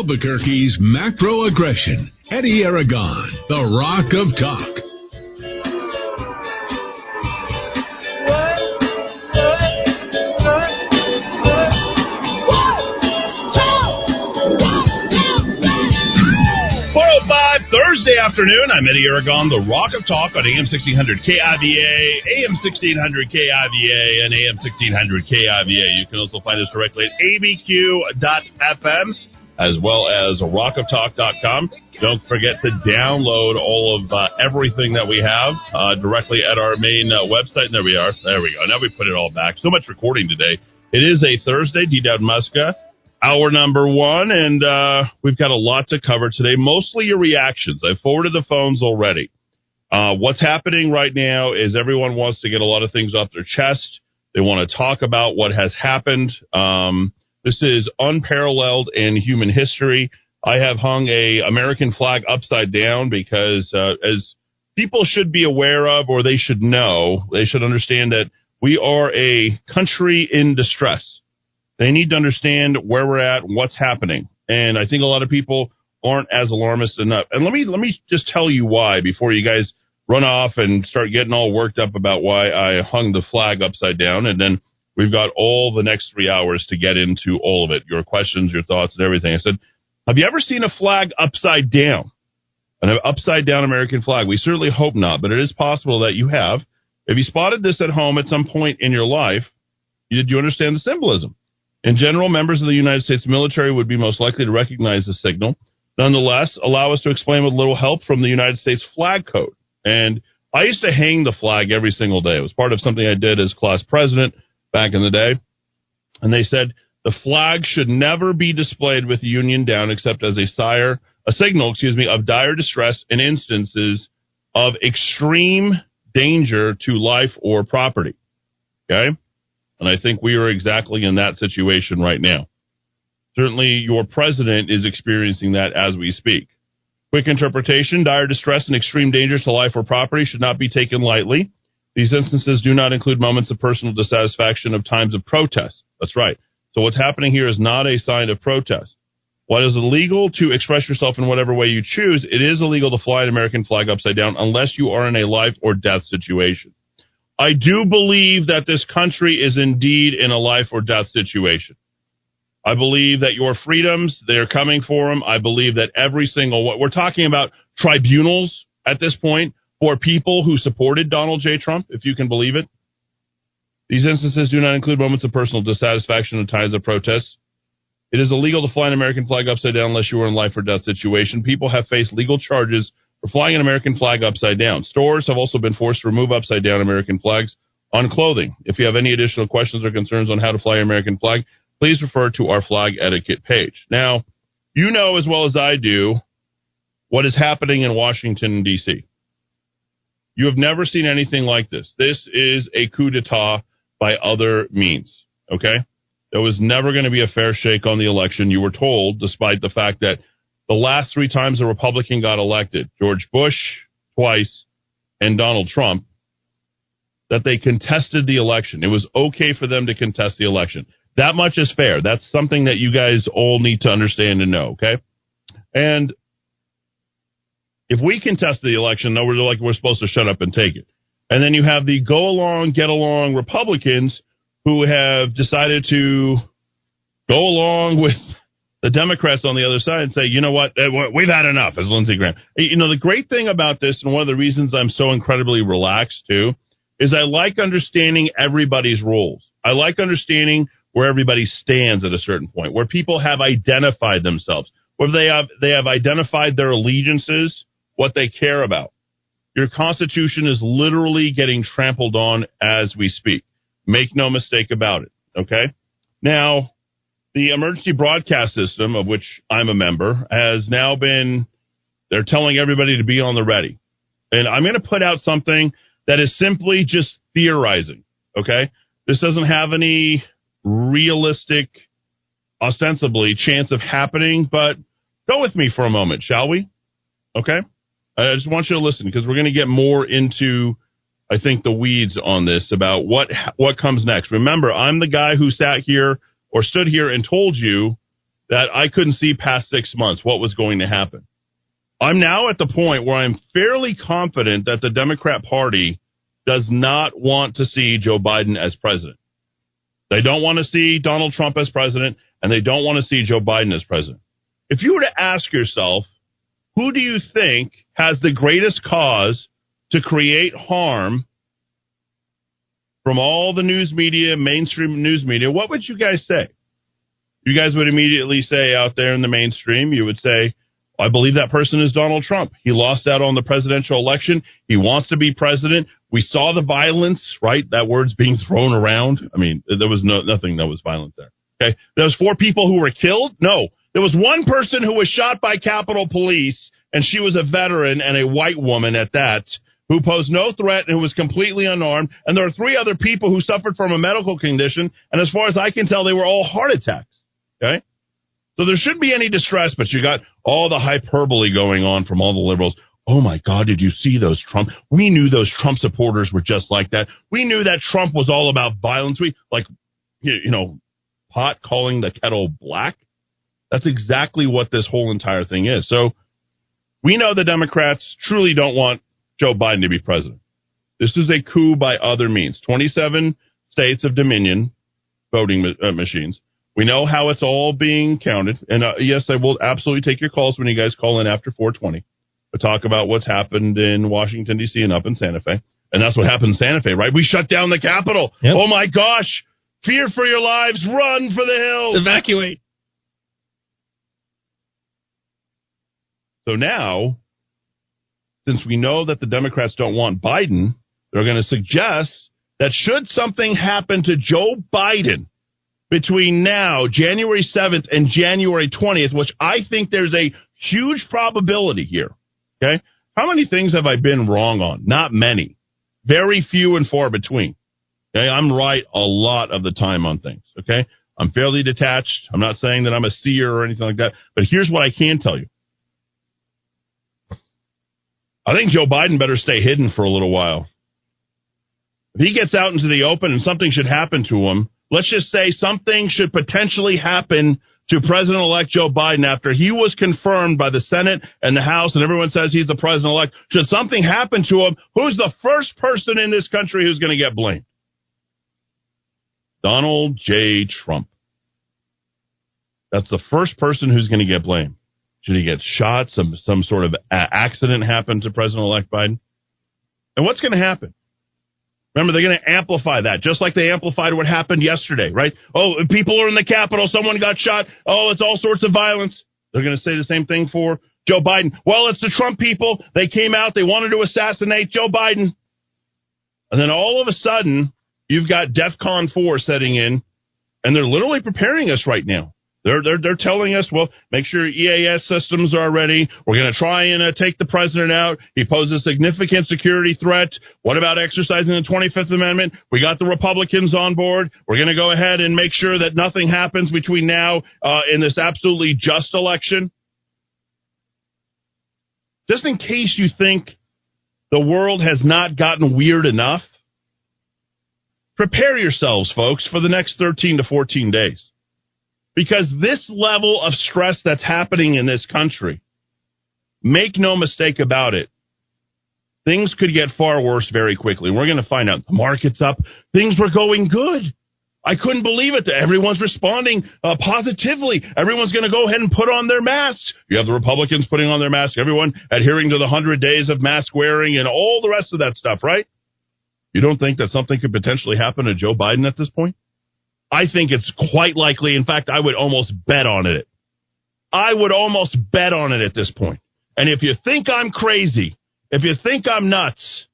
Albuquerque's macro aggression. Eddie Aragon, the Rock of Talk. Oh Thursday afternoon, I'm Eddie Aragon, the Rock of Talk on AM 1600 KIVA, AM 1600 KIVA, and AM 1600 KIVA. You can also find us directly at abq.fm as well as rockoftalk.com. Don't forget to download all of uh, everything that we have uh, directly at our main uh, website. And there we are. There we go. Now we put it all back. So much recording today. It is a Thursday. D. Dowd Muska hour number one, and uh, we've got a lot to cover today. Mostly your reactions. I forwarded the phones already. Uh, what's happening right now is everyone wants to get a lot of things off their chest. They want to talk about what has happened. Um, this is unparalleled in human history. I have hung a American flag upside down because, uh, as people should be aware of, or they should know, they should understand that we are a country in distress they need to understand where we're at, what's happening. And I think a lot of people aren't as alarmist enough. And let me let me just tell you why before you guys run off and start getting all worked up about why I hung the flag upside down. And then we've got all the next three hours to get into all of it, your questions, your thoughts, and everything. I said, have you ever seen a flag upside down? An upside down American flag? We certainly hope not, but it is possible that you have. If you spotted this at home at some point in your life, did you understand the symbolism? In general, members of the United States military would be most likely to recognize the signal. Nonetheless, allow us to explain with a little help from the United States flag code. And I used to hang the flag every single day. It was part of something I did as class president back in the day. And they said the flag should never be displayed with the Union down except as a sire, a signal, excuse me, of dire distress in instances of extreme danger to life or property. Okay? And I think we are exactly in that situation right now. Certainly, your president is experiencing that as we speak. Quick interpretation dire distress and extreme danger to life or property should not be taken lightly. These instances do not include moments of personal dissatisfaction of times of protest. That's right. So, what's happening here is not a sign of protest. While it is illegal to express yourself in whatever way you choose, it is illegal to fly an American flag upside down unless you are in a life or death situation. I do believe that this country is indeed in a life or death situation. I believe that your freedoms, they're coming for them. I believe that every single what we're talking about tribunals at this point for people who supported Donald J. Trump, if you can believe it. These instances do not include moments of personal dissatisfaction and times of protest. It is illegal to fly an American flag upside down unless you are in life or death situation. People have faced legal charges for flying an American flag upside down. Stores have also been forced to remove upside down American flags on clothing. If you have any additional questions or concerns on how to fly an American flag, please refer to our flag etiquette page. Now, you know as well as I do what is happening in Washington, D.C. You have never seen anything like this. This is a coup d'etat by other means. Okay? There was never going to be a fair shake on the election. You were told, despite the fact that the last three times a Republican got elected, George Bush twice and Donald Trump, that they contested the election. It was okay for them to contest the election. That much is fair. That's something that you guys all need to understand and know, okay? And if we contest the election, no, we're like we're supposed to shut up and take it. And then you have the go along, get along Republicans who have decided to go along with the Democrats on the other side and say, you know what, eh, we've had enough, as Lindsey Graham. You know, the great thing about this, and one of the reasons I'm so incredibly relaxed too, is I like understanding everybody's roles. I like understanding where everybody stands at a certain point, where people have identified themselves, where they have they have identified their allegiances, what they care about. Your Constitution is literally getting trampled on as we speak. Make no mistake about it. Okay. Now, the emergency broadcast system, of which I'm a member, has now been, they're telling everybody to be on the ready. And I'm going to put out something that is simply just theorizing. Okay. This doesn't have any realistic, ostensibly chance of happening, but go with me for a moment, shall we? Okay. I just want you to listen because we're going to get more into, I think, the weeds on this about what, what comes next. Remember, I'm the guy who sat here or stood here and told you that I couldn't see past six months what was going to happen. I'm now at the point where I'm fairly confident that the Democrat Party does not want to see Joe Biden as president. They don't want to see Donald Trump as president, and they don't want to see Joe Biden as president. If you were to ask yourself, who do you think has the greatest cause to create harm from all the news media, mainstream news media, what would you guys say? You guys would immediately say out there in the mainstream, you would say, I believe that person is Donald Trump. He lost out on the presidential election. He wants to be president. We saw the violence, right? That word's being thrown around. I mean, there was no, nothing that was violent there. Okay. There was four people who were killed. No, there was one person who was shot by Capitol Police, and she was a veteran and a white woman at that, who posed no threat and who was completely unarmed. And there are three other people who suffered from a medical condition, and as far as I can tell, they were all heart attacks. Okay? So there shouldn't be any distress, but you got all the hyperbole going on from all the liberals. Oh my God, did you see those Trump? We knew those Trump supporters were just like that. We knew that Trump was all about violence. We, like, you know, pot calling the kettle black. That's exactly what this whole entire thing is. So we know the Democrats truly don't want Joe Biden to be president. This is a coup by other means. 27 states of Dominion voting ma- uh, machines. We know how it's all being counted. And uh, yes, I will absolutely take your calls when you guys call in after 420. to talk about what's happened in Washington, D.C. and up in Santa Fe. And that's what happened in Santa Fe, right? We shut down the Capitol. Yep. Oh my gosh. Fear for your lives. Run for the hills. Evacuate. So now, since we know that the Democrats don't want Biden, they're going to suggest that should something happen to Joe Biden between now, January 7th, and January 20th, which I think there's a huge probability here. Okay. How many things have I been wrong on? Not many. Very few and far between. Okay. I'm right a lot of the time on things. Okay. I'm fairly detached. I'm not saying that I'm a seer or anything like that, but here's what I can tell you. I think Joe Biden better stay hidden for a little while. If he gets out into the open and something should happen to him, let's just say something should potentially happen to President elect Joe Biden after he was confirmed by the Senate and the House and everyone says he's the president elect. Should something happen to him, who's the first person in this country who's going to get blamed? Donald J. Trump. That's the first person who's going to get blamed. Should he get shot? Some some sort of accident happened to President elect Biden? And what's going to happen? Remember, they're going to amplify that, just like they amplified what happened yesterday, right? Oh, people are in the Capitol, someone got shot. Oh, it's all sorts of violence. They're going to say the same thing for Joe Biden. Well, it's the Trump people. They came out, they wanted to assassinate Joe Biden. And then all of a sudden, you've got DEFCON 4 setting in, and they're literally preparing us right now. They're, they're, they're telling us, well, make sure EAS systems are ready. We're going to try and uh, take the president out. He poses a significant security threat. What about exercising the 25th Amendment? We got the Republicans on board. We're going to go ahead and make sure that nothing happens between now uh, in this absolutely just election. Just in case you think the world has not gotten weird enough, prepare yourselves, folks, for the next 13 to 14 days because this level of stress that's happening in this country, make no mistake about it, things could get far worse very quickly. We're going to find out the market's up. Things were going good. I couldn't believe it. Everyone's responding uh, positively. Everyone's going to go ahead and put on their masks. You have the Republicans putting on their masks, everyone adhering to the 100 days of mask wearing and all the rest of that stuff, right? You don't think that something could potentially happen to Joe Biden at this point? I think it's quite likely. In fact, I would almost bet on it. I would almost bet on it at this point. And if you think I'm crazy, if you think I'm nuts,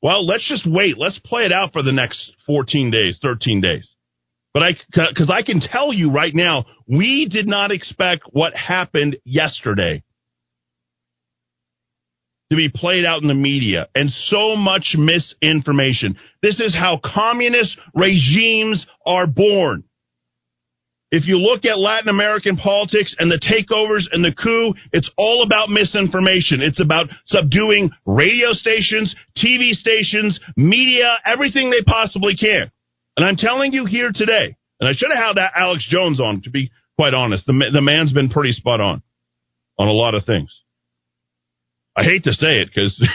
well, let's just wait. Let's play it out for the next 14 days, 13 days. But I, because I can tell you right now, we did not expect what happened yesterday to be played out in the media and so much misinformation. This is how communist regimes are born. If you look at Latin American politics and the takeovers and the coup, it's all about misinformation. It's about subduing radio stations, TV stations, media, everything they possibly can. And I'm telling you here today, and I should have had that Alex Jones on to be quite honest. The, the man's been pretty spot on on a lot of things. I hate to say it because,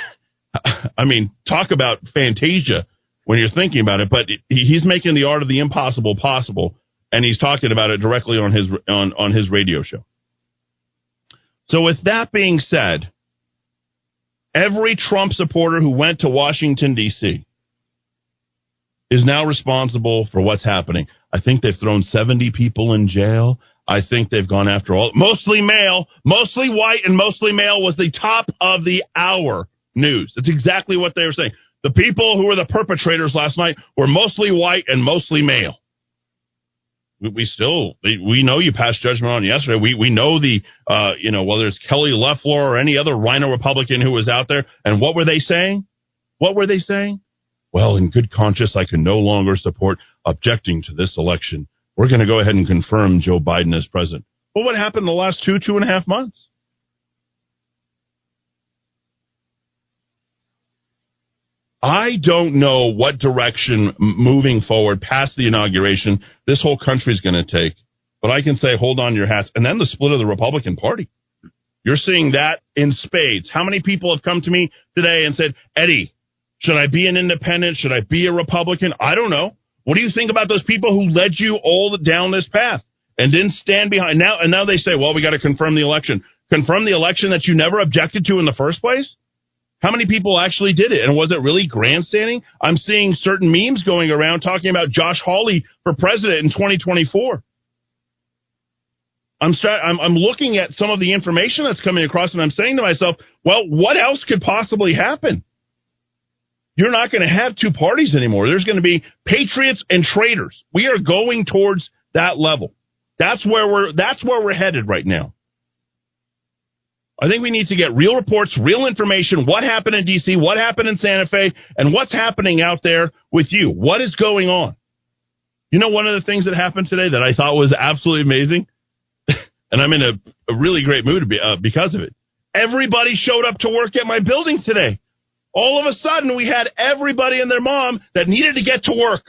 I mean, talk about Fantasia when you're thinking about it, but he's making the art of the impossible possible, and he's talking about it directly on his on, on his radio show. So, with that being said, every Trump supporter who went to Washington D.C. is now responsible for what's happening. I think they've thrown 70 people in jail. I think they've gone after all, mostly male, mostly white, and mostly male was the top of the hour news. That's exactly what they were saying. The people who were the perpetrators last night were mostly white and mostly male. We, we still, we know you passed judgment on yesterday. We, we know the, uh, you know, whether it's Kelly Loeffler or any other RINO Republican who was out there. And what were they saying? What were they saying? Well, in good conscience, I can no longer support objecting to this election we're going to go ahead and confirm Joe Biden as president. Well, what happened in the last two, two and a half months? I don't know what direction moving forward past the inauguration this whole country is going to take, but I can say hold on your hats. And then the split of the Republican Party. You're seeing that in spades. How many people have come to me today and said, Eddie, should I be an independent? Should I be a Republican? I don't know. What do you think about those people who led you all down this path and didn't stand behind? Now and now they say, well, we got to confirm the election. Confirm the election that you never objected to in the first place? How many people actually did it? And was it really grandstanding? I'm seeing certain memes going around talking about Josh Hawley for president in 2024. I'm, start, I'm, I'm looking at some of the information that's coming across, and I'm saying to myself, well, what else could possibly happen? You're not going to have two parties anymore. There's going to be patriots and traitors. We are going towards that level. That's where we're that's where we're headed right now. I think we need to get real reports, real information, what happened in DC, what happened in Santa Fe, and what's happening out there with you. What is going on? You know one of the things that happened today that I thought was absolutely amazing? and I'm in a, a, really great mood be, uh, because of it. Everybody showed up to work at my building today all of a sudden we had everybody and their mom that needed to get to work.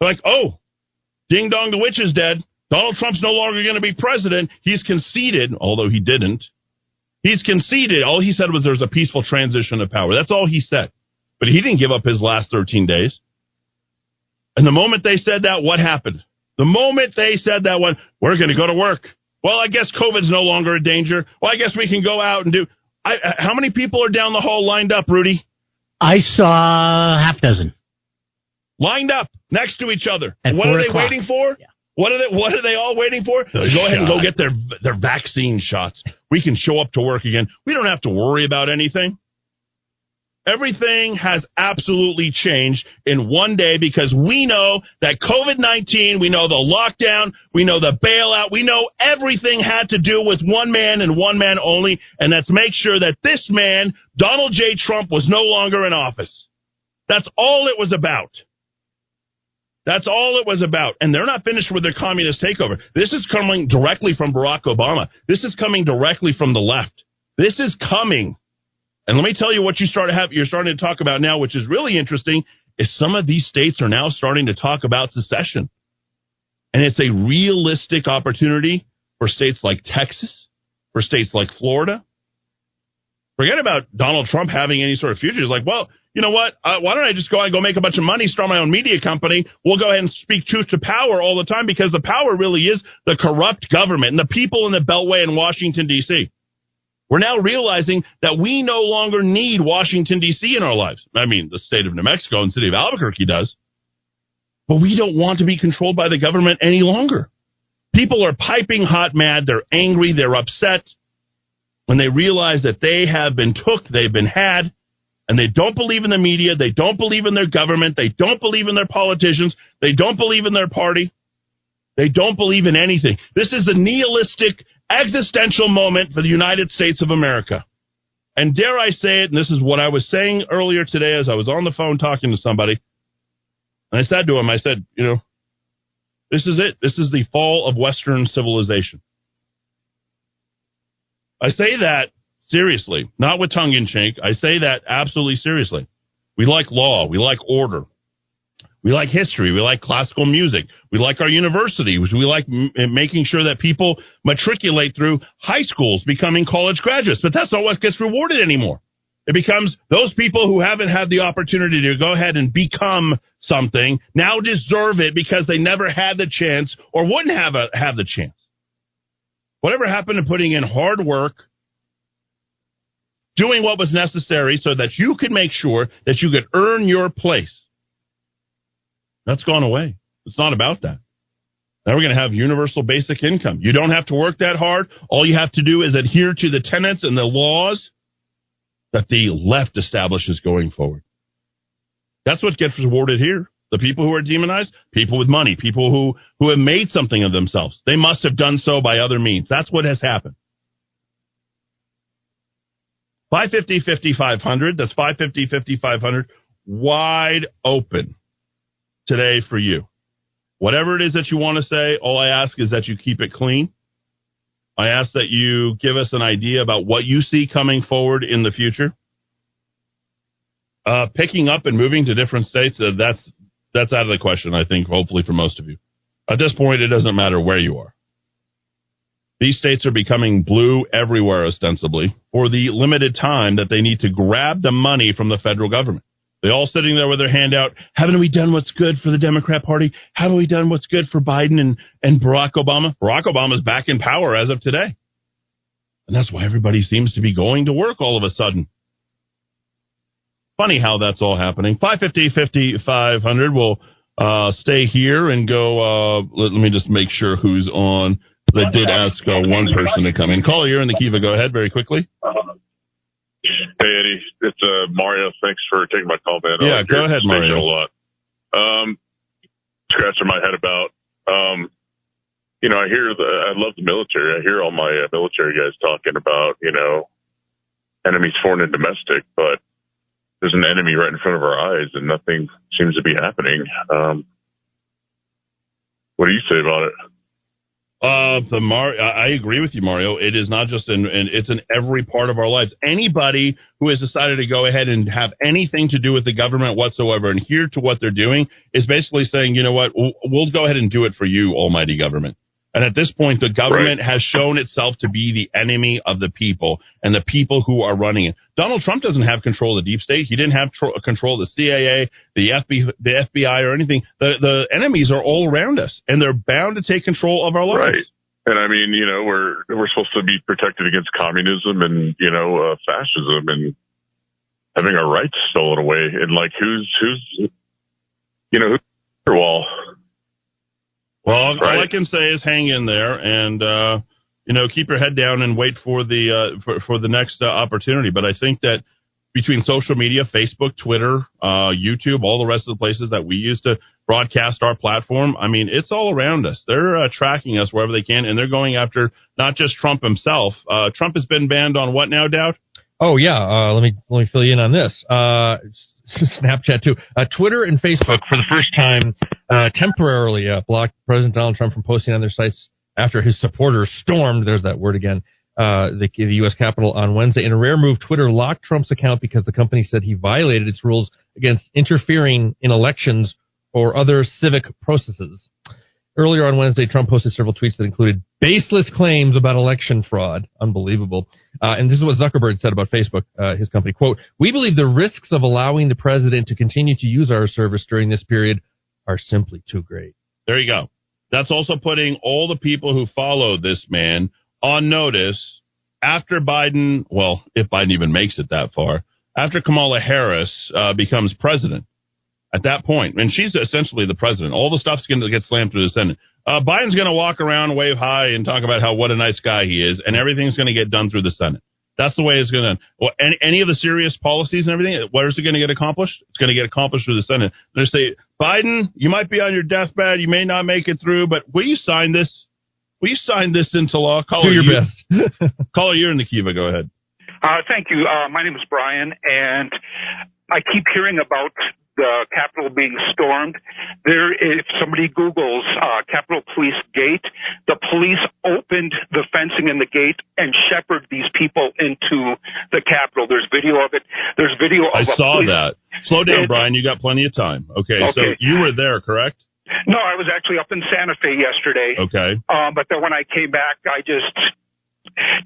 Like, oh, ding dong, the witch is dead. Donald Trump's no longer going to be president. He's conceded, although he didn't. He's conceded. All he said was there's a peaceful transition of power. That's all he said. But he didn't give up his last 13 days. And the moment they said that, what happened? The moment they said that one, we're going to go to work. Well, I guess COVID's no longer a danger. Well, I guess we can go out and do. I, how many people are down the hall lined up, Rudy? I saw half dozen lined up next to each other. At what are they o'clock. waiting for? Yeah. What are they? What are they all waiting for? go ahead and go get their their vaccine shots. We can show up to work again. We don't have to worry about anything. Everything has absolutely changed in one day because we know that COVID 19, we know the lockdown, we know the bailout, we know everything had to do with one man and one man only, and that's make sure that this man, Donald J. Trump, was no longer in office. That's all it was about. That's all it was about. And they're not finished with their communist takeover. This is coming directly from Barack Obama. This is coming directly from the left. This is coming and let me tell you what you start to have, you're starting to talk about now, which is really interesting, is some of these states are now starting to talk about secession. And it's a realistic opportunity for states like Texas, for states like Florida. Forget about Donald Trump having any sort of future. It's like, well, you know what? Uh, why don't I just go and go make a bunch of money, start my own media company? We'll go ahead and speak truth to power all the time because the power really is the corrupt government and the people in the Beltway in Washington, D.C. We're now realizing that we no longer need Washington, D.C. in our lives. I mean, the state of New Mexico and city of Albuquerque does. But we don't want to be controlled by the government any longer. People are piping hot mad. They're angry. They're upset when they realize that they have been took, they've been had, and they don't believe in the media. They don't believe in their government. They don't believe in their politicians. They don't believe in their party. They don't believe in anything. This is a nihilistic existential moment for the United States of America. And dare I say it, and this is what I was saying earlier today as I was on the phone talking to somebody. And I said to him, I said, you know, this is it. This is the fall of Western civilization. I say that seriously, not with tongue in cheek. I say that absolutely seriously. We like law. We like order. We like history. We like classical music. We like our universities. We like m- making sure that people matriculate through high schools, becoming college graduates. But that's not what gets rewarded anymore. It becomes those people who haven't had the opportunity to go ahead and become something now deserve it because they never had the chance or wouldn't have a, have the chance. Whatever happened to putting in hard work, doing what was necessary so that you could make sure that you could earn your place. That's gone away. It's not about that. Now we're going to have universal basic income. You don't have to work that hard. All you have to do is adhere to the tenets and the laws that the left establishes going forward. That's what gets rewarded here. The people who are demonized, people with money, people who, who have made something of themselves. They must have done so by other means. That's what has happened. 550 5500. That's 550 5500. Wide open today for you. Whatever it is that you want to say, all I ask is that you keep it clean. I ask that you give us an idea about what you see coming forward in the future. Uh, picking up and moving to different states, uh, that's that's out of the question. I think, hopefully, for most of you. At this point, it doesn't matter where you are. These states are becoming blue everywhere, ostensibly, for the limited time that they need to grab the money from the federal government. They all sitting there with their hand out. Haven't we done what's good for the Democrat Party? Haven't we done what's good for Biden and, and Barack Obama? Barack Obama's back in power as of today. And that's why everybody seems to be going to work all of a sudden. Funny how that's all happening. 550 500 will uh, stay here and go. Uh, let, let, me just make sure who's on. They did ask uh, one person to come in. Caller, you're in the Kiva. Go ahead very quickly. Hey Eddie, it's uh, Mario. Thanks for taking my call, man. Yeah, go ahead, Mario. A lot. Um, scratching my head about, um, you know, I hear the, I love the military. I hear all my uh, military guys talking about, you know, enemies foreign and domestic, but there's an enemy right in front of our eyes and nothing seems to be happening. Um, what do you say about it? Uh, the Mar, I agree with you, Mario. It is not just in, in, it's in every part of our lives. Anybody who has decided to go ahead and have anything to do with the government whatsoever and hear to what they're doing is basically saying, you know what, we'll, we'll go ahead and do it for you, almighty government. And at this point, the government right. has shown itself to be the enemy of the people and the people who are running it. Donald Trump doesn't have control of the deep state. He didn't have tr- control of the CIA, the FBI, the FBI or anything. The, the enemies are all around us and they're bound to take control of our lives. Right. And I mean, you know, we're, we're supposed to be protected against communism and, you know, uh, fascism and having our rights stolen away. And like, who's, who's, you know, who's wall? Well, right. all I can say is hang in there and, uh, you know, keep your head down and wait for the, uh, for, for the next uh, opportunity. But I think that between social media, Facebook, Twitter, uh, YouTube, all the rest of the places that we use to broadcast our platform, I mean, it's all around us. They're uh, tracking us wherever they can and they're going after not just Trump himself. Uh, Trump has been banned on what now, Dowd? Oh yeah, uh, let me let me fill you in on this. Uh, Snapchat too. Uh, Twitter and Facebook, for the first time, uh, temporarily uh, blocked President Donald Trump from posting on their sites after his supporters stormed. There's that word again. Uh, the, the U.S. Capitol on Wednesday. In a rare move, Twitter locked Trump's account because the company said he violated its rules against interfering in elections or other civic processes. Earlier on Wednesday, Trump posted several tweets that included baseless claims about election fraud. Unbelievable. Uh, and this is what Zuckerberg said about Facebook, uh, his company. Quote, we believe the risks of allowing the president to continue to use our service during this period are simply too great. There you go. That's also putting all the people who follow this man on notice after Biden, well, if Biden even makes it that far, after Kamala Harris uh, becomes president at that point, and she's essentially the president. All the stuff's going to get slammed through the Senate. Uh, Biden's going to walk around, wave high, and talk about how what a nice guy he is, and everything's going to get done through the Senate. That's the way it's going to. Well, any, any of the serious policies and everything, where is it going to get accomplished? It's going to get accomplished through the Senate. They say, Biden, you might be on your deathbed, you may not make it through, but will you sign this? Will you sign this into law? Call Do your you, best. Caller, you're in the Kiva. Go ahead. Uh, thank you. Uh, my name is Brian, and I keep hearing about the Capitol being stormed. There, if somebody Googles uh, Capitol Police Gate, the police opened the fencing in the gate and shepherded these people into the Capitol. There's video of it. There's video of I saw police, that. Slow down, It- Brian. You got plenty of time. Okay, so Okay. you were there, correct? No, I was actually up in Santa Fe yesterday. Okay. Um, but then when I came back, I just,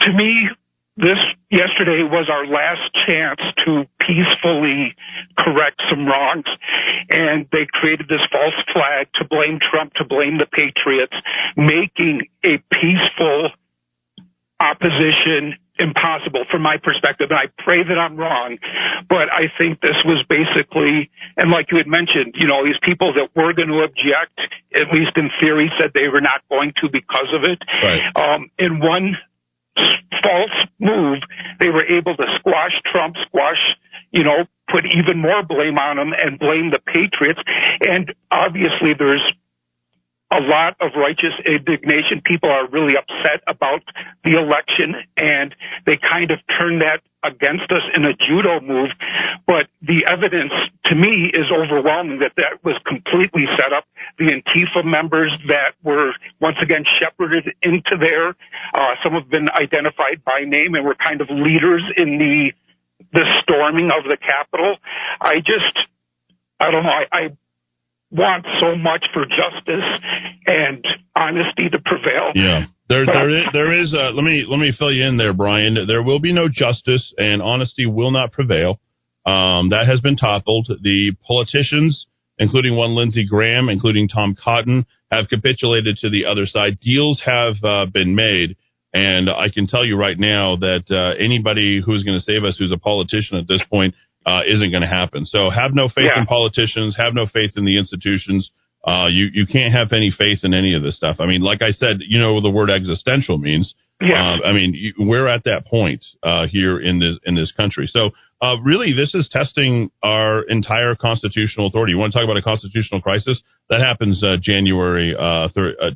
to me, this yesterday was our last chance to peacefully correct some wrongs. And they created this false flag to blame Trump, to blame the Patriots, making a peaceful opposition impossible from my perspective. And I pray that I'm wrong, but I think this was basically, and like you had mentioned, you know, these people that were going to object, at least in theory, said they were not going to because of it. Right. Um, in one false move, they were able to squash Trump, squash, you know, put even more blame on him and blame the Patriots. And obviously there's a lot of righteous indignation. People are really upset about the election and they kind of turn that against us in a judo move. But the evidence to me is overwhelming that that was completely set up. The Antifa members that were once again shepherded into there, uh, some have been identified by name and were kind of leaders in the, the storming of the Capitol. I just, I don't know. I, I want so much for justice and honesty to prevail. Yeah. There, there is, there is. Uh, let me let me fill you in there, Brian. There will be no justice, and honesty will not prevail. Um, that has been toppled. The politicians, including one Lindsey Graham, including Tom Cotton, have capitulated to the other side. Deals have uh, been made, and I can tell you right now that uh, anybody who's going to save us, who's a politician at this point, uh, isn't going to happen. So have no faith Yeah. in politicians. Have no faith in the institutions. Uh, you you can't have any faith in any of this stuff. I mean, like I said, you know what the word existential means. Yeah. Uh, I mean, you, we're at that point uh, here in this in this country. So, uh, really, this is testing our entire constitutional authority. You want to talk about a constitutional crisis? That happens uh, January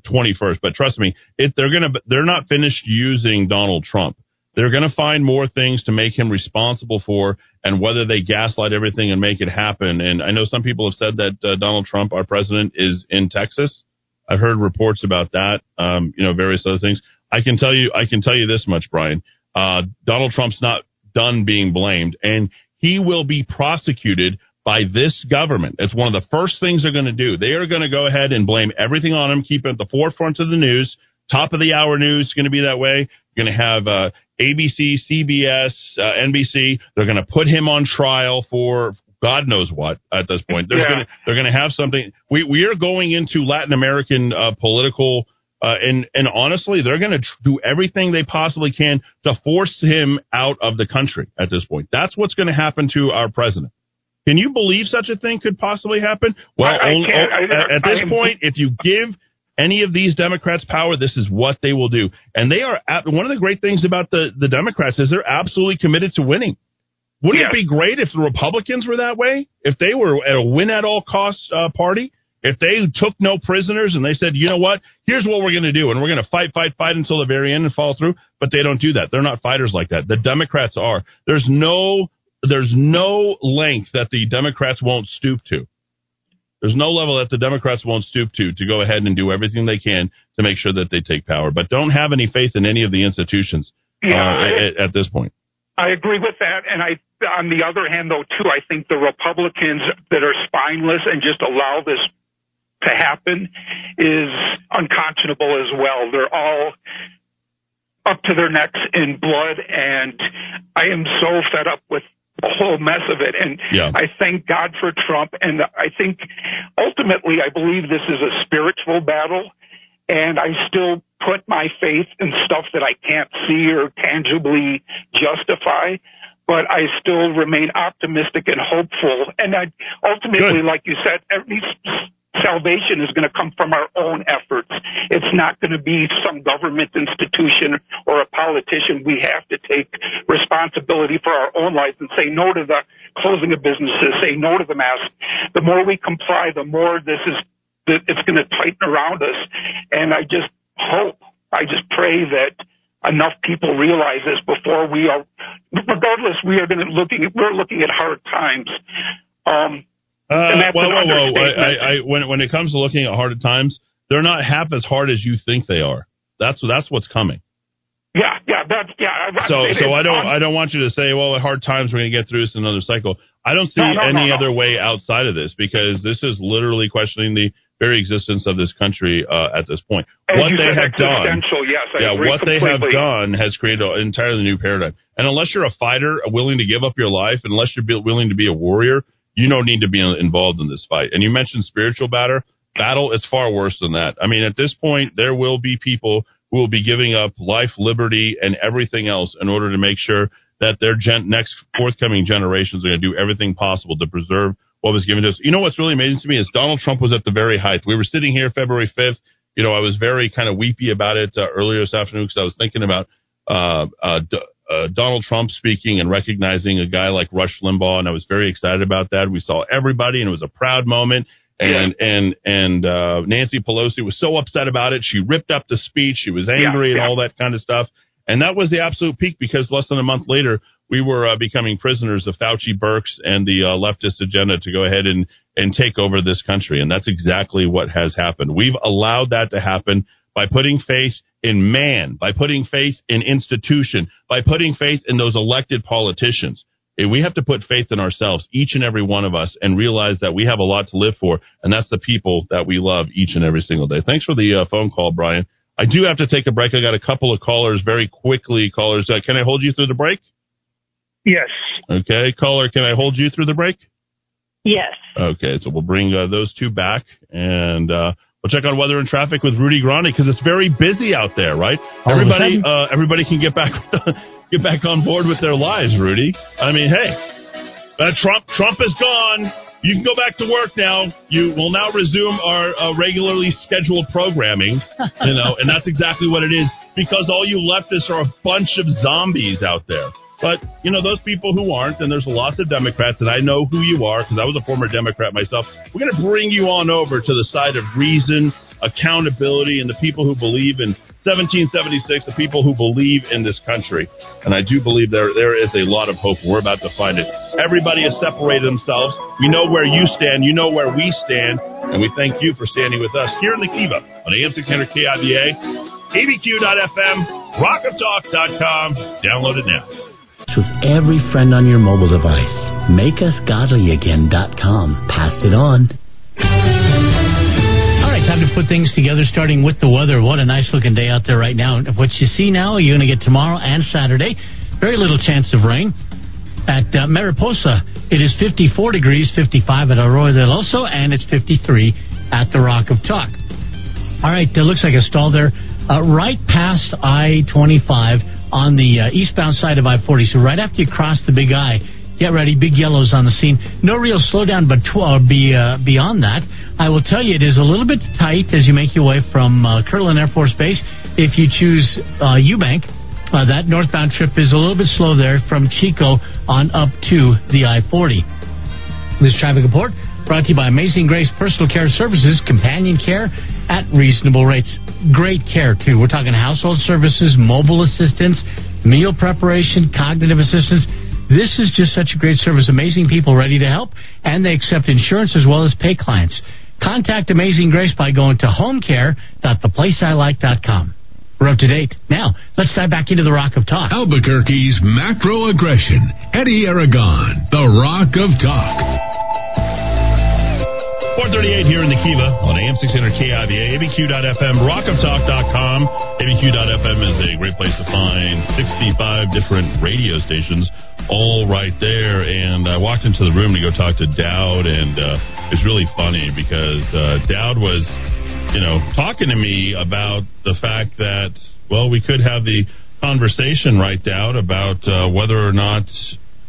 twenty first. But trust me, it, they're gonna they're not finished using Donald Trump. They're going to find more things to make him responsible for, and whether they gaslight everything and make it happen. And I know some people have said that uh, Donald Trump, our president, is in Texas. I've heard reports about that. Um, you know, various other things. I can tell you, I can tell you this much, Brian. Uh, Donald Trump's not done being blamed, and he will be prosecuted by this government. It's one of the first things they're going to do. They are going to go ahead and blame everything on him, keep it at the forefront of the news. Top of the hour news is going to be that way. You're going to have uh, ABC, CBS, uh, NBC. They're going to put him on trial for God knows what at this point. There's Yeah. gonna, they're going to have something. We we are going into Latin American uh, political. Uh, and and honestly, they're going to tr- do everything they possibly can to force him out of the country at this point. That's what's going to happen to our president. Can you believe such a thing could possibly happen? Well, I- I only- at, at this point, if you give any of these Democrats power, this is what they will do. And they are one of the great things about the the Democrats is they're absolutely committed to winning. Wouldn't Yeah. it be great if the Republicans were that way? If they were at a win at all costs uh, party? If they took no prisoners and they said, you know what, here's what we're going to do, and we're going to fight, fight, fight until the very end and fall through. But they don't do that. They're not fighters like that. The Democrats are. There's no, there's no length that the Democrats won't stoop to. There's no level that the Democrats won't stoop to to go ahead and do everything they can to make sure that they take power. But don't have any faith in any of the institutions Yeah, uh, I- at, at this point. I agree with that, and I, on the other hand, though, too, I think the Republicans that are spineless and just allow this to happen is unconscionable as well. They're all up to their necks in blood, and I am so fed up with whole mess of it. And Yeah. I thank God for Trump, and I think ultimately, I believe this is a spiritual battle, and I still put my faith in stuff that I can't see or tangibly justify. But I still remain optimistic and hopeful. And I, ultimately, Good. like you said, every salvation is going to come from our own efforts. It's not going to be some government institution or a politician. We have to take responsibility for our own lives and say no to the closing of businesses, say no to the mask. The more we comply, the more this is, it's going to tighten around us. And I just hope, I just pray that enough people realize this before we are, regardless, we are going to looking, we're looking at hard times. Um, Uh, whoa, whoa, whoa! I. I, I, when when it comes to looking at hard times, they're not half as hard as you think they are. That's that's what's coming. Yeah, yeah, that's yeah. So, so I don't, I don't want you to say, well, at hard times we're going to get through this another cycle. I don't see No, no, any no, other way outside of this because this is literally questioning the very existence of this country uh, at this point. As what they have done, Yes, I yeah, what they have done has created an entirely new paradigm. And unless you're a fighter, willing to give up your life, unless you're be- willing to be a warrior, you don't need to be involved in this fight. And you mentioned spiritual battle. Battle, it's far worse than that. I mean, at this point, there will be people who will be giving up life, liberty, and everything else in order to make sure that their gen- next forthcoming generations are going to do everything possible to preserve what was given to us. You know what's really amazing to me is Donald Trump was at the very height. We were sitting here February 5th. You know, I was very kind of weepy about it uh, earlier this afternoon because I was thinking about uh, uh, uh, Donald Trump speaking and recognizing a guy like Rush Limbaugh, and I was very excited about that. We saw everybody, and it was a proud moment. And and and uh, Nancy Pelosi was so upset about it. She ripped up the speech. She was angry and yeah. all that kind of stuff. And that was the absolute peak because less than a month later, we were uh, becoming prisoners of Fauci, Birx, and the uh, leftist agenda to go ahead and and take over this country. And that's exactly what has happened. We've allowed that to happen by putting faith in man, by putting faith in institution, by putting faith in those elected politicians. We have to put faith in ourselves, each and every one of us, and realize that we have a lot to live for, and that's the people that we love each and every single day. Thanks for the uh, phone call, Brian. I do have to take a break. I got a couple of callers very quickly. Callers, uh, can I hold you through the break? Yes. Okay, caller, can I hold you through the break? Yes. Okay, so we'll bring uh, those two back, and uh, we'll check on weather and traffic with Rudy Grani because it's very busy out there, right? All everybody, uh, everybody can get back get back on board with their lives, Rudy. I mean, hey, uh, Trump Trump is gone. You can go back to work now. You will now resume our uh, regularly scheduled programming. You know, and that's exactly what it is because all you leftists are a bunch of zombies out there. But you know those people who aren't, and there's lots of Democrats, and I know who you are because I was a former Democrat myself. We're going to bring you on over to the side of reason, accountability, and the people who believe in 1776, the people who believe in this country. And I do believe there there is a lot of hope. We're about to find it. Everybody has separated themselves. We know where you stand. You know where we stand, and we thank you for standing with us here in the Kiva on AM 600 KIVA, ABQ.FM, RockofTalk.com. Download it now. With every friend on your mobile device. MakeUsGodlyAgain.com. Pass it on. All right, time to put things together, starting with the weather. What a nice looking day out there right now. What you see now, you're going to get tomorrow and Saturday. Very little chance of rain. At uh, Mariposa, it is 54 degrees, 55 at Arroyo del Oso, and it's 53 at the Rock of Talk. All right, there looks like a stall there, uh, right past I 25 on the uh, eastbound side of I 40. So, right after you cross the big I, get ready, big yellows on the scene. No real slowdown, but tw- uh, be, uh, beyond that, I will tell you it is a little bit tight as you make your way from uh, Kirtland Air Force Base. If you choose uh, Eubank, uh, that northbound trip is a little bit slow there from Chico on up to the I 40. This traffic report brought to you by Amazing Grace Personal Care Services, companion care at reasonable rates. Great care, too. We're talking household services, mobile assistance, meal preparation, cognitive assistance. This is just such a great service. Amazing people ready to help, and they accept insurance as well as pay clients. Contact Amazing Grace by going to homecare.theplaceilike.com. We're up to date. Now, let's dive back into the Rock of Talk. Albuquerque's macro aggression. Eddie Aragon, the Rock of Talk. 438 here in the Kiva on AM 600 KIVA, ABQ.FM, rockoftalk.com. ABQ.FM is a great place to find 65 different radio stations, all right there. And I walked into the room to go talk to Dowd, and uh, it's really funny because uh, Dowd was, you know, talking to me about the fact that, well, we could have the conversation right, Dowd, about uh, whether or not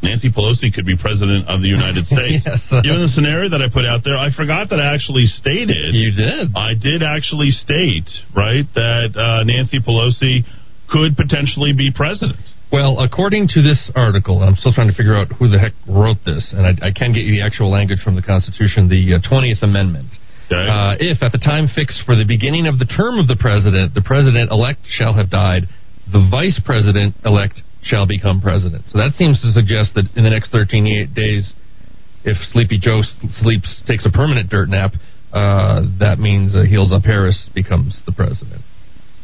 Nancy Pelosi could be president of the United States. Yes. Given the scenario that I put out there, I forgot that I actually stated. You did. I did actually state, right, that uh, Nancy Pelosi could potentially be president. Well, according to this article, I'm still trying to figure out who the heck wrote this, and I, I can get you the actual language from the Constitution, the uh, 20th Amendment. Okay. Uh, if at the time fixed for the beginning of the term of the president, the president elect shall have died, the vice president elect shall become president. So that seems to suggest that in the next 13 days, if Sleepy Joe sleeps, takes a permanent dirt nap, uh, that means uh, Heels Up Harris becomes the president.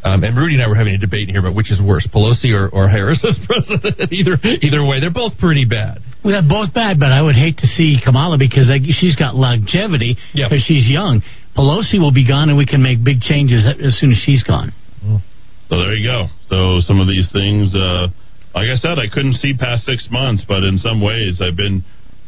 Um, and Rudy and I were having a debate in here about which is worse, Pelosi or, or Harris as president. either either way, they're both pretty bad. Well, they're both bad, but I would hate to see Kamala because like, she's got longevity Yep. because she's young. Pelosi will be gone, and we can make big changes as soon as she's gone. So there you go. So some of these things, uh, like I said, I couldn't see past six months, but in some ways I've been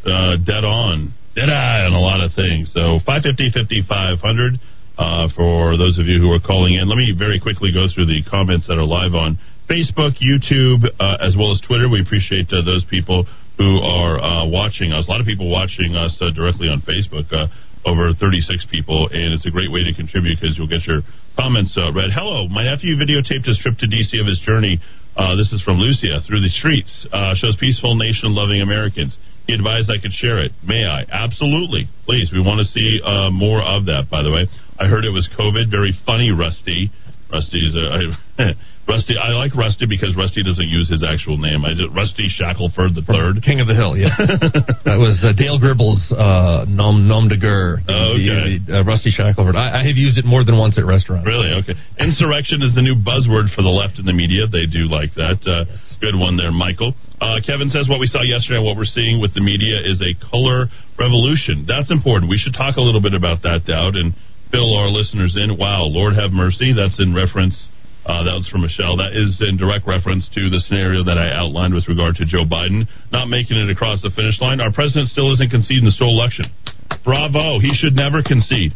uh, dead on, dead eye on a lot of things. So 550, 5500 uh, for those of you who are calling in. Let me very quickly go through the comments that are live on Facebook, YouTube, uh, as well as Twitter. We appreciate uh, those people who are uh, watching us. A lot of people watching us uh, directly on Facebook. Uh, over 36 people, and it's a great way to contribute because you'll get your comments uh, read. Hello, my nephew videotaped his trip to D.C. of his journey. Uh, this is from Lucia through the streets. Uh, shows peaceful, nation-loving Americans. He advised I could share it. May I? Absolutely. Please. We want to see uh, more of that. By the way, I heard it was COVID. Very funny, Rusty. Rusty's a I, Rusty. I like Rusty because Rusty doesn't use his actual name. I just, Rusty Shackelford the third. King of the Hill, yeah. that was uh, Dale Gribble's uh, nom, nom de guerre. Oh, okay. The, uh, Rusty Shackelford. I, I have used it more than once at restaurants. Really? Okay. Insurrection is the new buzzword for the left in the media. They do like that. Uh, Good one there, Michael. Uh, Kevin says what we saw yesterday and what we're seeing with the media is a color revolution. That's important. We should talk a little bit about that, Dowd, and fill our listeners in. Wow, Lord have mercy. That's in reference. Uh, that was from Michelle. That is in direct reference to the scenario that I outlined with regard to Joe Biden not making it across the finish line. Our president still isn't conceding the sole election. Bravo. He should never concede.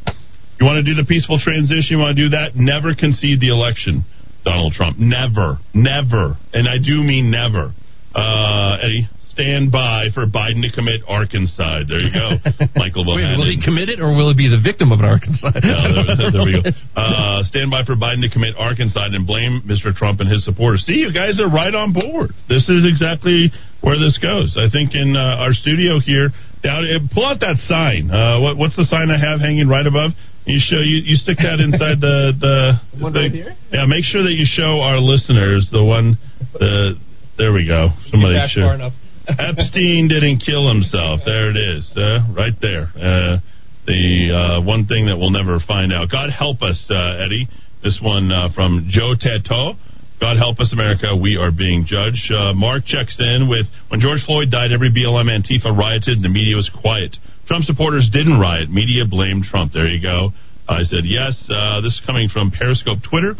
You want to do the peaceful transition? You want to do that? Never concede the election, Donald Trump. Never. Never. And I do mean never. Uh, Eddie, stand by for Biden to commit Arkancide. There you go. Michael Wait, will he commit it or will he be the victim of an Arkancide? Yeah, there, there we go. Uh, stand by for Biden to commit Arkancide and blame Mr. Trump and his supporters. See, you guys are right on board. This is exactly where this goes. I think in uh, our studio here, down, uh, pull out that sign. Uh, what, what's the sign I have hanging right above? You show you, you stick that inside the the One the- right here? Yeah, make sure that you show our listeners the one. The there we go. Somebody Back show. far enough. Epstein didn't kill himself. There it is, uh, right there. Uh, the uh, one thing that we'll never find out. God help us, uh, Eddie. This one uh, from Joe Tato. God help us, America. We are being judged. Uh, Mark checks in with when George Floyd died, every BLM Antifa rioted and the media was quiet. Trump supporters didn't riot. Media blamed Trump. There you go. I said yes. This is coming from Periscope Twitter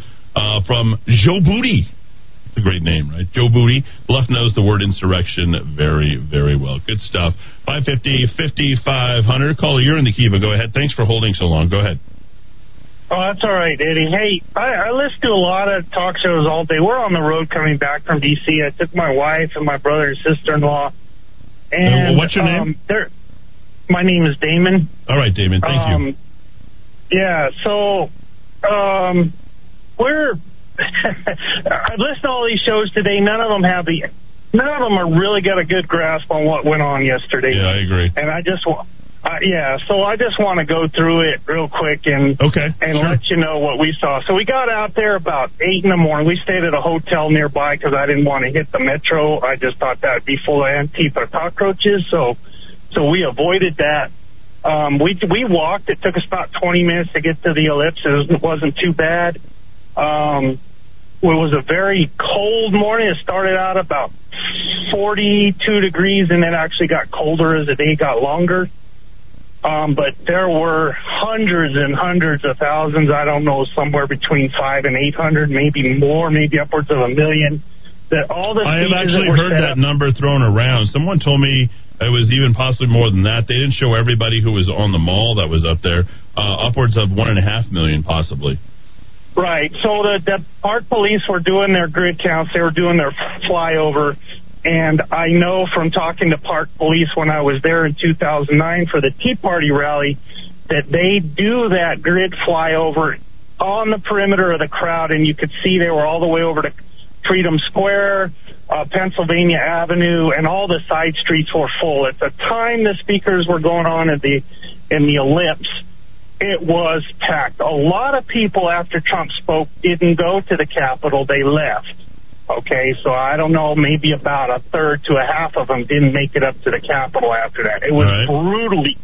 from Joe Booty. It's a great name, right? Joe Booty. Bluff knows the word insurrection very, very well. Good stuff. 550, 5500. Caller, you're in the Kiva. Go ahead. Thanks for holding so long. Go ahead. Oh, that's all right, Eddie. Hey, I, I listen to a lot of talk shows all day. We're on the road coming back from D.C. I took my wife and my brother and sister-in-law. And Uh, what's your name? um, they're- My name is Damon. All right, Damon. Thank um, you. Yeah, so um, we're. I've listened to all these shows today. None of them have the. None of them are really got a good grasp on what went on yesterday. Yeah, I agree. And I just want. Uh, yeah, so I just want to go through it real quick and Okay. and sure. let you know what we saw. So we got out there about eight in the morning. We stayed at a hotel nearby because I didn't want to hit the metro. I just thought that would be full of Antifa cockroaches. So, so we avoided that. Um, we we walked. It took us about 20 minutes to get to the ellipses. It wasn't too bad. Um, it was a very cold morning. It started out about 42 degrees, and then actually got colder as the day got longer. Um, but there were hundreds and hundreds of thousands. I don't know, somewhere between five and eight hundred, maybe more, maybe upwards of a million. That all the I have actually heard that up- number thrown around. Someone told me it was even possibly more than that. They didn't show everybody who was on the mall that was up there. Uh, upwards of one and a half million, possibly. Right. So the, the park police were doing their grid counts. They were doing their flyover. And I know from talking to park police when I was there in 2009 for the Tea Party rally that they do that grid flyover on the perimeter of the crowd. And you could see they were all the way over to Freedom Square, uh, Pennsylvania Avenue, and all the side streets were full. At the time the speakers were going on at the, in the ellipse, it was packed. A lot of people after Trump spoke didn't go to the Capitol. They left. Okay, so I don't know, maybe about a third to a half of them didn't make it up to the Capitol after that. It was Right. brutally,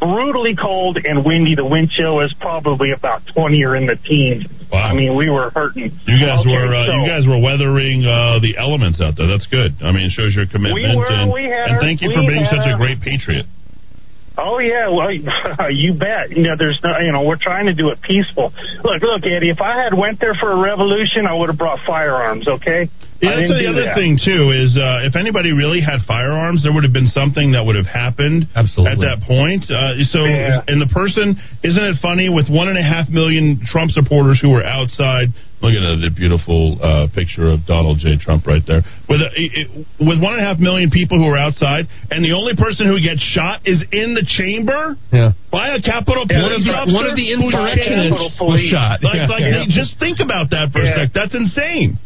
brutally cold and windy. The wind chill was probably about 20 or in the teens. Wow. I mean, we were hurting. You guys Okay, were uh, so- you guys were weathering uh, the elements out there. That's good. I mean, it shows your commitment. We were, and, we had and thank you for being such a great patriot. Oh yeah, well, you bet. You know, there's no, you know, we're trying to do it peaceful. Look, look, Eddie. If I had went there for a revolution, I would have brought firearms. Okay. Yeah, that's the other that. thing too is uh, if anybody really had firearms, there would have been something that would have happened Absolutely. at that point. Uh, so, Yeah. and the person, isn't it funny with one and a half million Trump supporters who were outside? Look at the beautiful uh, picture of Donald J. Trump right there. With a, it, with one and a half million people who are outside, and the only person who gets shot is in the chamber Yeah. by a Capitol Yeah, Police one of the- officer. one of the insurrectionists was shot. Like, like just think about that for a sec. That's insane.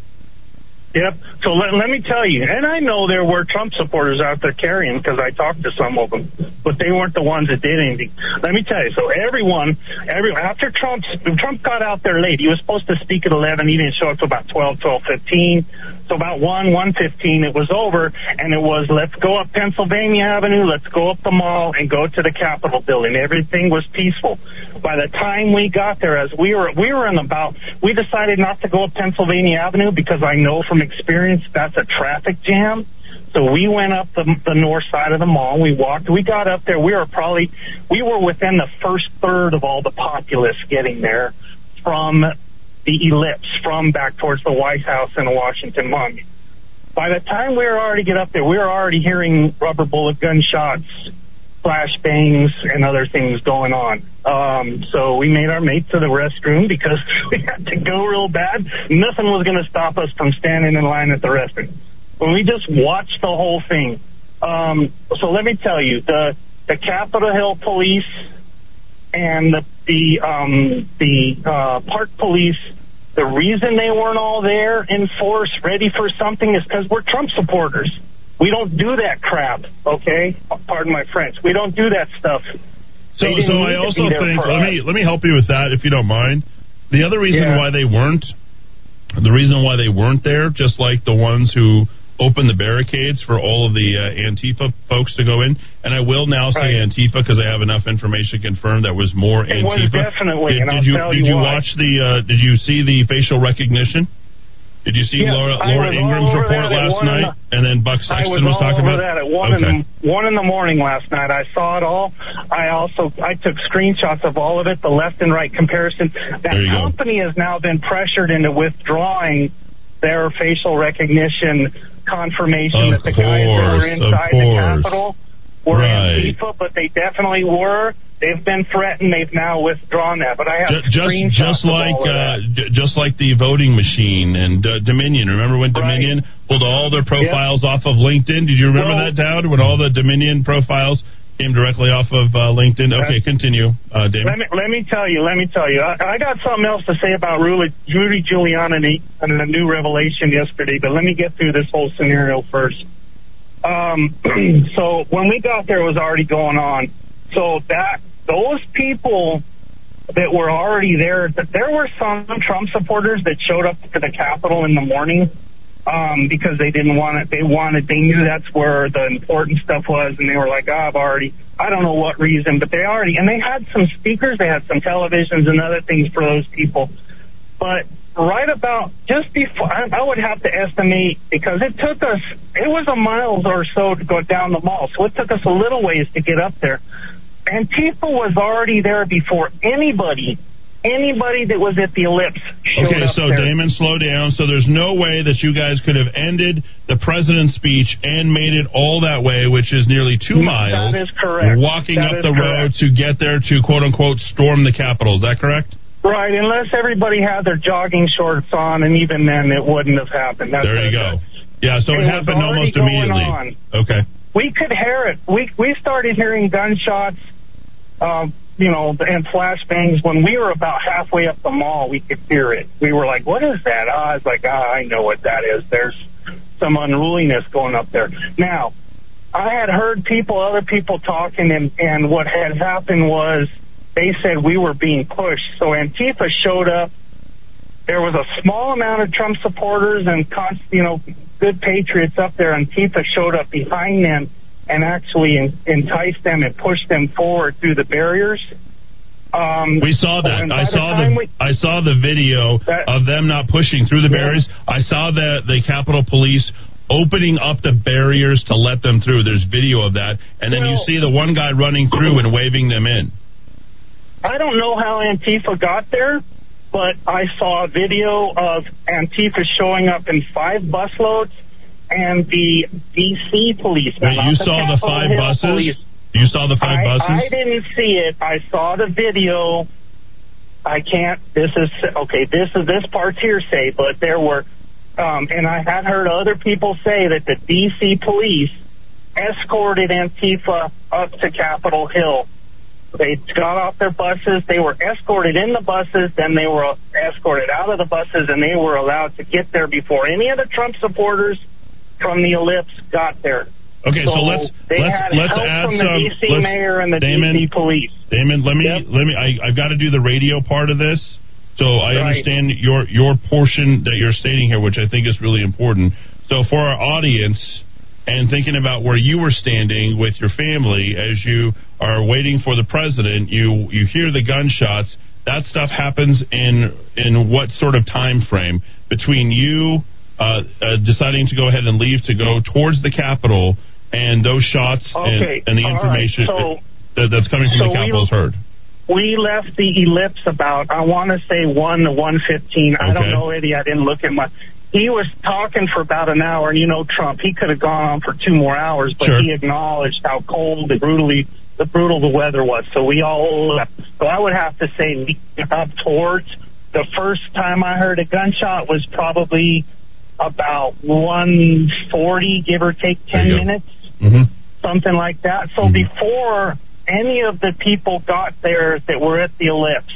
Yep. So let, let me tell you, and I know there were Trump supporters out there carrying because I talked to some of them, but they weren't the ones that did anything. Let me tell you. So everyone, every after Trump, Trump got out there late. He was supposed to speak at 11. He didn't show up till about 12, 12:15. About 1, 115, it was over, and it was let's go up Pennsylvania Avenue, let's go up the mall, and go to the Capitol building. Everything was peaceful. By the time we got there, as we were we were in about, we decided not to go up Pennsylvania Avenue because I know from experience that's a traffic jam. So we went up the, the north side of the mall. We walked. We got up there. We were probably we were within the first third of all the populace getting there from the ellipse, from back towards the White House and the Washington Monument. By the time we were already get up there, we were already hearing rubber bullet gunshots, flashbangs, and other things going on. Um, so we made our mate to the restroom because we had to go real bad. Nothing was going to stop us from standing in line at the restroom. When we just watched the whole thing. Um, so let me tell you, the the Capitol Hill Police and the the um, the uh, Park Police. The reason they weren't all there in force, ready for something, is because we're Trump supporters. We don't do that crap, okay? Pardon my French. We don't do that stuff. So, so I also think let us. me let me help you with that if you don't mind. The other reason Yeah. why they weren't, the reason why they weren't there, just like the ones who opened the barricades for all of the uh, Antifa folks to go in, and I will now say Right. Antifa because I have enough information confirmed that was more It was Antifa. definitely, Did, did you did you watch the? Uh, did you see the facial recognition? Did you see Laura, Laura Ingraham's report last night, and then Buck Sexton was was talking about that at one okay. in the, one in the morning last night. I saw it all. I also I took screenshots of all of it, the left and right comparison. That you go. company has now been pressured into withdrawing their facial recognition confirmation Of that the guys that were inside the. Capitol were Right. Antifa, but they definitely were. They've been threatened. They've now withdrawn that. But I have Ju- just just of like uh, j- just like the voting machine and uh, Dominion. Remember when Right. Dominion pulled all their profiles off of LinkedIn? Did you remember Well- that, Dowd? When all the Dominion profiles came directly off of uh, LinkedIn? Okay, continue, uh, David. Let me let me tell you. Let me tell you. I, I got something else to say about Rudy, Rudy Giuliani and the, new revelation yesterday, but let me get through this whole scenario first. Um, so when we got there, it was already going on. So that those people that were already there, that there were some Trump supporters that showed up to the Capitol in the morning um, because they didn't want it. They wanted, they knew that's where the important stuff was, and they were like, oh, I've already, I don't know what reason, but they already, and they had some speakers, they had some televisions and other things for those people. But right about just before, I, I would have to estimate because it took us, it was a mile or so to go down the mall, so it took us a little ways to get up there. Antifa was already there before anybody, anybody that was at the ellipse Okay, so there. Damon, slow down. So there's no way that you guys could have ended the president's speech and made it all that way, which is nearly two No, miles. that is correct. Walking That up the road to get there to quote unquote storm the Capitol. Is that correct? Right, unless everybody had their jogging shorts on, and even then it wouldn't have happened. That's There you go. Yeah, so it, It happened almost immediately. on. Okay. We could hear it. We we started hearing gunshots, um, you know, and flashbangs when we were about halfway up the mall. We could hear it. We were like, "What is that?" Ah, I was like, "Ah, I know what that is. There's some unruliness going up there." Now, I had heard people, other people talking, and and what had happened was they said we were being pushed. So Antifa showed up there was a small amount of Trump supporters and you know good patriots up there, and Tifa showed up behind them and actually en- enticed them and push them forward through the barriers. Um, We saw that. I by the saw the we- I saw the video That- of them not pushing through the Yeah. barriers. I saw the the Capitol Police opening up the barriers to let them through. There's video of that, and then you see the one guy running through and waving them in. I don't know how Antifa got there, but I saw a video of Antifa showing up in five busloads and the DC police. Wait, you the saw the five Hill buses? police. You saw the five I, buses? I didn't see it. I saw the video. I can't. This is okay. This is this part's hearsay, but there were, um, and I had heard other people say that the D.C. police escorted Antifa up to Capitol Hill. They got off their buses. They were escorted in the buses. Then they were escorted out of the buses, and they were allowed to get there before any of the Trump supporters from the ellipse got there. Okay, so, So let's they let's let's add from the. DC let's- mayor and the Damon, DC police. Damon, let me Yep. let me. I, I've got to do the radio part of this, so I Right. understand your your portion that you're stating here, which I think is really important. So for our audience, and thinking about where you were standing with your family as you are waiting for the president, you you hear the gunshots. That stuff happens in in what sort of time frame between you Uh, uh, deciding to go ahead and leave to go towards the Capitol and those shots Okay, and, and the all right, information so- that, that's coming from so the Capitol is heard. We left the ellipse about I want to say one to one fifteen. I don't know, Eddie. I didn't look at my. He was talking for about an hour, and you know Trump. He could have gone on for two more hours, but Sure. he acknowledged how cold and brutally the brutal the weather was. So we all left. So I would have to say up towards the first time I heard a gunshot was probably about one forty, give or take ten minutes. Mm-hmm. something like that. So Mhm. before any of the people got there that were at the ellipse,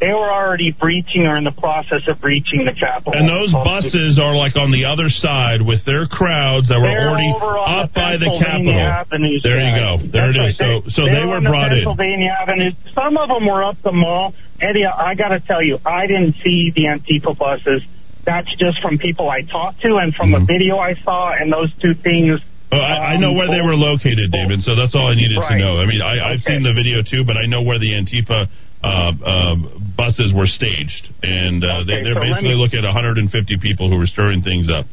they were already breaching or in the process of breaching the Capitol. And those buses are like on the other side with their crowds that were They're already up by the Capitol. Avenue There you go. There That's it is. right. So so They- they were the brought in. Pennsylvania Avenue. Some of them were up the mall. Eddie, I got to tell you, I didn't see the Antifa buses. That's just from people I talked to and from Mhm. a video I saw, and those two things. Well, I, I know where they were located, David. So that's all I needed to know. I mean, I, I've Okay. seen the video too, but I know where the Antifa uh, uh, buses were staged, and uh, they, Okay, they're so basically me- looking at 150 people who were stirring things up.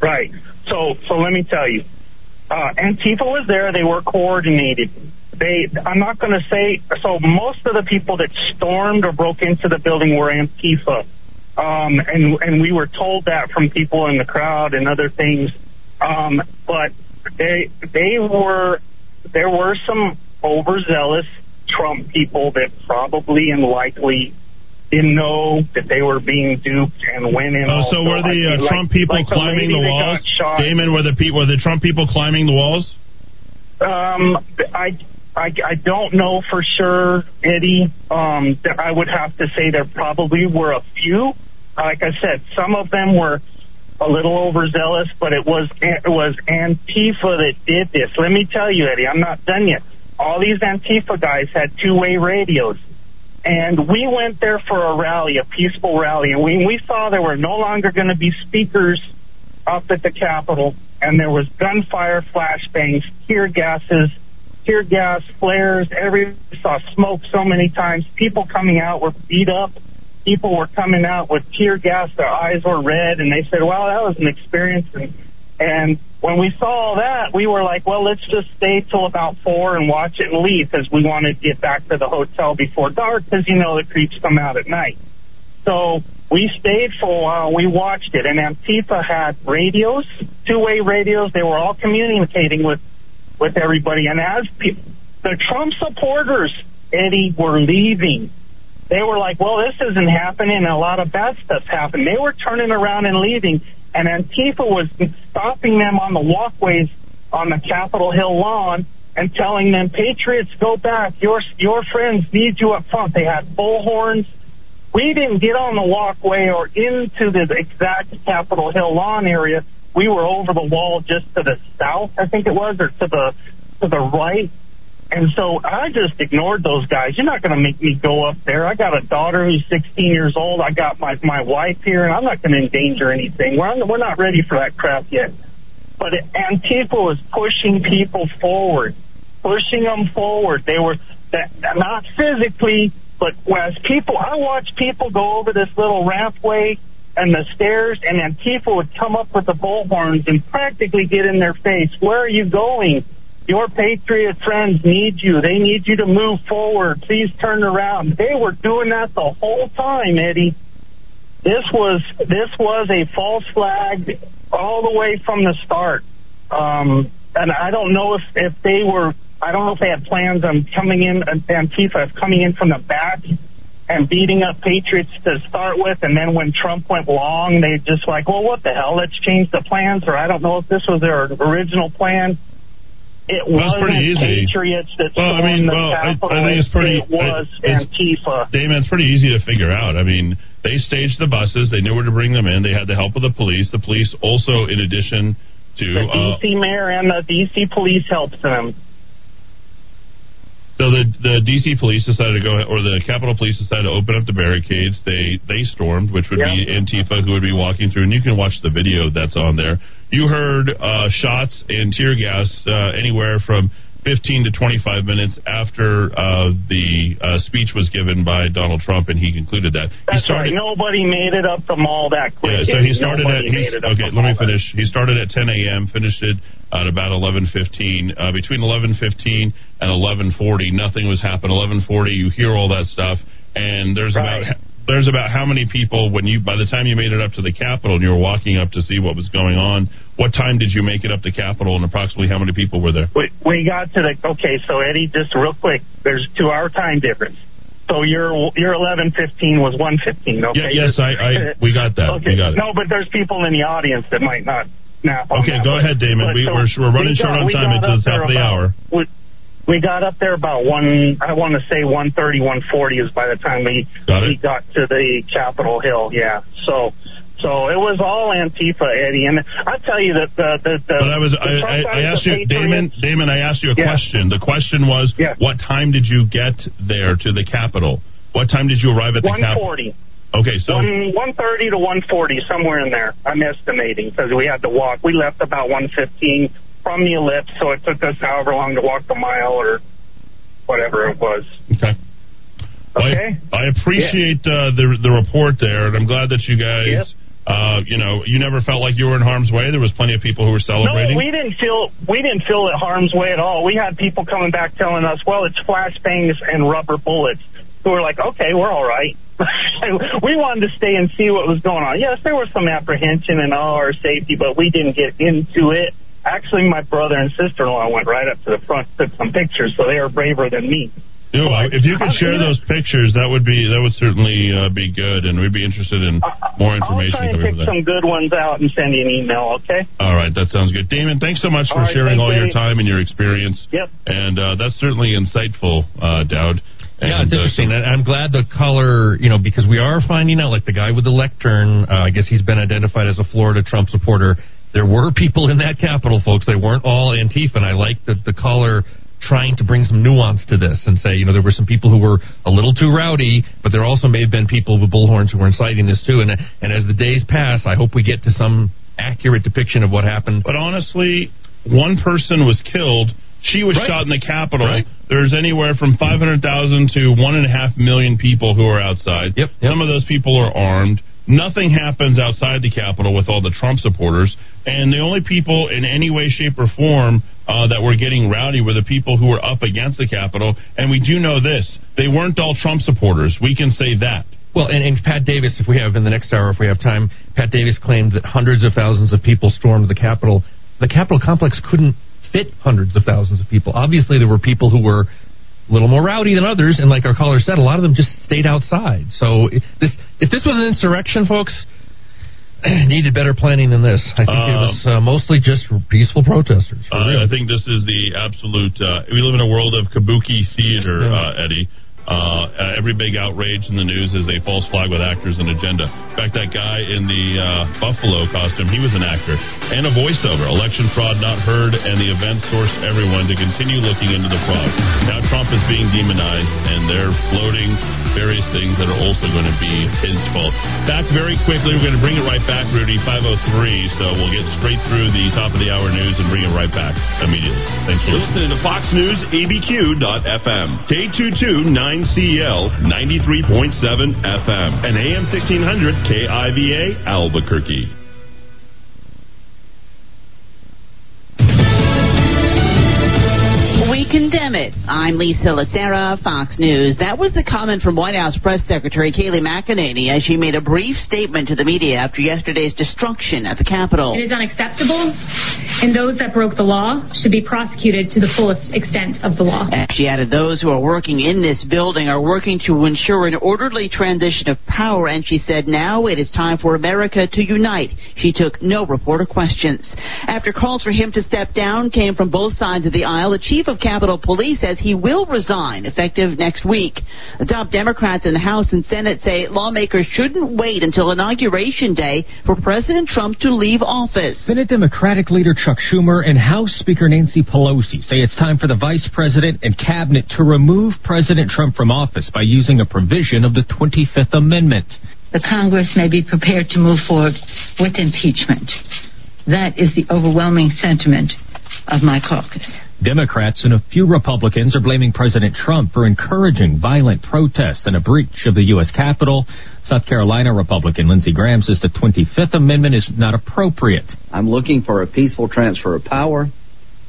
Right. So so let me tell you, uh, Antifa was there. They were coordinated. They. I'm not going to say. So most of the people that stormed or broke into the building were Antifa, um, and and we were told that from people in the crowd and other things. Um, but they they were there were some overzealous Trump people that probably and likely didn't know that they were being duped and went in. Oh, so were the uh, like- Trump people like climbing lady the walls? Damon, were the pe- were the Trump people climbing the walls? Um, I, I, I don't know for sure, Eddie. Um, th- I would have to say there probably were a few. Like I said, some of them were a little overzealous, but it was it was Antifa that did this. Let me tell you, Eddie, I'm not done yet. All these Antifa guys had two-way radios. And we went there for a rally, a peaceful rally, and we, we saw there were no longer going to be speakers up at the Capitol, and there was gunfire, flashbangs, tear gases, tear gas flares. Every saw smoke so many times. People coming out were beat up. People were coming out with tear gas. Their eyes were red, and they said, "Well, that was an experience." And, and when we saw all that, we were like, "Well, let's just stay till about four and watch it and leave," because we wanted to get back to the hotel before dark, because you know the creeps come out at night. So we stayed for a while. We watched it, and Antifa had radios, two-way radios. They were all communicating with with everybody. And as pe- the Trump supporters, Eddie, were leaving, they were like, "Well, this isn't happening. A lot of bad stuff's happened." They were turning around and leaving, and Antifa was stopping them on the walkways on the Capitol Hill lawn and telling them, "Patriots, go back. Your your friends need you up front." They had bullhorns. We didn't get on the walkway or into the exact Capitol Hill lawn area. We were over the wall just to the south, I think it was, or to the to the right. And so I just ignored those guys. You're not going to make me go up there. I got a daughter who's 16 years old. I got my my wife here, and I'm not going to endanger anything. We're we're not ready for that crap yet. But Antifa was pushing people forward, pushing them forward. They were that, not physically, but as people, I watched people go over this little rampway and the stairs, and Antifa would come up with the bullhorns and practically get in their face. Where are you going? Your patriot friends need you. They need you to move forward. Please turn around. They were doing that the whole time, Eddie. This was this was a false flag all the way from the start. Um, and I don't know if, if they were I don't know if they had plans on coming in Antifa coming in from the back and beating up patriots to start with, and then when Trump went long, they just like, well, what the hell? Let's change the plans. Or I don't know if this was their original plan. It Well, wasn't pretty easy. patriots that Well, I mean, the well, I- I think it's pretty- It was I- Antifa. Damon, it's pretty easy to figure out. I mean, they staged the buses. They knew where to bring them in. They had the help of the police. The police also, in addition to The uh, DC mayor and the DC police helped them. So the the DC police decided to go, or the Capitol Police decided to open up the barricades. They they stormed, which would be Antifa who would be walking through, and you can watch the video that's on there. You heard uh, shots and tear gas uh, anywhere from 15 to 25 minutes after uh, the uh, speech was given by Donald Trump, and he concluded that he started. right. Nobody made it up the mall that quick. Yeah, so he started Nobody at okay. Let me mall that- finish. He started at 10 a.m. Finished it at about 11:15. Uh, between 11:15 and 11:40, nothing was happening. 11:40, you hear all that stuff, and there's Right. about there's about how many people when you by the time you made it up to the Capitol and you were walking up to see what was going on. What time did you make it up to the Capitol, and approximately how many people were there? We, we got to the okay. So Eddie, just real quick, there's two hour time difference. So your your eleven fifteen was one fifteen. Okay. Yeah, yes, I, I we got that. Okay. We got it. No, but there's people in the audience that might not on Okay, go ahead, Damon. But We- so we're- we're running we short on time got until the top of the hour. We, we got up there about one. I want to say one thirty, one forty is by the time we Got we got to the Capitol Hill. Yeah. So. So it was all Antifa, Eddie, and I tell you that the the, the But I was I, I, I asked you, Damon. Damon, I asked you a Yeah. question. The question was, Yeah. what time did you get there to the Capitol? What time did you arrive at the one Capitol? forty. Okay, so one thirty to one forty, somewhere in there. I'm estimating because we had to walk. We left about one fifteen from the ellipse, so it took us however long to walk the mile or whatever it was. okay. Okay. I, I appreciate uh, the the report there, and I'm glad that you guys. Yep. Uh, you know, you never felt like you were in harm's way. There was plenty of people who were celebrating. No, we didn't feel we didn't feel it harm's way at all. We had people coming back telling us, "Well, it's flashbangs and rubber bullets." Who were like, "Okay, we're all right." we wanted to stay and see what was going on. Yes, there was some apprehension and all our safety, but we didn't get into it. Actually, my brother and sister-in-law went right up to the front, took some pictures, so they were braver than me. You know, if you could share those pictures, that would be that would certainly uh, be good, and we'd be interested in more information I'll try and coming pick some good ones out and send you an email. Okay. All right, that sounds good. Damon, thanks so much for All right, sharing all your time and your experience. Yep. And uh, that's certainly insightful, uh, Dowd. Yeah, And, it's uh, interesting. And I'm glad the color, you know, because we are finding out, like the guy with the lectern, uh, I guess he's been identified as a Florida Trump supporter. There were people in that Capitol, folks. They weren't all Antifa. And I like that the caller trying to bring some nuance to this and say, you know, there were some people who were a little too rowdy, but there also may have been people with bullhorns who were inciting this too. And, and as the days pass, I hope we get to some accurate depiction of what happened. But honestly, one person was killed. She was Right. shot in the Capitol. Right. There's anywhere from 500,000 to one and a half million people who are outside. Yep, yep. Some of those people are armed. Nothing happens outside the Capitol with all the Trump supporters. And the only people in any way, shape, or form uh, that were getting rowdy were the people who were up against the Capitol. And we do know this they weren't all Trump supporters. We can say that. Well, and, and Pat Davis, if we have in the next hour, if we have time, Pat Davis claimed that hundreds of thousands of people stormed the Capitol. The Capitol complex couldn't fit hundreds of thousands of people. Obviously, there were people who were a little more rowdy than others, and like our caller said, a lot of them just stayed outside. So if this if this was an insurrection, folks, needed better planning than this. I think it Um, was uh, mostly just peaceful protesters. Uh. I think this is the absolute. Uh, we live in a world of kabuki theater, Yeah. uh, Eddie. Uh, every big outrage in the news is a false flag with actors and agenda. In fact, that guy in the uh, Buffalo costume, he was an actor and a voiceover. Election fraud not heard, and the event forced everyone to continue looking into the fraud. Now Trump is being demonized, and they're floating various things that are also going to be his fault. Back very quickly, we're going to bring it right back, Rudy, 503. So we'll get straight through the top of the hour news and bring it right back immediately. Thanks for You're listening to Fox News, ABQ.FM, K22 9CL, 93.7 FM, and AM 1600 KIVA, Albuquerque. We condemn it. I'm Lisa Lacera, Fox News. That was the comment from White House Press Secretary Kayleigh McEnany as she made a brief statement to the media after yesterday's destruction at the Capitol. It is unacceptable, and those that broke the law should be prosecuted to the fullest extent of the law. And she added those who are working in this building are working to ensure an orderly transition of power, and she said now it is time for America to unite. She took no reporter questions. After calls for him to step down came from both sides of the aisle, the chief of Capitol Police says he will resign effective next week. The top Democrats in the House and Senate say lawmakers shouldn't wait until Inauguration Day for President Trump to leave office. Senate Democratic leader Chuck Schumer and House Speaker Nancy Pelosi say it's time for the vice president and cabinet to remove President Trump from office by using a provision of the 25th Amendment. The Congress may be prepared to move forward with impeachment. That is the overwhelming sentiment of my caucus. Democrats and a few Republicans are blaming President Trump for encouraging violent protests and a breach of the U.S. Capitol. South Carolina Republican Lindsey Graham says the 25th Amendment is not appropriate. I'm looking for a peaceful transfer of power.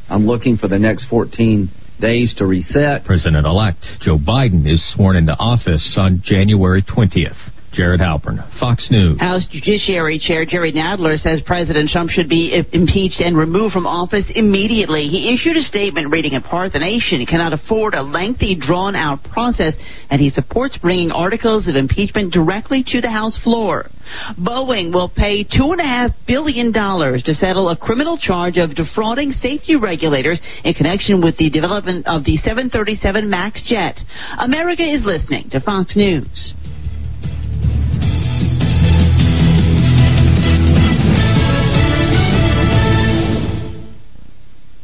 I'm looking for the next 14 days to reset. President elect Joe Biden is sworn into office on January 20th. Jared Halpern, Fox News. House Judiciary Chair Jerry Nadler says President Trump should be impeached and removed from office immediately. He issued a statement reading apart the nation cannot afford a lengthy, drawn out process, and he supports bringing articles of impeachment directly to the House floor. Boeing will pay $2.5 billion to settle a criminal charge of defrauding safety regulators in connection with the development of the 737 MAX jet. America is listening to Fox News.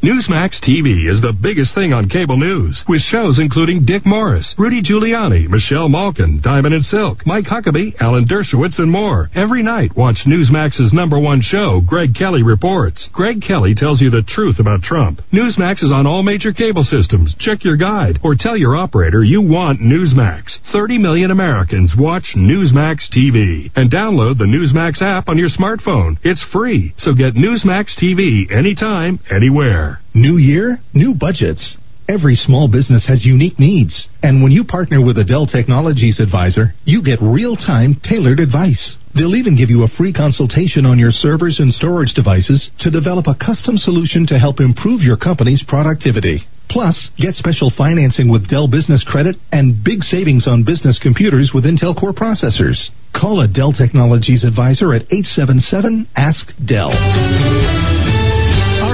Newsmax TV is the biggest thing on cable news, with shows including Dick Morris, Rudy Giuliani, Michelle Malkin, Diamond and Silk, Mike Huckabee, Alan Dershowitz, and more. Every night, watch Newsmax's number one show, Greg Kelly Reports. Greg Kelly tells you the truth about Trump. Newsmax is on all major cable systems. Check your guide or tell your operator you want Newsmax. 30 million Americans watch Newsmax TV. And download the Newsmax app on your smartphone. It's free, so get Newsmax TV anytime, anywhere. New year, new budgets. Every small business has unique needs. And when you partner with a Dell Technologies advisor, you get real time, tailored advice. They'll even give you a free consultation on your servers and storage devices to develop a custom solution to help improve your company's productivity. Plus, get special financing with Dell Business Credit and big savings on business computers with Intel Core processors. Call a Dell Technologies advisor at 877 Ask Dell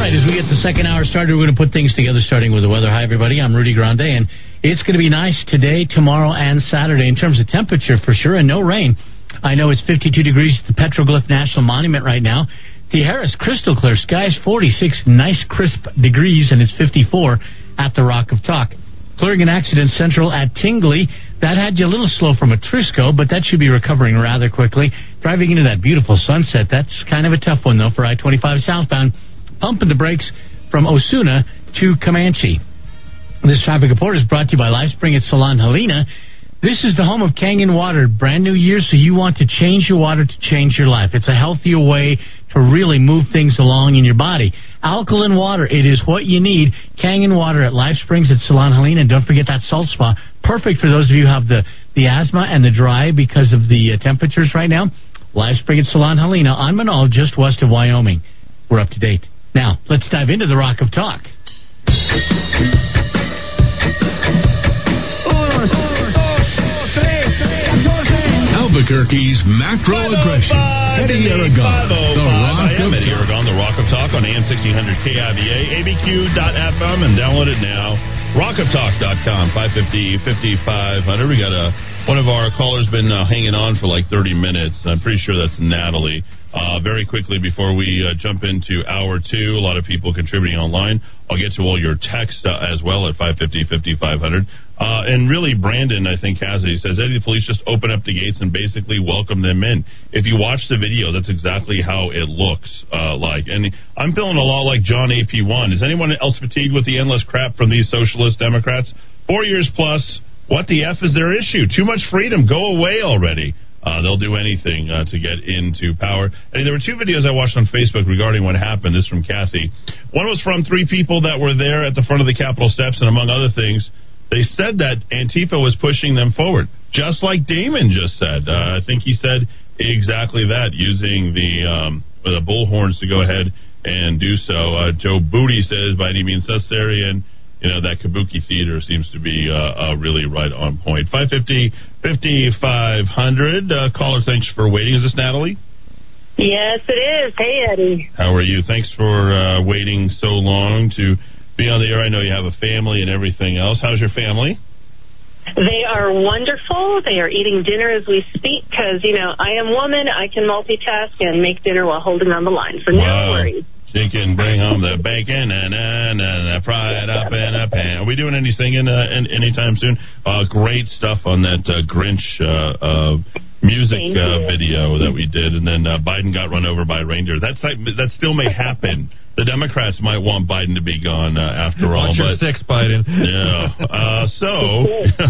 right, as we get the second hour started, we're going to put things together, starting with the weather. Hi, everybody. I'm Rudy Grande, and it's going to be nice today, tomorrow, and Saturday in terms of temperature for sure, and no rain. I know it's 52 degrees at the Petroglyph National Monument right now. The Harris crystal clear skies 46 nice crisp degrees, and it's 54 at the Rock of Talk. Clearing an accident central at Tingley. That had you a little slow from Atrisco, but that should be recovering rather quickly. Driving into that beautiful sunset, that's kind of a tough one, though, for I 25 southbound pumping the brakes from Osuna to Comanche. This traffic report is brought to you by LifeSpring at Salon Helena. This is the home of Kangen Water. Brand new year, so you want to change your water to change your life. It's a healthier way to really move things along in your body. Alkaline water, it is what you need. Kangen Water at Life Springs at Salon Helena. And don't forget that salt spa. Perfect for those of you who have the, the asthma and the dry because of the uh, temperatures right now. Life Spring at Salon Helena on Menaul, just west of Wyoming. We're up to date. Now, let's dive into the Rock of Talk. Albuquerque's macro aggression. Eddie Aragon, the Rock of Eddie Aragon, the Rock of Talk on AM 1600 KIVA, ABQ.FM, and download it now Rockoftalk.com, 550 5500. We got a, one of our callers been uh, hanging on for like 30 minutes. I'm pretty sure that's Natalie. Uh, very quickly before we uh, jump into hour two, a lot of people contributing online. I'll get to all your text uh, as well at 550 5500. Uh, and really, Brandon, I think, has it. He says, Eddie, the police just open up the gates and basically welcome them in. If you watch the video, that's exactly how it looks uh, like. And I'm feeling a lot like John AP1. Is anyone else fatigued with the endless crap from these socialist Democrats? Four years plus. What the F is their issue? Too much freedom. Go away already. Uh, they'll do anything uh, to get into power. And there were two videos I watched on Facebook regarding what happened. This from Kathy. One was from three people that were there at the front of the Capitol steps, and among other things, they said that Antifa was pushing them forward, just like Damon just said. Uh, I think he said exactly that, using the um, the bullhorns to go ahead and do so. Uh, Joe Booty says, by any means necessary, and you know, that Kabuki Theater seems to be uh, uh, really right on point. 550 5500. Uh, caller, thanks for waiting. Is this Natalie? Yes, it is. Hey, Eddie. How are you? Thanks for uh, waiting so long to be on the air. I know you have a family and everything else. How's your family? They are wonderful. They are eating dinner as we speak because, you know, I am woman. I can multitask and make dinner while holding on the line. So wow. no worries. She can bring home the bacon and and, and fry it up in a pan. Are we doing any singing uh, in, anytime soon? Uh, great stuff on that uh, Grinch uh, uh, music uh, video that we did, and then uh, Biden got run over by a reindeer. That's that still may happen. The Democrats might want Biden to be gone uh, after all. Watch your but, six, Biden. Yeah. Uh, so.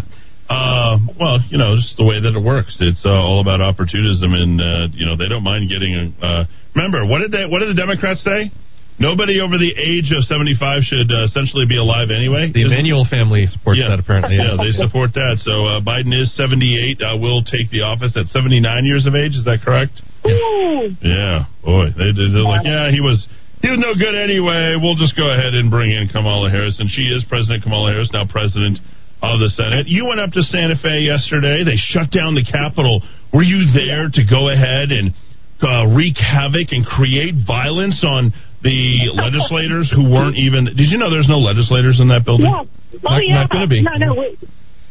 Uh, well, you know, just the way that it works. It's uh, all about opportunism, and uh, you know they don't mind getting. Uh, remember, what did they? What did the Democrats say? Nobody over the age of seventy-five should uh, essentially be alive anyway. The Emanuel family supports yeah. that apparently. Yeah, they support that. So uh, Biden is seventy-eight. Uh, will take the office at seventy-nine years of age. Is that correct? Ooh. Yeah, boy, they, they're like, yeah, he was. He was no good anyway. We'll just go ahead and bring in Kamala Harris, and she is President Kamala Harris, now President of the Senate. You went up to Santa Fe yesterday. They shut down the Capitol. Were you there to go ahead and uh, wreak havoc and create violence on the legislators who weren't even? Did you know there's no legislators in that building? Yeah. Oh, not, yeah. not going to be. No, no. We,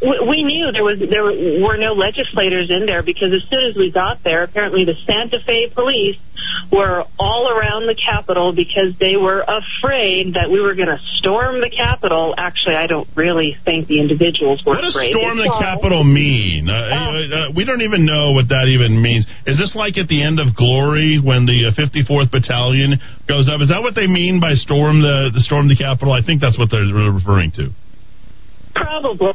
we knew there was there were no legislators in there because as soon as we got there, apparently the Santa Fe police were all around the Capitol because they were afraid that we were going to storm the Capitol. Actually, I don't really think the individuals were what does afraid. storm the Capitol mean? Uh, uh, we don't even know what that even means. Is this like at the end of Glory when the uh, 54th Battalion goes up? Is that what they mean by storm the, the storm the Capitol? I think that's what they're referring to. Probably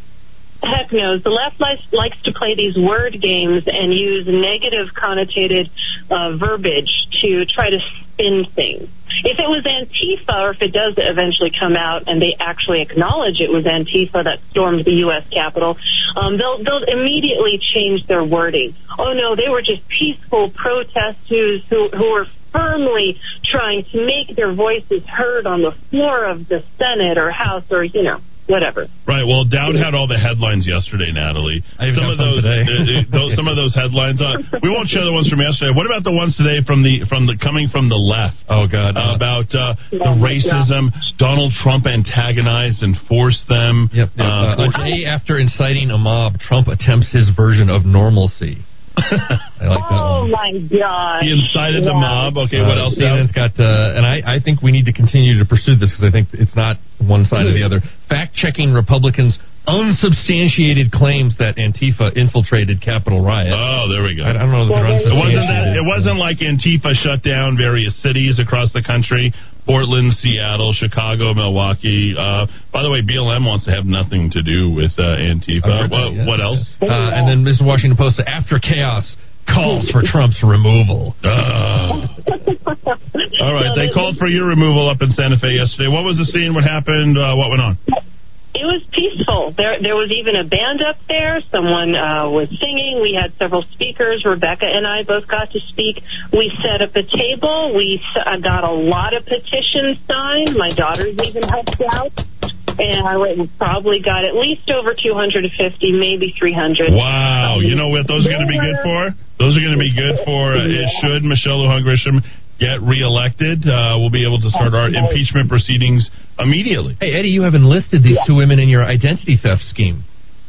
heck knows. The left likes, to play these word games and use negative connotated uh, verbiage to try to spin things. If it was Antifa, or if it does eventually come out and they actually acknowledge it was Antifa that stormed the U.S. Capitol, um, they'll they'll immediately change their wording. Oh no, they were just peaceful protesters who who were firmly trying to make their voices heard on the floor of the Senate or House or you know whatever. Right. Well, Dowd had all the headlines yesterday, Natalie. I some of those, today. uh, those, some of those headlines. Uh, we won't show the ones from yesterday. What about the ones today from the from the coming from the left? Oh God, uh, about uh, the racism. Donald Trump antagonized and forced them. Yep. yep. Uh, a day after inciting a mob, Trump attempts his version of normalcy. I like that oh one. my God! He incited the mob. Okay, Uh, what else? CNN's got, uh, and I, I think we need to continue to pursue this because I think it's not one side or the other. Fact checking Republicans' unsubstantiated claims that Antifa infiltrated Capitol riot. Oh, there we go. I, I don't know if they're It wasn't that. It wasn't like Antifa shut down various cities across the country: Portland, Seattle, Chicago, Milwaukee. Uh, by the way, BLM wants to have nothing to do with uh, Antifa. I've heard Well, that, yeah. what else? Uh, and then Mr. Washington Post, after chaos, calls for Trump's removal. Uh, all right, they called for your removal up in Santa Fe yesterday. What was the scene? What happened? Uh, what went on? It was peaceful. There, there was even a band up there. Someone uh, was singing. We had several speakers. Rebecca and I both got to speak. We set up a table. We uh, got a lot of petitions signed. My daughters even helped out. And I probably got at least over 250, maybe 300. Wow, you know what those are going to be good for? Those are going to be good for uh, it should Michelle Lujan Grisham get reelected. Uh, we'll be able to start our impeachment proceedings immediately. Hey, Eddie, you have enlisted these two women in your identity theft scheme.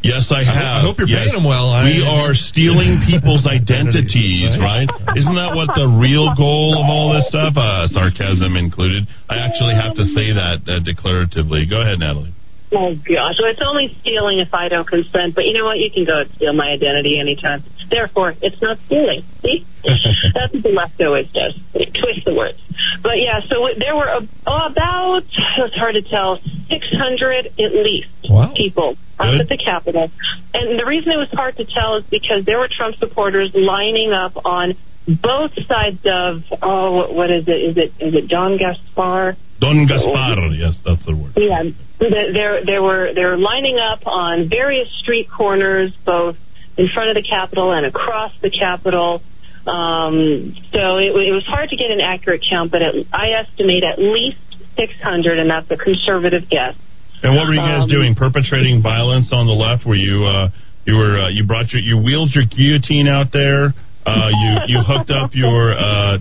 Yes, I have. I hope you're yes. paying them well. We I- are stealing people's identities, right? Isn't that what the real goal of all this stuff? Uh, sarcasm included. I actually have to say that uh, declaratively. Go ahead, Natalie. Oh gosh, well, it's only stealing if I don't consent. But you know what? You can go and steal my identity anytime. Therefore, it's not stealing. See, that's what the left always does. They twist the words. But yeah, so there were oh, about it's hard to tell, six hundred at least people up at the Capitol. And the reason it was hard to tell is because there were Trump supporters lining up on both sides of oh, what, is it? Is it is it Don Gaspar? Don Gaspar. Yes, that's the word. Yeah, there there were they were lining up on various street corners, both in front of the Capitol and across the Capitol. Um, so it, it was hard to get an accurate count, but it, I estimate at least 600, and that's a conservative guess. And what were you guys Um, doing? Perpetrating violence on the left? Were you uh, you were uh, you brought your you wheeled your guillotine out there? Uh, you you hooked up your uh,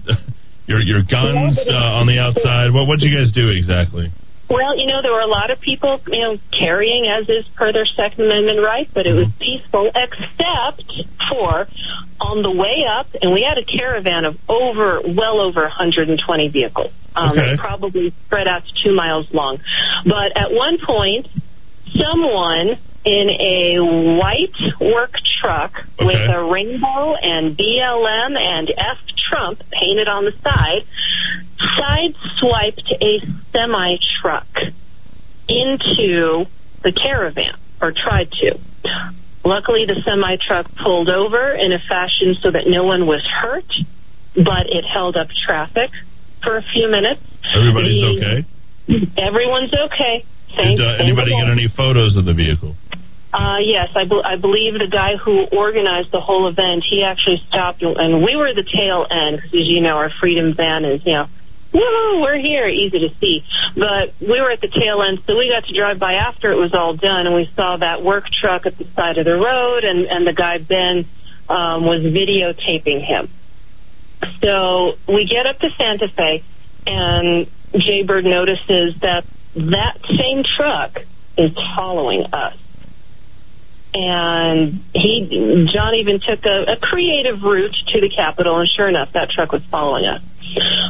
your your guns uh, on the outside. What what did you guys do exactly? Well, you know, there were a lot of people, you know, carrying as is per their Second Amendment right, but it was peaceful, except for on the way up, and we had a caravan of over, well over 120 vehicles. Um, Okay. Probably spread out to two miles long. But at one point, someone in a white work truck with a rainbow and BLM and F Trump painted on the side sideswiped a semi truck into the caravan or tried to. Luckily, the semi truck pulled over in a fashion so that no one was hurt, but it held up traffic for a few minutes. Everybody's The- okay. Everyone's okay. Thank, Did uh, anybody get any photos of the vehicle? Uh, yes, I, be- I believe the guy who organized the whole event, he actually stopped, and we were the tail end, 'cause as you know, our Freedom Van is, you know, woo, we're here, easy to see. But we were at the tail end, so we got to drive by after it was all done, and we saw that work truck at the side of the road, and, and the guy, Ben, um, was videotaping him. So we get up to Santa Fe, and Jaybird notices that that same truck is following us. And he, John even took a, a creative route to the Capitol, and sure enough, that truck was following us.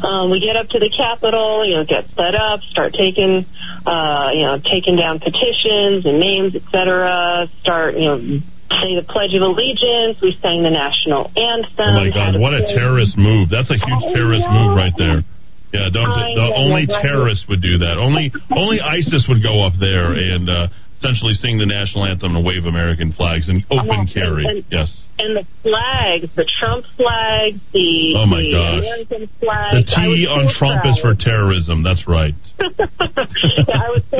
Um, we get up to the Capitol, you know, get set up, start taking, uh, you know, taking down petitions and names, etc. Start, you know, say the Pledge of Allegiance. We sang the national anthem. Oh my God! What a terrorist move! That's a huge terrorist move right there. Yeah, don't. I The, know, only right? terrorists would do that. Only only ISIS would go up there and uh, essentially sing the national anthem and wave American flags and open carry. and- Yes. And the flags, the Trump flag, the, Oh, my the gosh. American The flag. Was T on so Trump is for terrorism. That's right. yeah, I was so,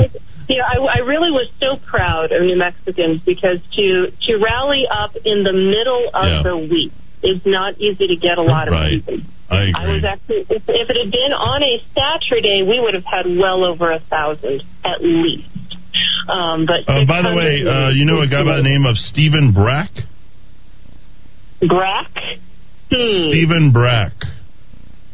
you know, I, I really was so proud of New Mexicans because to to rally up in the middle of Yeah. the week is not easy to get a lot of Right. people. I I was actually, if, if it had been on a Saturday, we would have had well over a thousand at least. Um, but Uh, by the way, uh, you know a guy by the name of Stephen Brack? Brack. Hmm. Stephen Brack.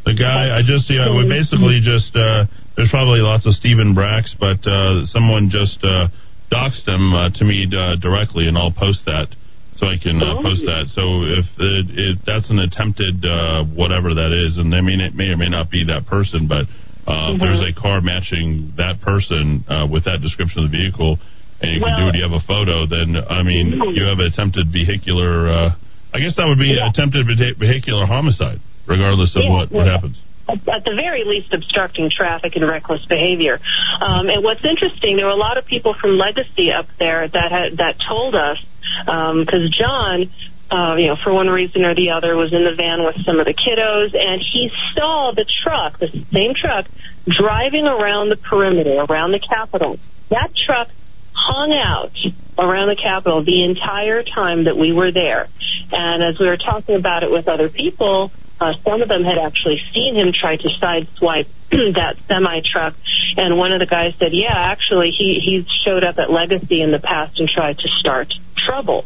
The guy, I just, yeah, we basically just, uh, there's probably lots of Stephen Bracks, but uh, someone just uh, doxed him uh, to me uh, directly, and I'll post that so I can uh, post that. So if it, it, that's an attempted uh, whatever that is, and I mean, it may or may not be that person, but uh, if there's a car matching that person uh, with that description of the vehicle, and you can do it, you have a photo, then, I mean, you have attempted vehicular, uh, I guess that would be attempted vehicular homicide, regardless of Yeah, what, what yeah. happens. at the very least obstructing traffic and reckless behavior. Um, and what's interesting, there were a lot of people from Legacy up there that had, that told us because John. Uh, you know, for one reason or the other, was in the van with some of the kiddos, and he saw the truck, the same truck, driving around the perimeter, around the Capitol. That truck hung out around the Capitol the entire time that we were there. And as we were talking about it with other people, uh, some of them had actually seen him try to sideswipe that semi truck. And one of the guys said, "Yeah, actually, he he showed up at Legacy in the past and tried to start trouble."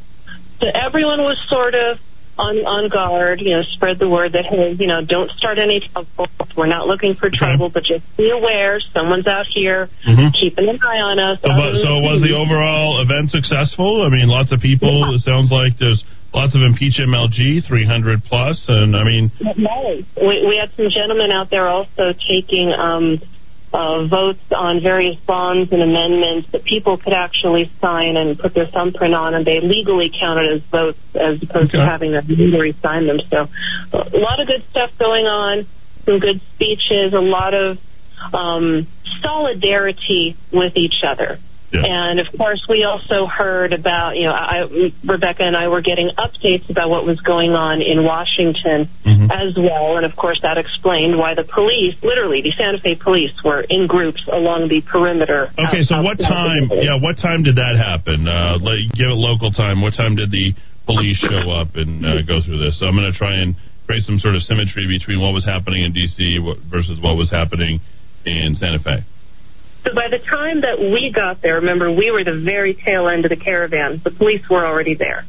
So everyone was sort of on on guard. You know, spread the word that hey, you know, don't start any trouble. We're not looking for trouble, but just be aware someone's out here Mhm. keeping an eye on us. So, but, so was the overall event successful? I mean, lots of people. It sounds like there's lots of impeach MLG, 300 plus, and I mean, No. We, we had some gentlemen out there also taking um, uh, votes on various bonds and amendments that people could actually sign and put their thumbprint on, and they legally counted as votes as opposed to having them legally sign them. So, a lot of good stuff going on, some good speeches, a lot of um, solidarity with each other. And of course, we also heard about, you know, I, Rebecca and I were getting updates about what was going on in Washington as well. And of course, that explained why the police, literally, the Santa Fe police, were in groups along the perimeter. okay. So what time? Yeah, what time did that happen? Uh, give it local time. What time did the police show up and uh, go through this? So I'm going to try and create some sort of symmetry between what was happening in D.C. versus what was happening in Santa Fe. So by the time that we got there, remember, we were the very tail end of the caravan. The police were already there.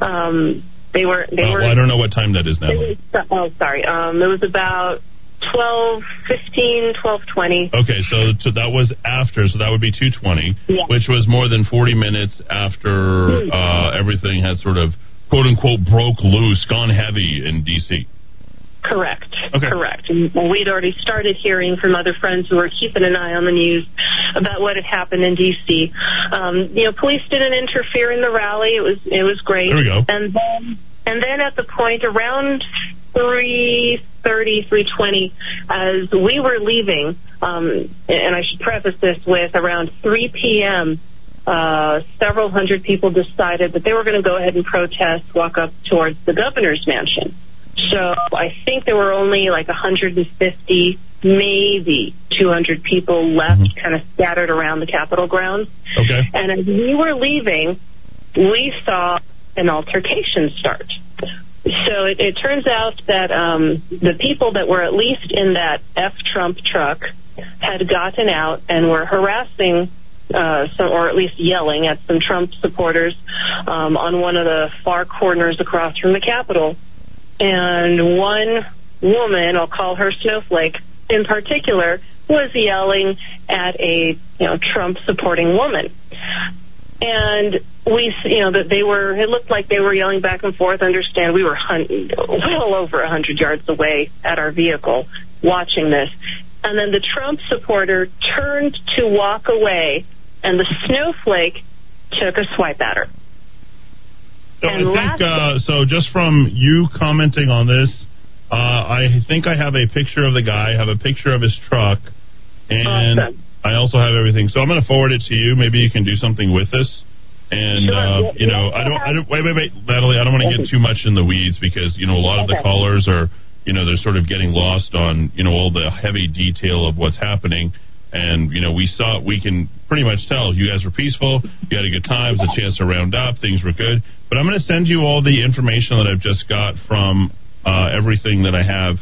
Um, they were, they were. well, I don't know what time that is now. Was, oh, sorry. Um, it was about twelve fifteen, twelve twenty. Okay, so, so that was after, so that would be 220, Yeah. which was more than 40 minutes after uh, everything had sort of quote unquote broke loose, gone heavy in D.C. Correct. Correct. And we'd already started hearing from other friends who were keeping an eye on the news about what had happened in D.C. Um, you know, police didn't interfere in the rally. It was it was great. There we go. And then and then at the point around three thirty, three twenty, as we were leaving, um, and I should preface this with around 3 p.m. Uh, several hundred people decided that they were going to go ahead and protest, walk up towards the governor's mansion. So I think there were only like 150, maybe 200 people left, kind of scattered around the Capitol grounds. Okay. And as we were leaving, we saw an altercation start. So it, it turns out that um, the people that were at least in that F Trump truck had gotten out and were harassing. Uh, some, or at least yelling at some Trump supporters um, on one of the far corners across from the Capitol and one woman, I'll call her Snowflake in particular, was yelling at a you know Trump supporting woman. And we, you know, that they were. It looked like they were yelling back and forth. Understand, we were hun- well over a hundred yards away at our vehicle, watching this. And then the Trump supporter turned to walk away, and the snowflake took a swipe at her. So I think uh, so. Just from you commenting on this, uh, I think I have a picture of the guy. I have a picture of his truck, and I also have everything. So I'm going to forward it to you. Maybe you can do something with this. And uh, you know, I don't, I don't. Wait, wait, wait, Natalie. I don't want to get too much in the weeds because you know a lot of the callers are, you know, they're sort of getting lost on you know all the heavy detail of what's happening. And you know, we saw we can pretty much tell you guys were peaceful. You had a good time. It was a chance to round up. Things were good. But I'm going to send you all the information that I've just got from uh, everything that I have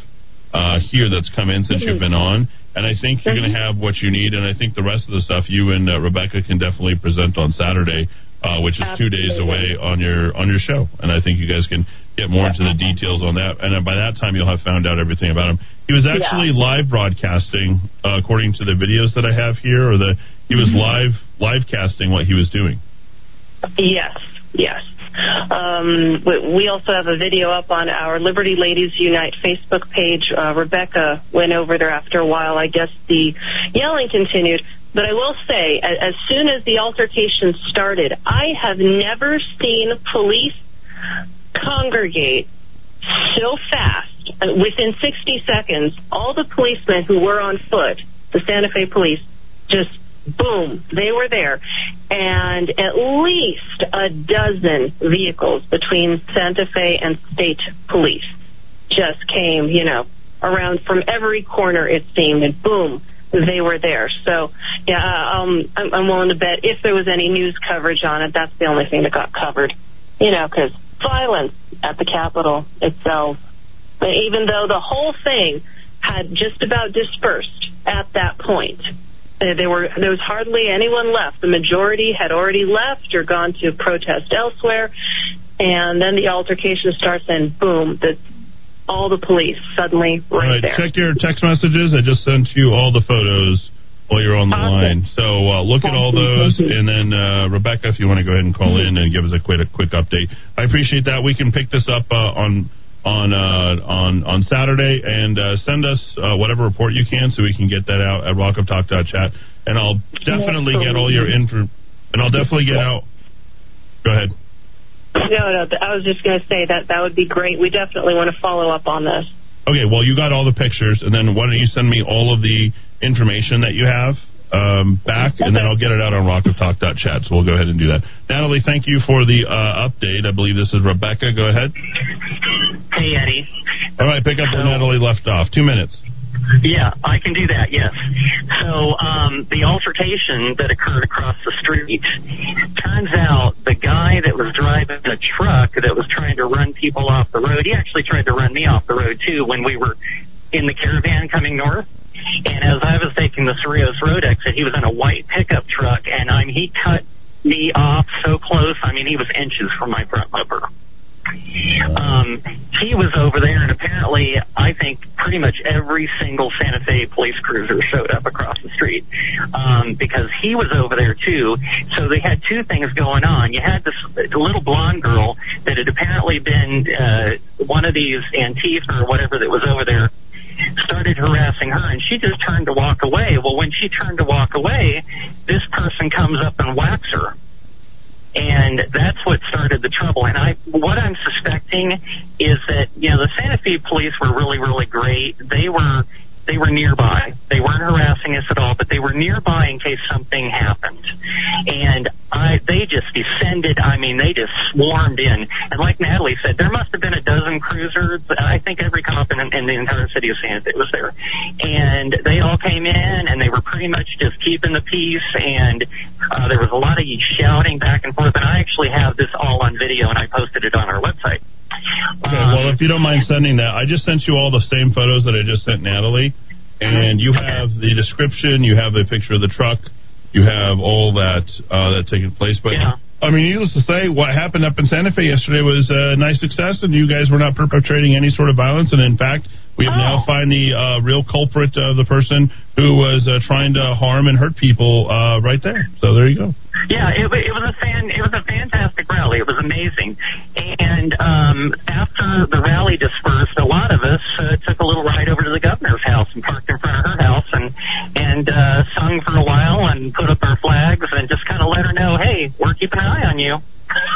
uh, here that's come in since you've been on. And I think you're going to have what you need. And I think the rest of the stuff you and uh, Rebecca can definitely present on Saturday, uh, which is two days away on your on your show. And I think you guys can get more into the details on that. And by that time, you'll have found out everything about him. He was actually live broadcasting, uh, according to the videos that I have here, or the he was live live casting what he was doing. Yes, yes. Um, we, also have a video up on our Liberty Ladies Unite Facebook page. Uh, Rebecca went over there after a while. I guess the yelling continued. But I will say, as soon as the altercation started, I have never seen police congregate so fast. Uh, Within 60 seconds, all the policemen who were on foot, the Santa Fe police, just boom, they were there. And at least a dozen vehicles between Santa Fe and state police just came, you know, around from every corner it seemed, and boom, they were there. So, yeah, um, I'm, I'm willing to bet if there was any news coverage on it, that's the only thing that got covered. You know, because violence at the Capitol itself, even though the whole thing had just about dispersed at that point, there were there was hardly anyone left. The majority had already left or gone to protest elsewhere. and then the altercation starts, and boom, the all the police suddenly right, All right, there. check your text messages. I just sent you all the photos while you're on the line. So uh, look at all those, and then uh, Rebecca, if you want to go ahead and call in and give us a quick a quick update, I appreciate that. We can pick this up uh, on on uh, on on Saturday and uh, send us uh, whatever report you can, so we can get that out at rockoftalk.chat, and I'll definitely get all your info, and I'll definitely get out. Go ahead. No, no, I was just going to say that that would be great. We definitely want to follow up on this. Okay, well, you got all the pictures, and then why don't you send me all of the information that you have um, back, and then I'll get it out on rockoftalk.chat. So we'll go ahead and do that. Natalie, thank you for the uh, update. I believe this is Rebecca. Go ahead. Hey, Eddie. All right, pick up where Natalie left off. Two minutes. Yeah, I can do that, yes. So, um, the altercation that occurred across the street, turns out the guy that was driving a truck that was trying to run people off the road, he actually tried to run me off the road too when we were in the caravan coming north. And as I was taking the Cerrillos Road exit, he was in a white pickup truck, and I mean, he cut me off so close. I mean, he was inches from my front bumper. Um, he was over there, and apparently, I think pretty much every single Santa Fe police cruiser showed up across the street um, because he was over there too. So they had two things going on. You had this little blonde girl that had apparently been uh, one of these Antifa or whatever that was over there started harassing her and she just turned to walk away. Well, when she turned to walk away, this person comes up and whacks her. And that's what started the trouble. And I, what I'm suspecting is that, you know, the Santa Fe police were really, really great. They were, they were nearby. They weren't harassing us at all, but they were nearby in case something happened. And I, they just descended. I mean, they just swarmed in. And like Natalie said, there must have been a dozen cruisers. I think every cop in, in the entire city of Santa Fe was there. And they all came in and they were pretty much just keeping the peace. And uh, there was a lot of shouting back and forth. And I actually have this all on video and I posted it on our website. Okay, well, if you don't mind sending that, I just sent you all the same photos that I just sent Natalie, and you have the description, you have the picture of the truck, you have all that uh, that's taking place. But I mean, needless to say, what happened up in Santa Fe yesterday was a nice success, and you guys were not perpetrating any sort of violence. And in fact, we have now found the uh, real culprit of the person who was uh, trying to harm and hurt people uh, right there. So there you go. Yeah, it, it was a fan. It was a fantastic rally. It was amazing. And um, after the rally dispersed, a lot of us uh, took a little ride over to the governor's house and parked in front of her house and and uh, sung for a while and put up our flags and just kind of let her know, hey, we're keeping an eye on you.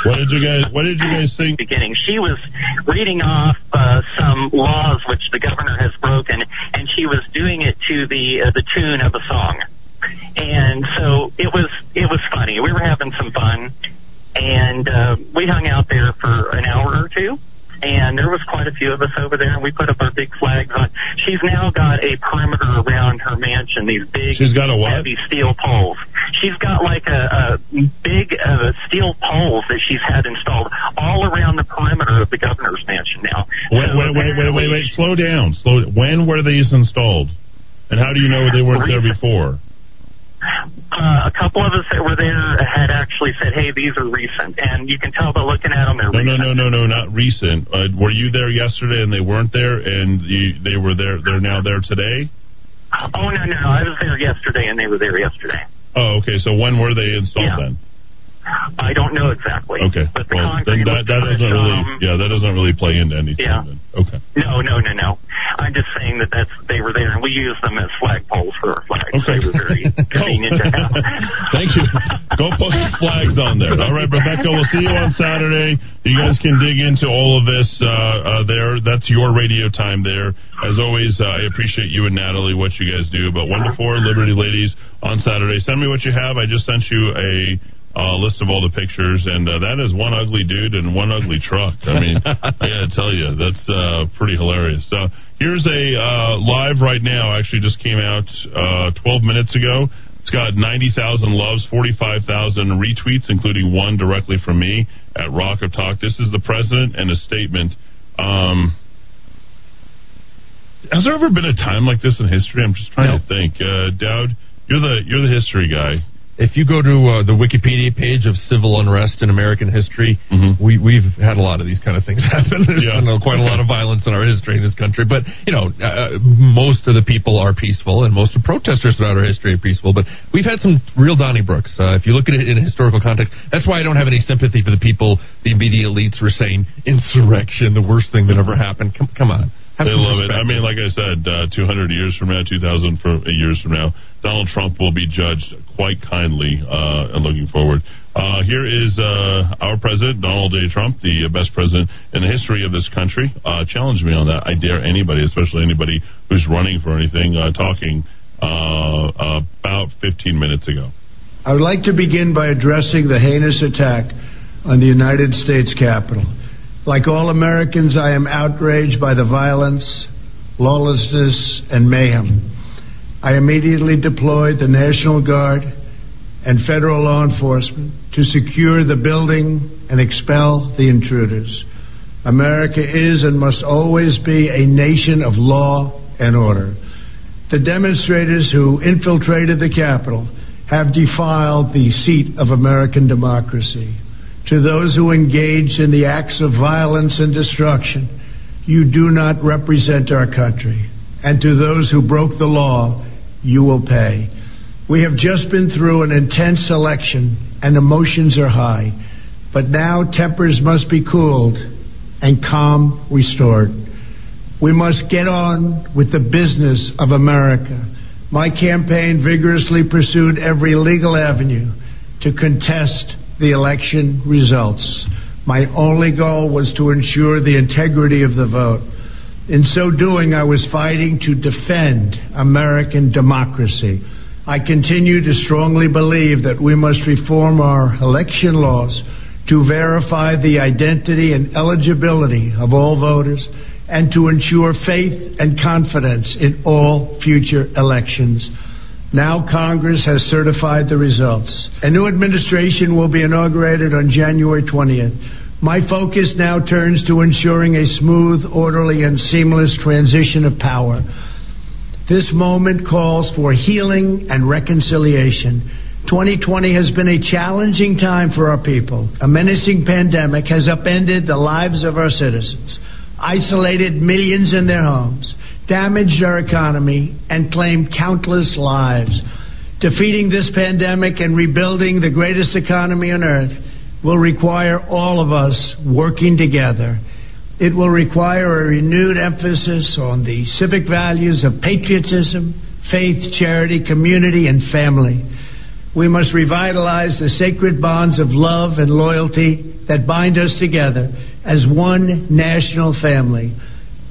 What did you guys? What did you guys think? Beginning, she was reading off uh, some laws which the governor has broken, and she was doing it to the uh, the tune of a song. And so it was it was funny. We were having some fun, and uh, we hung out there for an hour or two. And there was quite a few of us over there, and we put up our big flags on. She's now got a perimeter around her mansion. These big, She's got a what? heavy steel poles. She's got like a, a big uh, steel poles that she's had installed all around the perimeter of the governor's mansion now. Wait, So wait, wait, wait, wait, wait. Slow down. Slow. When were these installed? And how do you know they weren't there before? Uh, a couple of us that were there had actually said, "Hey, these are recent," and you can tell by looking at them they're No, recent. no, no, no, no, not recent. Uh, were you there yesterday and they weren't there, and you, they were there? They're now there today. Oh no, no! I was there yesterday, and they were there yesterday. Oh, okay. So when were they installed Yeah. then? I don't know exactly. Okay. But the Well, then that, that doesn't really, um, yeah, that doesn't really play into anything. Yeah. Then. Okay. No, no, no, no. I'm just saying that that's they were there, and we used them as flagpoles for our flags. Okay. They were very convenient to have. Thank you. Go post your flags on there. All right, Rebecca, we'll see you on Saturday. You guys can dig into all of this uh, uh, there. That's your radio time there. As always, uh, I appreciate you and Natalie, what you guys do. But 1 to 4, Liberty Ladies on Saturday. Send me what you have. I just sent you a uh, list of all the pictures, and uh, that is one ugly dude and one ugly truck. I mean, I gotta tell you, that's uh, pretty hilarious. So here's a uh, live right now. Actually, just came out uh, 12 minutes ago. It's got 90,000 loves, 45,000 retweets, including one directly from me at Rock of Talk. This is the president and a statement. Um, has there ever been a time like this in history? I'm just trying to think. Uh, Dowd, you're the you're the history guy. If you go to uh, the Wikipedia page of civil unrest in American history, Mm-hmm. we we've had a lot of these kind of things happen. There's Yeah. been uh, quite a lot of violence in our history in this country. But you know, uh, most of the people are peaceful, and most of protesters throughout our history are peaceful. But we've had some real Donnybrooks. Uh, if you look at it in a historical context, that's why I don't have any sympathy for the people, the immediate elites, were saying insurrection, the worst thing that ever happened. Come, come on. Have They love it. I mean, like I said, uh, 200 years from now, 2,000 for, years from now, Donald Trump will be judged quite kindly. Uh, and looking forward. Uh, here is uh, our president, Donald J. Trump, the best president in the history of this country. Uh, challenge me on that. I dare anybody, especially anybody who's running for anything, uh, talking uh, about 15 minutes ago. I would like to begin by addressing the heinous attack on the United States Capitol. Like all Americans, I am outraged by the violence, lawlessness, and mayhem. I immediately deployed the National Guard and federal law enforcement to secure the building and expel the intruders. America is and must always be a nation of law and order. The demonstrators who infiltrated the Capitol have defiled the seat of American democracy. To those who engaged in the acts of violence and destruction, you do not represent our country. And to those who broke the law, you will pay. We have just been through an intense election and emotions are high. But now tempers must be cooled and calm restored. We must get on with the business of America. My campaign vigorously pursued every legal avenue to contest the election results. My only goal was to ensure the integrity of the vote. In so doing, I was fighting to defend American democracy. I continue to strongly believe that we must reform our election laws to verify the identity and eligibility of all voters and to ensure faith and confidence in all future elections. Now Congress has certified the results. A new administration will be inaugurated on January 20th. My focus now turns to ensuring a smooth, orderly, and seamless transition of power. This moment calls for healing and reconciliation. 2020 has been a challenging time for our people. A menacing pandemic has upended the lives of our citizens, isolated millions in their homes, damaged our economy, and claimed countless lives. Defeating this pandemic and rebuilding the greatest economy on earth will require all of us working together. It will require a renewed emphasis on the civic values of patriotism, faith, charity, community, and family. We must revitalize the sacred bonds of love and loyalty that bind us together as one national family.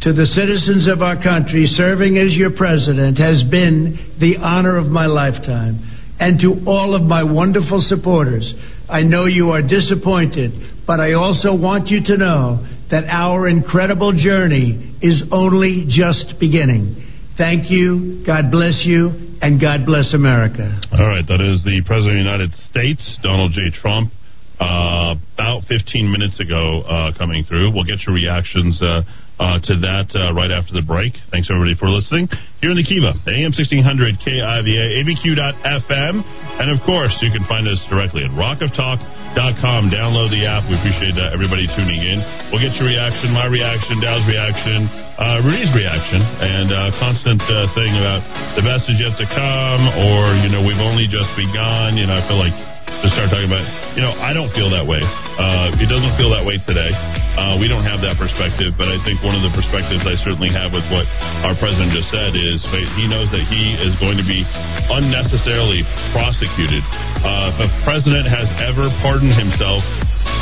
To the citizens of our country, serving as your president has been the honor of my lifetime. And to all of my wonderful supporters, I know you are disappointed, but I also want you to know that our incredible journey is only just beginning. Thank you, God bless you, and God bless America. All right, that is the President of the United States, Donald J. Trump, uh, about 15 minutes ago uh, coming through. We'll get your reactions uh, uh, to that uh, right after the break. Thanks, everybody, for listening. Here in the Kiva, AM 1600 KIVA, ABQ.FM, and of course, you can find us directly at rockoftalk.com. Download the app. We appreciate uh, everybody tuning in. We'll get your reaction, my reaction, Dowd's reaction, uh, Rudy's reaction, and uh, constant uh, thing about the best is yet to come, or, you know, we've only just begun. You know, I feel like to start talking about, you know, I don't feel that way. Uh, it doesn't feel that way today. Uh, we don't have that perspective, but I think one of the perspectives I certainly have with what our president just said is he knows that he is going to be unnecessarily prosecuted. Uh, if a president has ever pardoned himself,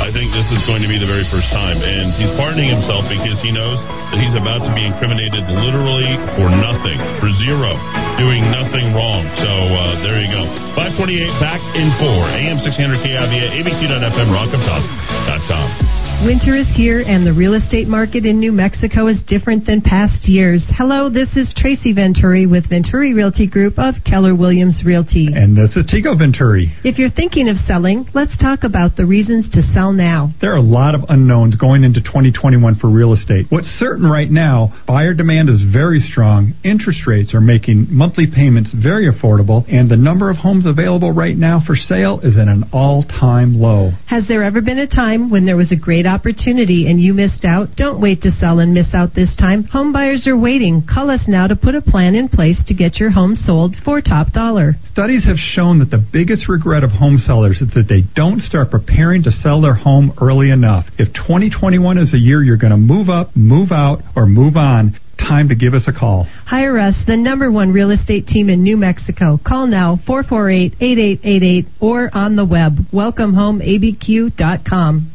I think this is going to be the very first time. And he's pardoning himself because he knows that he's about to be incriminated literally for nothing, for zero, doing nothing wrong. So uh, there you go. 528 back in four. AM 600 KIVA, ABQ.FM, rockoftalk.com. Winter is here, and the real estate market in New Mexico is different than past years. Hello, this is Tracy Venturi with Venturi Realty Group of Keller Williams Realty. And this is Tico Venturi. If you're thinking of selling, let's talk about the reasons to sell now. There are a lot of unknowns going into 2021 for real estate. What's certain right now, buyer demand is very strong, interest rates are making monthly payments very affordable, and the number of homes available right now for sale is at an all time low. Has there ever been a time when there was a great opportunity and you missed out? Don't wait to sell and miss out this time. Home buyers are waiting. Call us now to put a plan in place to get your home sold for top dollar. Studies have shown that the biggest regret of home sellers is that they don't start preparing to sell their home early enough. If 2021 is a year you're going to move up, move out, or move on, time to give us a call. Hire us, the number one real estate team in New Mexico. Call now 448-8888 or on the web welcomehomeabq.com.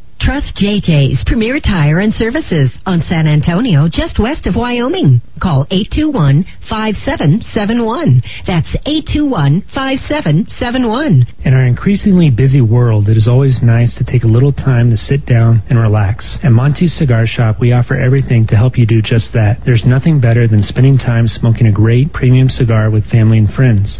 Trust JJ's Premier Tire and Services on San Antonio, just west of Wyoming. Call 821-5771. That's 821-5771. In our increasingly busy world, it is always nice to take a little time to sit down and relax. At Monty's Cigar Shop, we offer everything to help you do just that. There's nothing better than spending time smoking a great premium cigar with family and friends.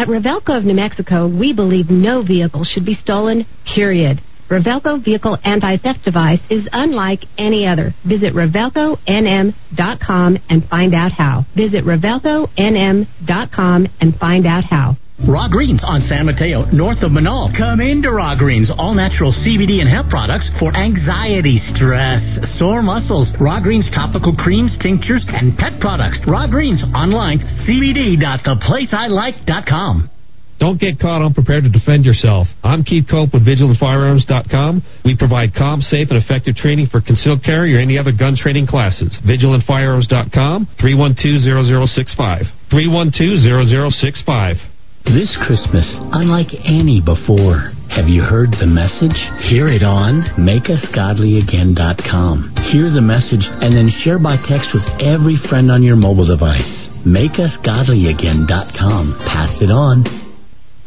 At Revelco of New Mexico, we believe no vehicle should be stolen, period. Revelco Vehicle Anti-Theft Device is unlike any other. Visit RevelcoNM.com and find out how. Visit RevelcoNM.com and find out how. Raw Greens on San Mateo, north of Menaul. Come into Raw Greens, all natural CBD and hemp products for anxiety, stress, sore muscles. Raw Greens topical creams, tinctures, and pet products. Raw Greens online, cbd.theplaceilike.com. Don't get caught unprepared to defend yourself. I'm Keith Cope with VigilantFirearms.com. We provide calm, safe, and effective training for concealed carry or any other gun training classes. VigilantFirearms.com, 312-0065. 312-0065. This Christmas, unlike any before, have you heard the message? Hear it on MakeUsGodlyAgain.com. Hear the message and then share by text with every friend on your mobile device. MakeUsGodlyAgain.com. Pass it on.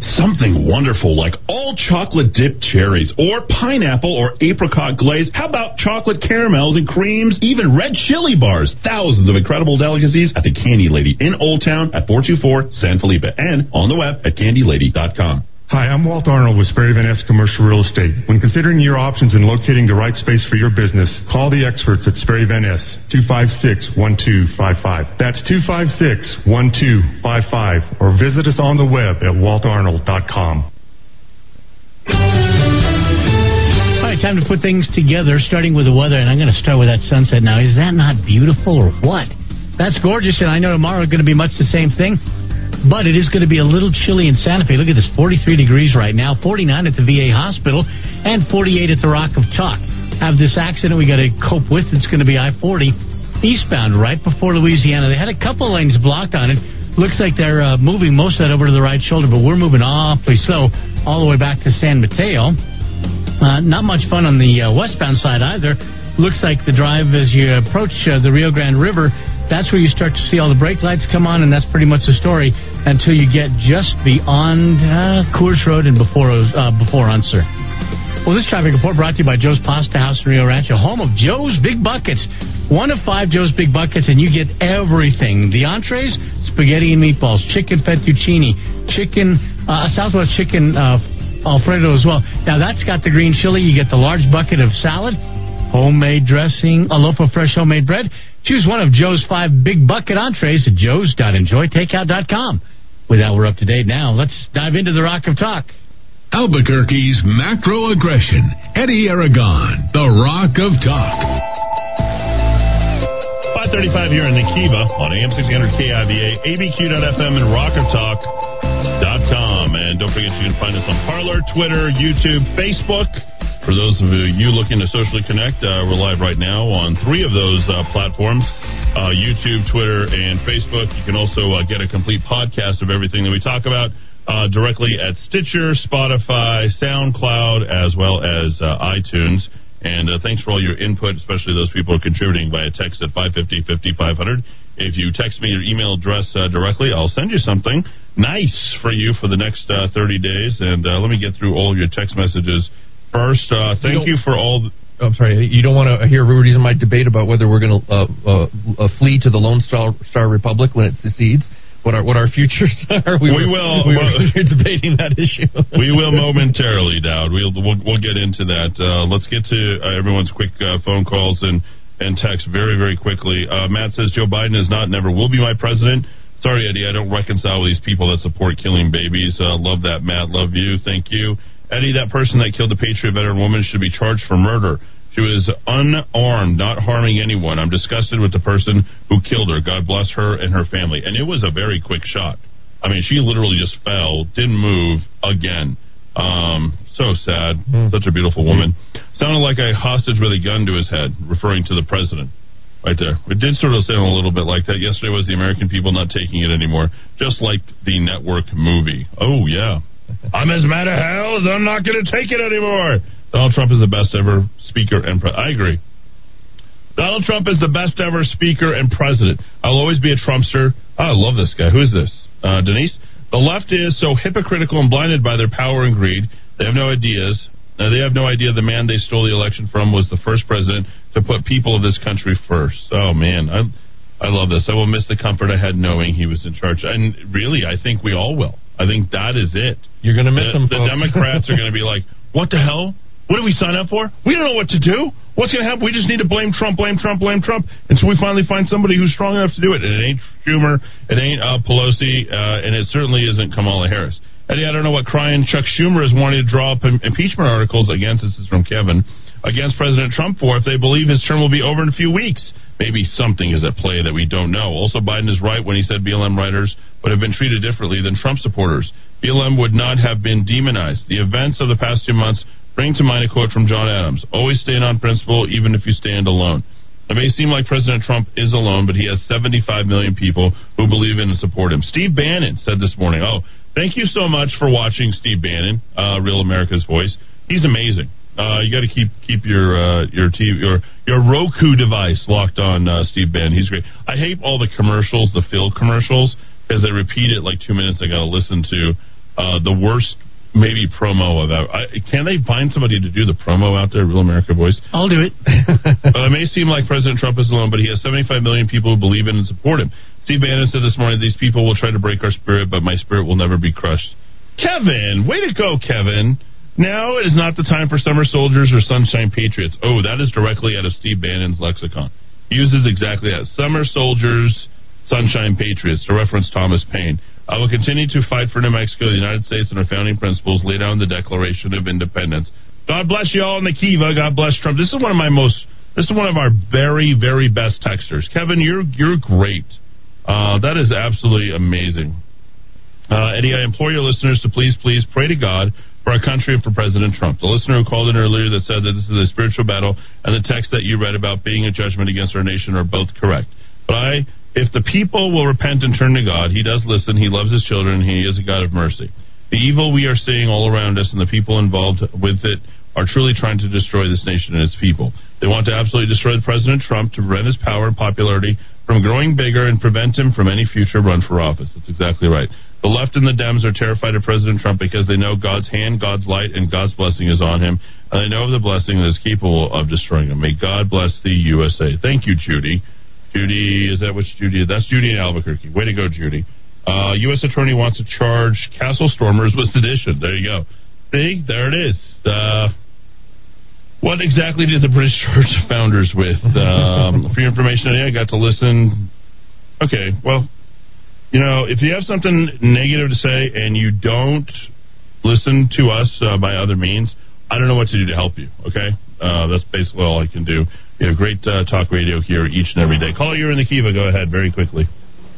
Something wonderful like all chocolate dipped cherries or pineapple or apricot glaze. How about chocolate caramels and creams? Even red chili bars. Thousands of incredible delicacies at the Candy Lady in Old Town at 424 San Felipe and on the web at candylady.com. Hi, I'm Walt Arnold with Sperry Van Ness Commercial Real Estate. When considering your options and locating the right space for your business, call the experts at Sperry Van Ness, 256-1255. That's 256-1255. Or visit us on the web at waltarnold.com. All right, time to put things together, starting with the weather, and I'm going to start with that sunset now. Is that not beautiful or what? That's gorgeous, and I know tomorrow is going to be much the same thing. But it is going to be a little chilly in Santa Fe. Look at this 43 degrees right now, 49 at the VA hospital, and 48 at the Rock of Talk. Have this accident we got to cope with. It's going to be I 40 eastbound right before Louisiana. They had a couple lanes blocked on it. Looks like they're uh, moving most of that over to the right shoulder, but we're moving awfully slow all the way back to San Mateo. Uh, not much fun on the uh, westbound side either. Looks like the drive as you approach uh, the Rio Grande River, that's where you start to see all the brake lights come on, and that's pretty much the story until you get just beyond uh, Coors Road and before uh, before Unser. Well, this traffic report brought to you by Joe's Pasta House in Rio Rancho, home of Joe's Big Buckets. One of five Joe's Big Buckets, and you get everything. The entrees, spaghetti and meatballs, chicken fettuccine, chicken, uh, Southwest chicken uh, Alfredo as well. Now, that's got the green chili. You get the large bucket of salad, homemade dressing, a loaf of fresh homemade bread. Choose one of Joe's five big bucket entrees at joes.enjoytakeout.com. With that, we're up to date now. Let's dive into the Rock of Talk. Albuquerque's macro aggression. Eddie Aragon, the Rock of Talk. 535 here in the Kiva on AM 600 KIVA, ABQ.FM, and rockoftalk.com. And don't forget you can find us on Parler, Twitter, YouTube, Facebook. For those of you looking to socially connect, uh, we're live right now on three of those uh, platforms uh, YouTube, Twitter, and Facebook. You can also uh, get a complete podcast of everything that we talk about uh, directly at Stitcher, Spotify, SoundCloud, as well as uh, iTunes. And thanks for all your input, especially those people contributing via text at 550 5500. If you text me your email address directly, I'll send you something nice for you for the next 30 days. And let me get through all your text messages first. Uh, thank you, you for all. The- I'm sorry. You don't want to hear Rudy's and my debate about whether we're going to uh, uh, uh, flee to the Lone Star, Star Republic when it secedes. What our what our futures are. We, we were, will. We were debating that issue. we will momentarily, Dowd. We'll, we'll we'll get into that. Uh, let's get to uh, everyone's quick phone calls and and text very very quickly. Matt says Joe Biden is not, never will be my president. Sorry, Eddie, I don't reconcile with these people that support killing babies. love that, Matt. Love you. Thank you. Eddie, that person that killed the Patriot veteran woman should be charged for murder. She was unarmed, not harming anyone. I'm disgusted with the person who killed her. God bless her and her family. And it was a very quick shot. I mean, she literally just fell, didn't move again. Um, so sad. Mm. Such a beautiful woman. Mm. Sounded like a hostage with a gun to his head, referring to the president. Right there. It did sort of sound a little bit like that. Yesterday was the American people not taking it anymore, just like the network movie. Oh, yeah. I'm as mad as hell as I'm not going to take it anymore. Donald Trump is the best ever speaker and pre- I agree. Donald Trump is the best ever speaker and president. I'll always be a Trumpster. Oh, I love this guy. Who is this? Uh, Denise? The left is so hypocritical and blinded by their power and greed. They have no ideas. Uh, they have no idea the man they stole the election from was the first president to put people of this country first. Oh, man. I, I love this. I will miss the comfort I had knowing he was in charge. And really, I think we all will. I think that is it. You're going to miss the, them. The folks. Democrats are going to be like, "What the hell? What did we sign up for? We don't know what to do. What's going to happen? We just need to blame Trump, blame Trump, blame Trump until we finally find somebody who's strong enough to do it. And it ain't Schumer, it ain't uh, Pelosi, uh, and it certainly isn't Kamala Harris. Eddie, I don't know what crying Chuck Schumer is wanting to draw up impeachment articles against. This is from Kevin against President Trump for if they believe his term will be over in a few weeks. Maybe something is at play that we don't know. Also, Biden is right when he said BLM writers would have been treated differently than Trump supporters. BLM would not have been demonized. The events of the past two months bring to mind a quote from John Adams Always stand on principle, even if you stand alone. It may seem like President Trump is alone, but he has 75 million people who believe in and support him. Steve Bannon said this morning, Oh, thank you so much for watching Steve Bannon, uh, Real America's Voice. He's amazing. Uh, you got to keep keep your uh, your TV your your Roku device locked on uh, Steve Bannon. He's great. I hate all the commercials, the Phil commercials, because they repeat it like two minutes. I got to listen to uh, the worst maybe promo of that. I, can they find somebody to do the promo out there, Real America Voice? I'll do it. uh, it may seem like President Trump is alone, but he has 75 million people who believe in and support him. Steve Bannon said this morning, these people will try to break our spirit, but my spirit will never be crushed. Kevin, way to go, Kevin. Now it is not the time for summer soldiers or sunshine patriots. Oh, that is directly out of Steve Bannon's lexicon. He uses exactly that. Summer soldiers, sunshine patriots, to reference Thomas Paine. I will continue to fight for New Mexico, the United States, and our founding principles laid out in the Declaration of Independence. God bless you all in the Kiva. God bless Trump. This is one of my most. This is one of our very, very best texters. Kevin, you're you're great. Uh, that is absolutely amazing. Uh, Eddie, I implore your listeners to please, please pray to God for our country and for President Trump. The listener who called in earlier that said that this is a spiritual battle and the text that you read about being a judgment against our nation are both correct. But I, if the people will repent and turn to God, He does listen. He loves His children. He is a God of mercy. The evil we are seeing all around us and the people involved with it are truly trying to destroy this nation and its people. They want to absolutely destroy President Trump to prevent his power and popularity from growing bigger and prevent him from any future run for office. That's exactly right. The left and the Dems are terrified of President Trump because they know God's hand, God's light, and God's blessing is on him, and they know of the blessing that is capable of destroying him. May God bless the USA. Thank you, Judy. Judy, is that what Judy? That's Judy in Albuquerque. Way to go, Judy. Uh, U.S. Attorney wants to charge Castle Stormers with sedition. There you go. See, there it is. Uh, what exactly did the British Church founders with? Um, for your information I got to listen. Okay, well, you know, if you have something negative to say and you don't listen to us uh, by other means, I don't know what to do to help you. Okay, uh, that's basically all I can do. You have great uh, talk radio here each and every day. Call you're in the Kiva. Go ahead, very quickly.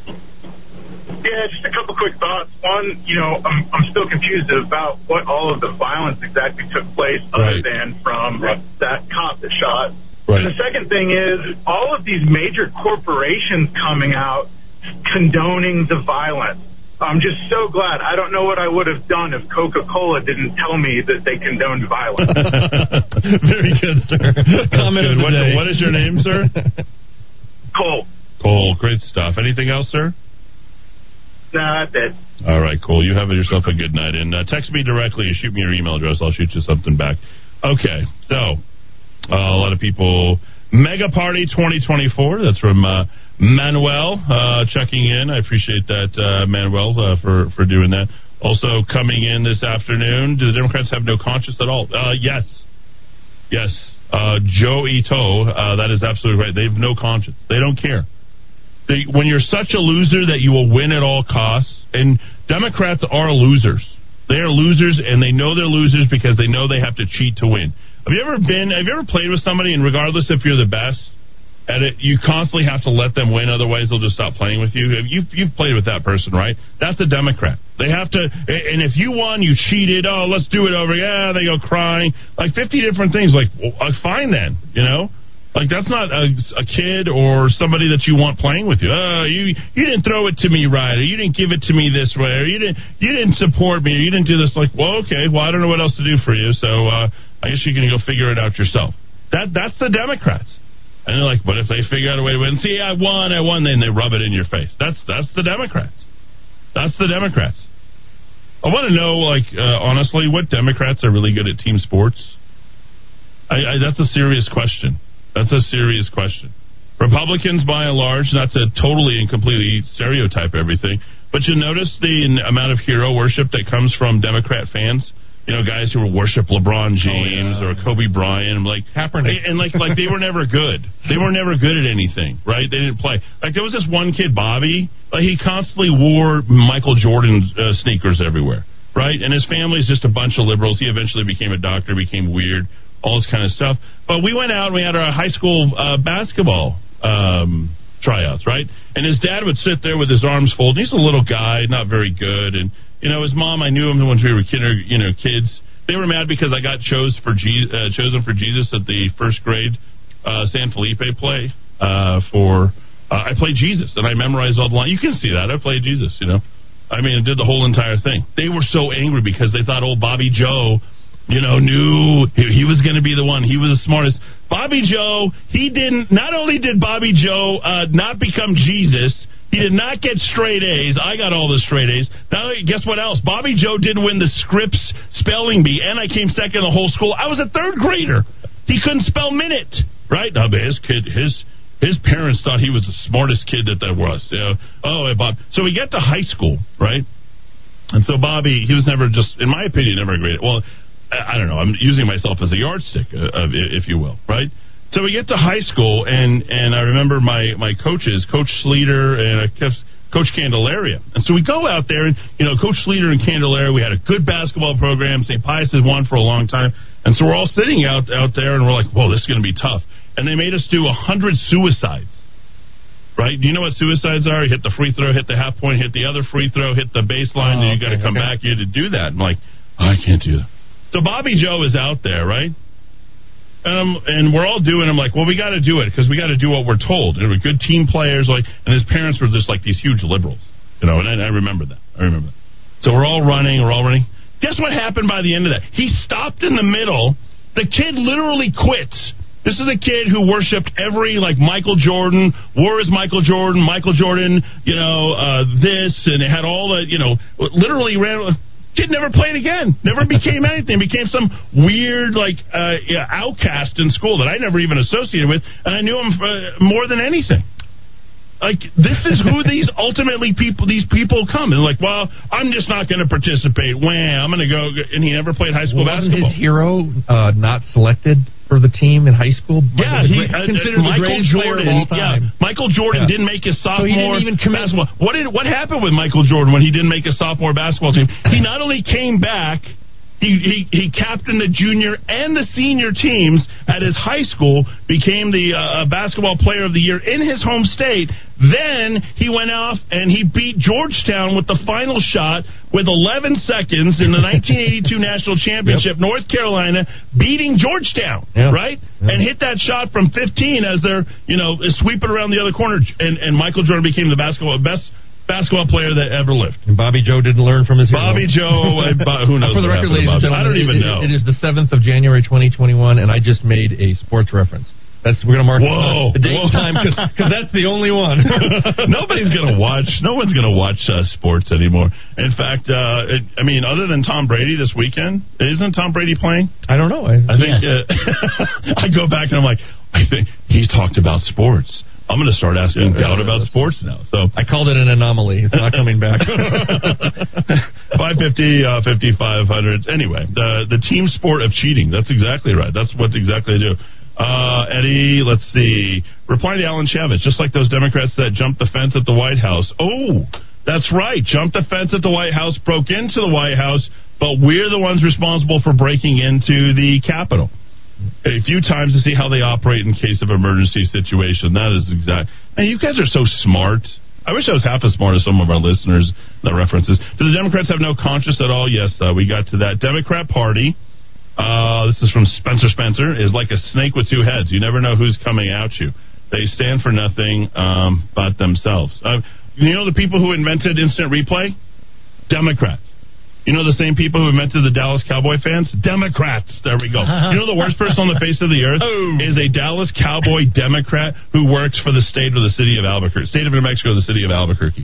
Yeah, just a couple quick thoughts. One, you know, I'm, I'm still confused about what all of the violence exactly took place, other Right. than from that cop that shot. Right. And the second thing is all of these major corporations coming out condoning the violence. I'm just so glad. I don't know what I would have done if Coca-Cola didn't tell me that they condoned violence. Very good, sir. Comment Good. What, what is your name, sir? Cole. Cole, great stuff. Anything else, sir? Nah, that's it. All right, cool. You have yourself a good night. And uh, text me directly. Shoot me your email address. I'll shoot you something back. Okay, so uh, a lot of people. MAGA Party 2024. That's from uh, Manuel uh, checking in. I appreciate that, uh, Manuel, uh, for, for doing that. Also coming in this afternoon. Do the Democrats have no conscience at all? Uh, yes. Yes. Uh, Joe Ito, uh, that is absolutely right. They have no conscience. They don't care. They, when you're such a loser that you will win at all costs, and Democrats are losers. They are losers, and they know they're losers because they know they have to cheat to win. Have you ever been? Have you ever played with somebody, and regardless if you're the best at it, you constantly have to let them win. Otherwise, they'll just stop playing with you. You've you've played with that person, right? That's a Democrat. They have to, and if you won, you cheated. Oh, let's do it over. Yeah, they go crying, like fifty different things. Like, well, uh, fine then, you know. Like that's not a, a kid or somebody that you want playing with you. Oh, you you didn't throw it to me right, or you didn't give it to me this way, or you didn't you didn't support me, or you didn't do this. Like, well, okay, well, I don't know what else to do for you, so uh, I guess going to go figure it out yourself. That that's the Democrats, and they're like, but if they figure out a way to win, see, I won, I won, then they rub it in your face. That's that's the Democrats. That's the Democrats. I want to know, like, uh, honestly, what Democrats are really good at team sports. I, I, that's a serious question. That's a serious question. Republicans, by and large, not to totally and completely stereotype everything, but you notice the amount of hero worship that comes from Democrat fans. You know, guys who worship LeBron James or Kobe Bryant, like Kaepernick. and like like they were never good. They were never good at anything, right? They didn't play. Like there was this one kid, Bobby. Like he constantly wore Michael Jordan uh, sneakers everywhere, right? And his family's just a bunch of liberals. He eventually became a doctor, became weird, all this kind of stuff. But we went out and we had our high school uh, basketball um, tryouts, right? And his dad would sit there with his arms folded. He's a little guy, not very good, and you know his mom. I knew him when we were kid, you know kids. They were mad because I got chose for Je- uh, chosen for Jesus at the first grade uh, San Felipe play uh, for. Uh, I played Jesus and I memorized all the lines. You can see that I played Jesus. You know, I mean, I did the whole entire thing. They were so angry because they thought old Bobby Joe, you know, knew he, he was going to be the one. He was the smartest. Bobby Joe, he didn't. Not only did Bobby Joe uh, not become Jesus. He did not get straight A's. I got all the straight A's. Now, guess what else? Bobby Joe didn't win the Scripps spelling bee, and I came second in the whole school. I was a third grader. He couldn't spell minute, right? Now, his kid, his his parents thought he was the smartest kid that there was. Know? Oh, and Bob. So we get to high school, right? And so Bobby, he was never just, in my opinion, never a great. Well, I I don't know. I'm using myself as a yardstick, uh, if you will, right? So we get to high school, and and I remember my my coaches, Coach Sleater and uh, Coach Candelaria, and so we go out there, and you know, Coach Sleater and Candelaria, we had a good basketball program. St. Pius has won for a long time, and so we're all sitting out out there, and we're like, whoa, this is going to be tough. And they made us do a hundred suicides. Right? Do you know what suicides are? You hit the free throw, hit the half point, hit the other free throw, hit the baseline, Oh, and you got to come okay. back. You had to do that. I'm like, oh, I can't do that. So Bobby Joe is out there, right? Um, and we're all doing. I'm like, well, we got to do it because we got to do what we're told. And we're good team players, like, and his parents were just like these huge liberals, you know. And I, I remember that. I remember that. So we're all running. We're all running. Guess what happened by the end of that? He stopped in the middle. The kid literally quits. This is a kid who worshipped every like Michael Jordan, war is Michael Jordan, Michael Jordan, you know, uh, this, and it had all the, you know, literally ran. Kid never played again. Never became anything. Became some weird like uh, yeah, outcast in school that I never even associated with, and I knew him uh, more than anything. Like this is who these ultimately people these people come and like, well, I'm just not going to participate. Wham, I'm going to go. And he never played high school Wasn't basketball. his hero uh, not selected for the team in high school? Yeah, One he, uh, considered the Michael Jordan. of all time. Yeah, Michael Jordan Yeah. didn't make his sophomore So he didn't even commit- basketball. What did what happened with Michael Jordan when he didn't make his sophomore basketball team? He not only came back. He, he he captained the junior and the senior teams at his high school, became the uh, basketball player of the year in his home state. Then he went off and he beat Georgetown with the final shot with 11 seconds in the 1982 national championship. North Carolina beating Georgetown, right? And hit that shot from 15 as they're you know sweeping around the other corner. And and Michael Jordan became the basketball best basketball player that ever lived. And Bobby Joe didn't learn from his hero. Bobby Joe, Bo- who knows? For the record, ladies and gentlemen, I don't even it- know. It is the seventh of January, 2021, and I just made a sports reference. That's we're gonna mark Whoa, the date whoa. and time because that's the only one. Nobody's gonna watch. No one's gonna watch uh, sports anymore. In fact, uh, it, I mean, other than Tom Brady this weekend, isn't Tom Brady playing? I don't know. I, I think uh, I go back and I'm like, I think he talked about sports. I'm going to start asking Dowd about sports now. So I called it an anomaly. It's not coming back. 550, uh, 5500. Anyway, the the team sport of cheating. That's exactly right. That's what exactly they do. Uh, Eddie, let's see. Replying to Alan Chavez, just like those Democrats that jumped the fence at the White House. Oh, that's right. Jumped the fence at the White House, broke into the White House, but we're the ones responsible for breaking into the Capitol a few times to see how they operate in case of emergency situation. That is exact. And you guys are so smart. I wish I was half as smart as some of our listeners. The references. Do the Democrats have no conscience at all? Yes, uh, we got to that. Democrat Party. Uh, this is from Spencer Spencer. Is like a snake with two heads. You never know who's coming at you. They stand for nothing um, but themselves. Uh, you know the people who invented instant replay? Democrats. You know the same people who invented the Dallas Cowboy fans? Democrats. There we go. You know the worst person on the face of the earth is a Dallas Cowboy Democrat who works for the state or the city of Albuquerque, state of New Mexico, the city of Albuquerque.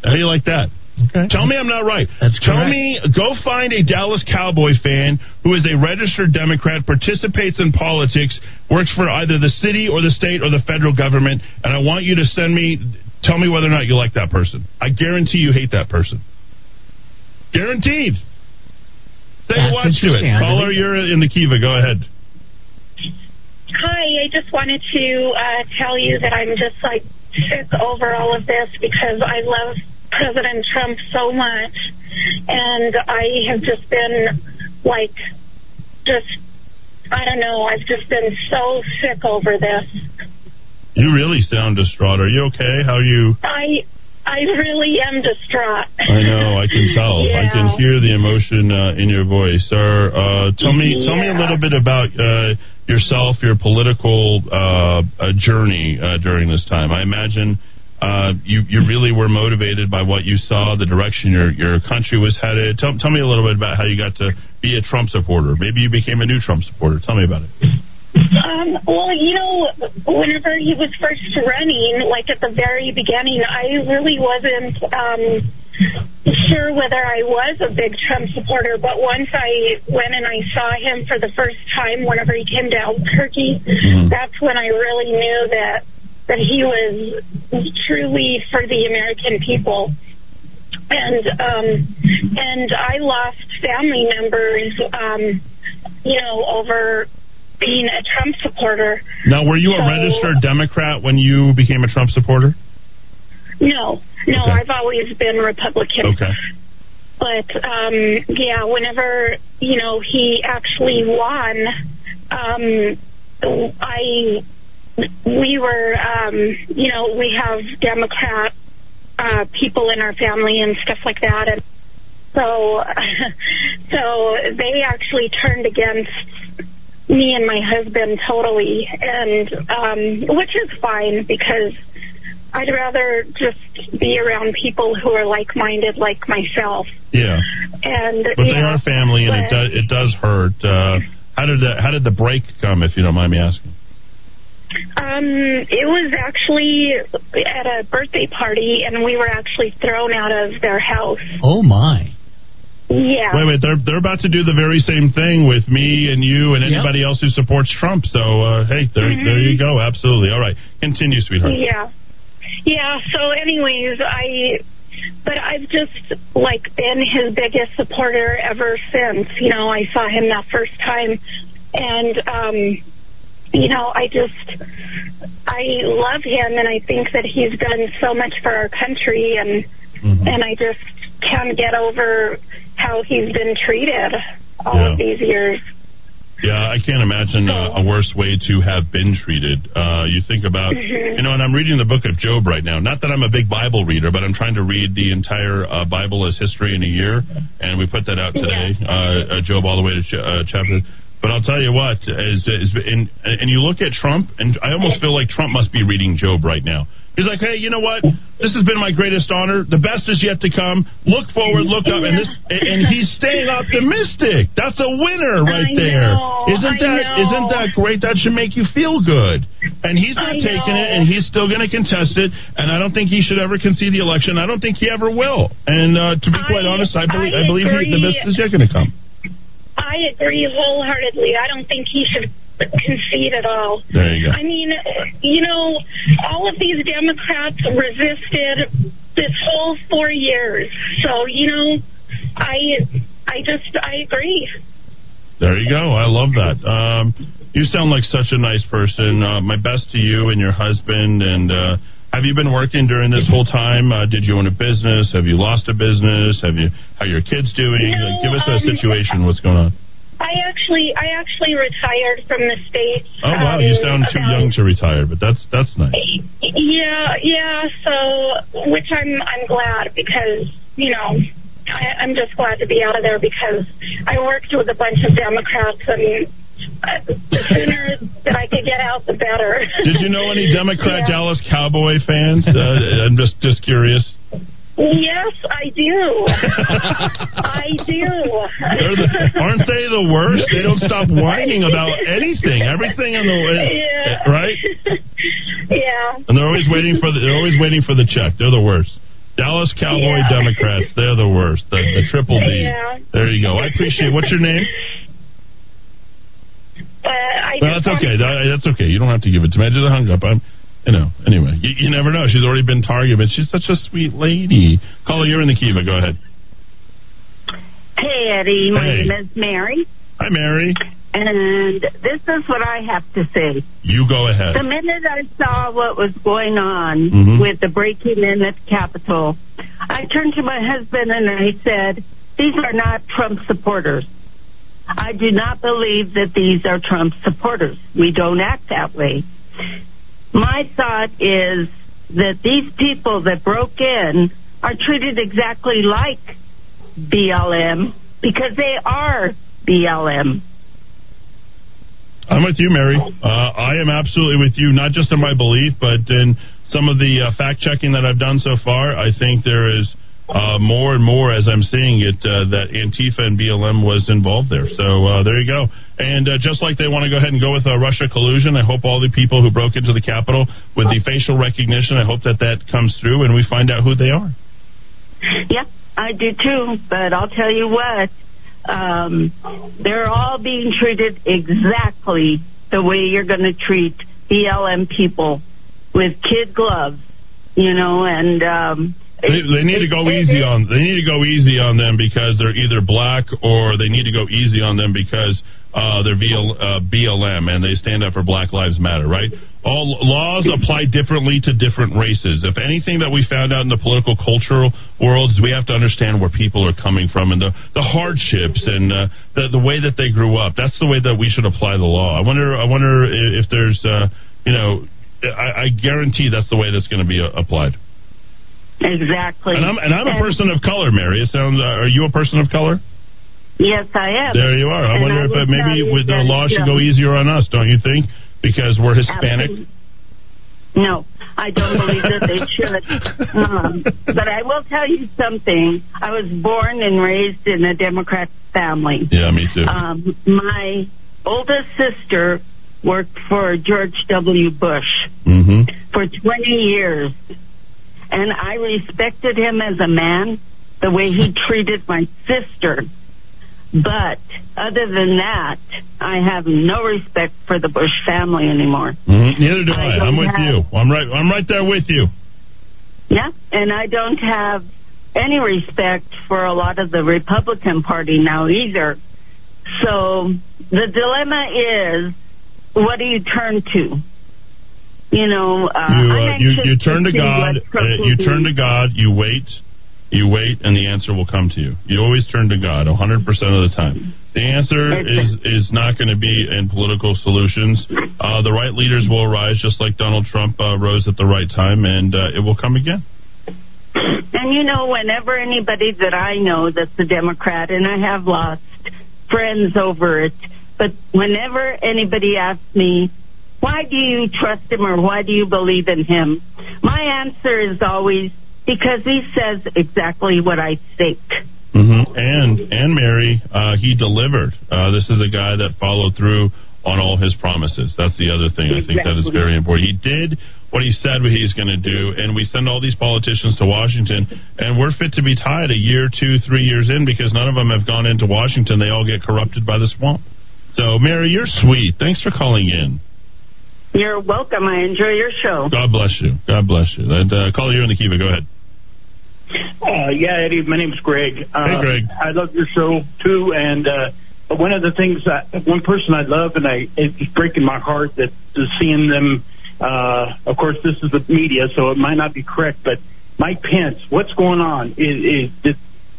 How do you like that? Okay. Tell me I'm not right. That's Tell correct. me, go find a Dallas Cowboy fan who is a registered Democrat, participates in politics, works for either the city or the state or the federal government, and I want you to send me, tell me whether or not you like that person. I guarantee you hate that person. Guaranteed. Say That's what to it. Caller, you're in the Kiva. Go ahead. Hi, I just wanted to uh, tell you that I'm just like sick over all of this because I love President Trump so much, and I have just been like, just I don't know. I've just been so sick over this. You really sound distraught. Are you okay? How are you? I I really am distraught. I know. I can tell. I can hear the emotion uh, in your voice, sir. Uh, tell me, tell me a little bit about uh, yourself, your political uh, uh, journey uh, during this time. I imagine uh, you you really were motivated by what you saw, the direction your your country was headed. Tell, tell me a little bit about how you got to be a Trump supporter. Maybe you became a new Trump supporter. Tell me about it. Um, well, you know, whenever he was first running, like at the very beginning, I really wasn't um, sure whether I was a big Trump supporter. But once I went and I saw him for the first time, whenever he came to Albuquerque, that's when I really knew that that he was truly for the American people. and um, and I lost family members, um, you know, over being a Trump supporter. Now, were you a registered Democrat when you became a Trump supporter? No, no, I've always been Republican. Okay. But um, yeah, whenever you know he actually won, um, I we were um, you know we have Democrat uh, people in our family and stuff like that, and so so they actually turned against me and my husband totally, and um, which is fine because I'd rather just be around people who are like-minded like myself. Yeah. And But they know, are family, and it does it does hurt. Uh, how did the how did the break come, if you don't mind me asking? Um, it was actually at a birthday party, and we were actually thrown out of their house. Oh my! Yeah. Wait, wait, they're they're about to do the very same thing with me and you and Yep. anybody else who supports Trump. So uh, hey, there Mhm. there you go. Absolutely. All right, continue, sweetheart. Yeah. Yeah, so anyways, I but I've just like been his biggest supporter ever since. You know, I saw him that first time and um you know, I just I love him and I think that he's done so much for our country and and I just can't get over how he's been treated all Yeah. of these years. Yeah, I can't imagine uh, a worse way to have been treated. Uh, you think about, Mhm. you know, and I'm reading the book of Job right now. Not that I'm a big Bible reader, but I'm trying to read the entire uh, Bible as history in a year, and we put that out today. Uh, uh, Job all the way to ch- uh, chapter. But I'll tell you what is, is and, and you look at Trump, and I almost feel like Trump must be reading Job right now. He's like, hey, you know what? This has been my greatest honor. The best is yet to come. Look forward, look up, and this, and he's staying optimistic. That's a winner right I there. know, Isn't that know. not that great? That should make you feel good. And he's not I taking it, and he's still going to contest it. And I don't think he should ever concede the election. I don't think he ever will. And uh, to be quite I- honest, I believe I I, believe he, the best is yet going to come. I agree wholeheartedly. I don't think he should concede at all. There you go. I mean, you know, all of these Democrats resisted this whole four years. So, you know, I I just I agree. There you go. I love that. Um, you sound like such a nice person. Uh, my best to you and your husband. And uh, have you been working during this whole time? Uh, did you own a business? Have you lost a business? Have you? How are your kids doing? No, Uh, give us a um, situation. What's going on? I actually I actually retired from the states. Oh wow, um, you sound too young to retire, but that's that's nice. Yeah, yeah. So, which I'm I'm glad because you know I, I'm just glad to be out of there because I worked with a bunch of Democrats and uh, the sooner that I could get out, the better. Did you know any Democrat Yeah. Dallas Cowboy fans? Uh, I'm just just curious. Yes, I do. I do. They're the, aren't they the worst? They don't stop whining about anything, everything on the Yeah. right. Yeah. And they're always waiting for the they're always waiting for the check. They're the worst. Dallas Cowboy Yeah. Democrats, they're the worst. The, the triple D. Yeah. There you go. I appreciate. What's your name? Uh, I Well, that's okay. That- that's okay. You don't have to give it to me. I just hung up. I'm, you know. Anyway, you, you never know. She's already been targeted, but she's such a sweet lady. Caller, you're in the Kiva. Go ahead. Hey, Eddie. My Hey. name is Mary. Hi, Mary. And this is what I have to say. You go ahead. The minute I saw what was going on Mhm. with the breaking in at the Capitol, I turned to my husband and I said, These are not Trump supporters. I do not believe that these are Trump supporters. We don't act that way. My thought is that these people that broke in are treated exactly like BLM because they are BLM. I'm with you, Mary. Uh, I am absolutely with you, not just in my belief, but in some of the uh, fact checking that I've done so far. I think there is uh, more and more, as I'm seeing it, uh, that Antifa and BLM was involved there. So uh, there you go. And uh, just like they want to go ahead and go with uh, Russia collusion, I hope all the people who broke into the Capitol with the facial recognition, I hope that that comes through and we find out who they are. Yep, I do too. But I'll tell you what, um, they're all being treated exactly the way you're going to treat BLM people with kid gloves, you know, and um, They, they need to go easy on. They need to go easy on them because they're either black or they need to go easy on them because uh, they're VL, uh, BLM and they stand up for Black Lives Matter. Right? All laws apply differently to different races. If anything that we found out in the political cultural world is we have to understand where people are coming from and the the hardships and uh, the the way that they grew up. That's the way that we should apply the law. I wonder. I wonder if there's uh, you know. I, I guarantee that's the way that's going to be uh, applied. Exactly. And I'm and I'm a person of color, Mary. It sounds. Uh, are you a person of color? Yes, I am. There you are. I And wonder I if uh, maybe with the law should go easier on us, don't you think? Because we're Hispanic. Absolutely. No, I don't believe that they should. Um, but I will tell you something. I was born and raised in a Democrat family. Yeah, me too. Um, my oldest sister worked for George W. Bush Mm-hmm. for 20 years. And I respected him as a man, the way he treated my sister. But other than that, I have no respect for the Bush family anymore. Mhm. Neither do I. I I'm don't with have- you. I'm right. I'm right there with you. Yeah, and I don't have any respect for a lot of the Republican Party now either. So the dilemma is, what do you turn to? You know, uh, you, uh, you you turn to see God. Uh, you turn to God. You wait. You wait, and the answer will come to you. You always turn to God, 100 percent of the time. The answer is is not going to be in political solutions. Uh, the right leaders will arise, just like Donald Trump uh, rose at the right time, and uh, it will come again. And you know, whenever anybody that I know that's a Democrat, and I have lost friends over it, but whenever anybody asks me, why do you trust him or why do you believe in him? My answer is always, because he says exactly what I think. hmm And and Mary, uh, he delivered. Uh, this is a guy that followed through on all his promises. That's the other thing. I think that is very important. He did what he said what he's going to do, and we send all these politicians to Washington, and we're fit to be tied a year, two, three years in because none of them have gone into Washington. They all get corrupted by the swamp. So, Mary, you're sweet. Thanks for calling in. You're welcome. I enjoy your show. God bless you. God bless you. And, uh, call you in the Kiva. Go ahead. Uh, yeah, Eddie, my name's Greg. Uh, Hey, Greg. I love your show too, and uh, one of the things, that, one person I love, and I it's breaking my heart that seeing them. Uh, of course, this is the media, so it might not be correct, but Mike Pence, what's going on? Is, is did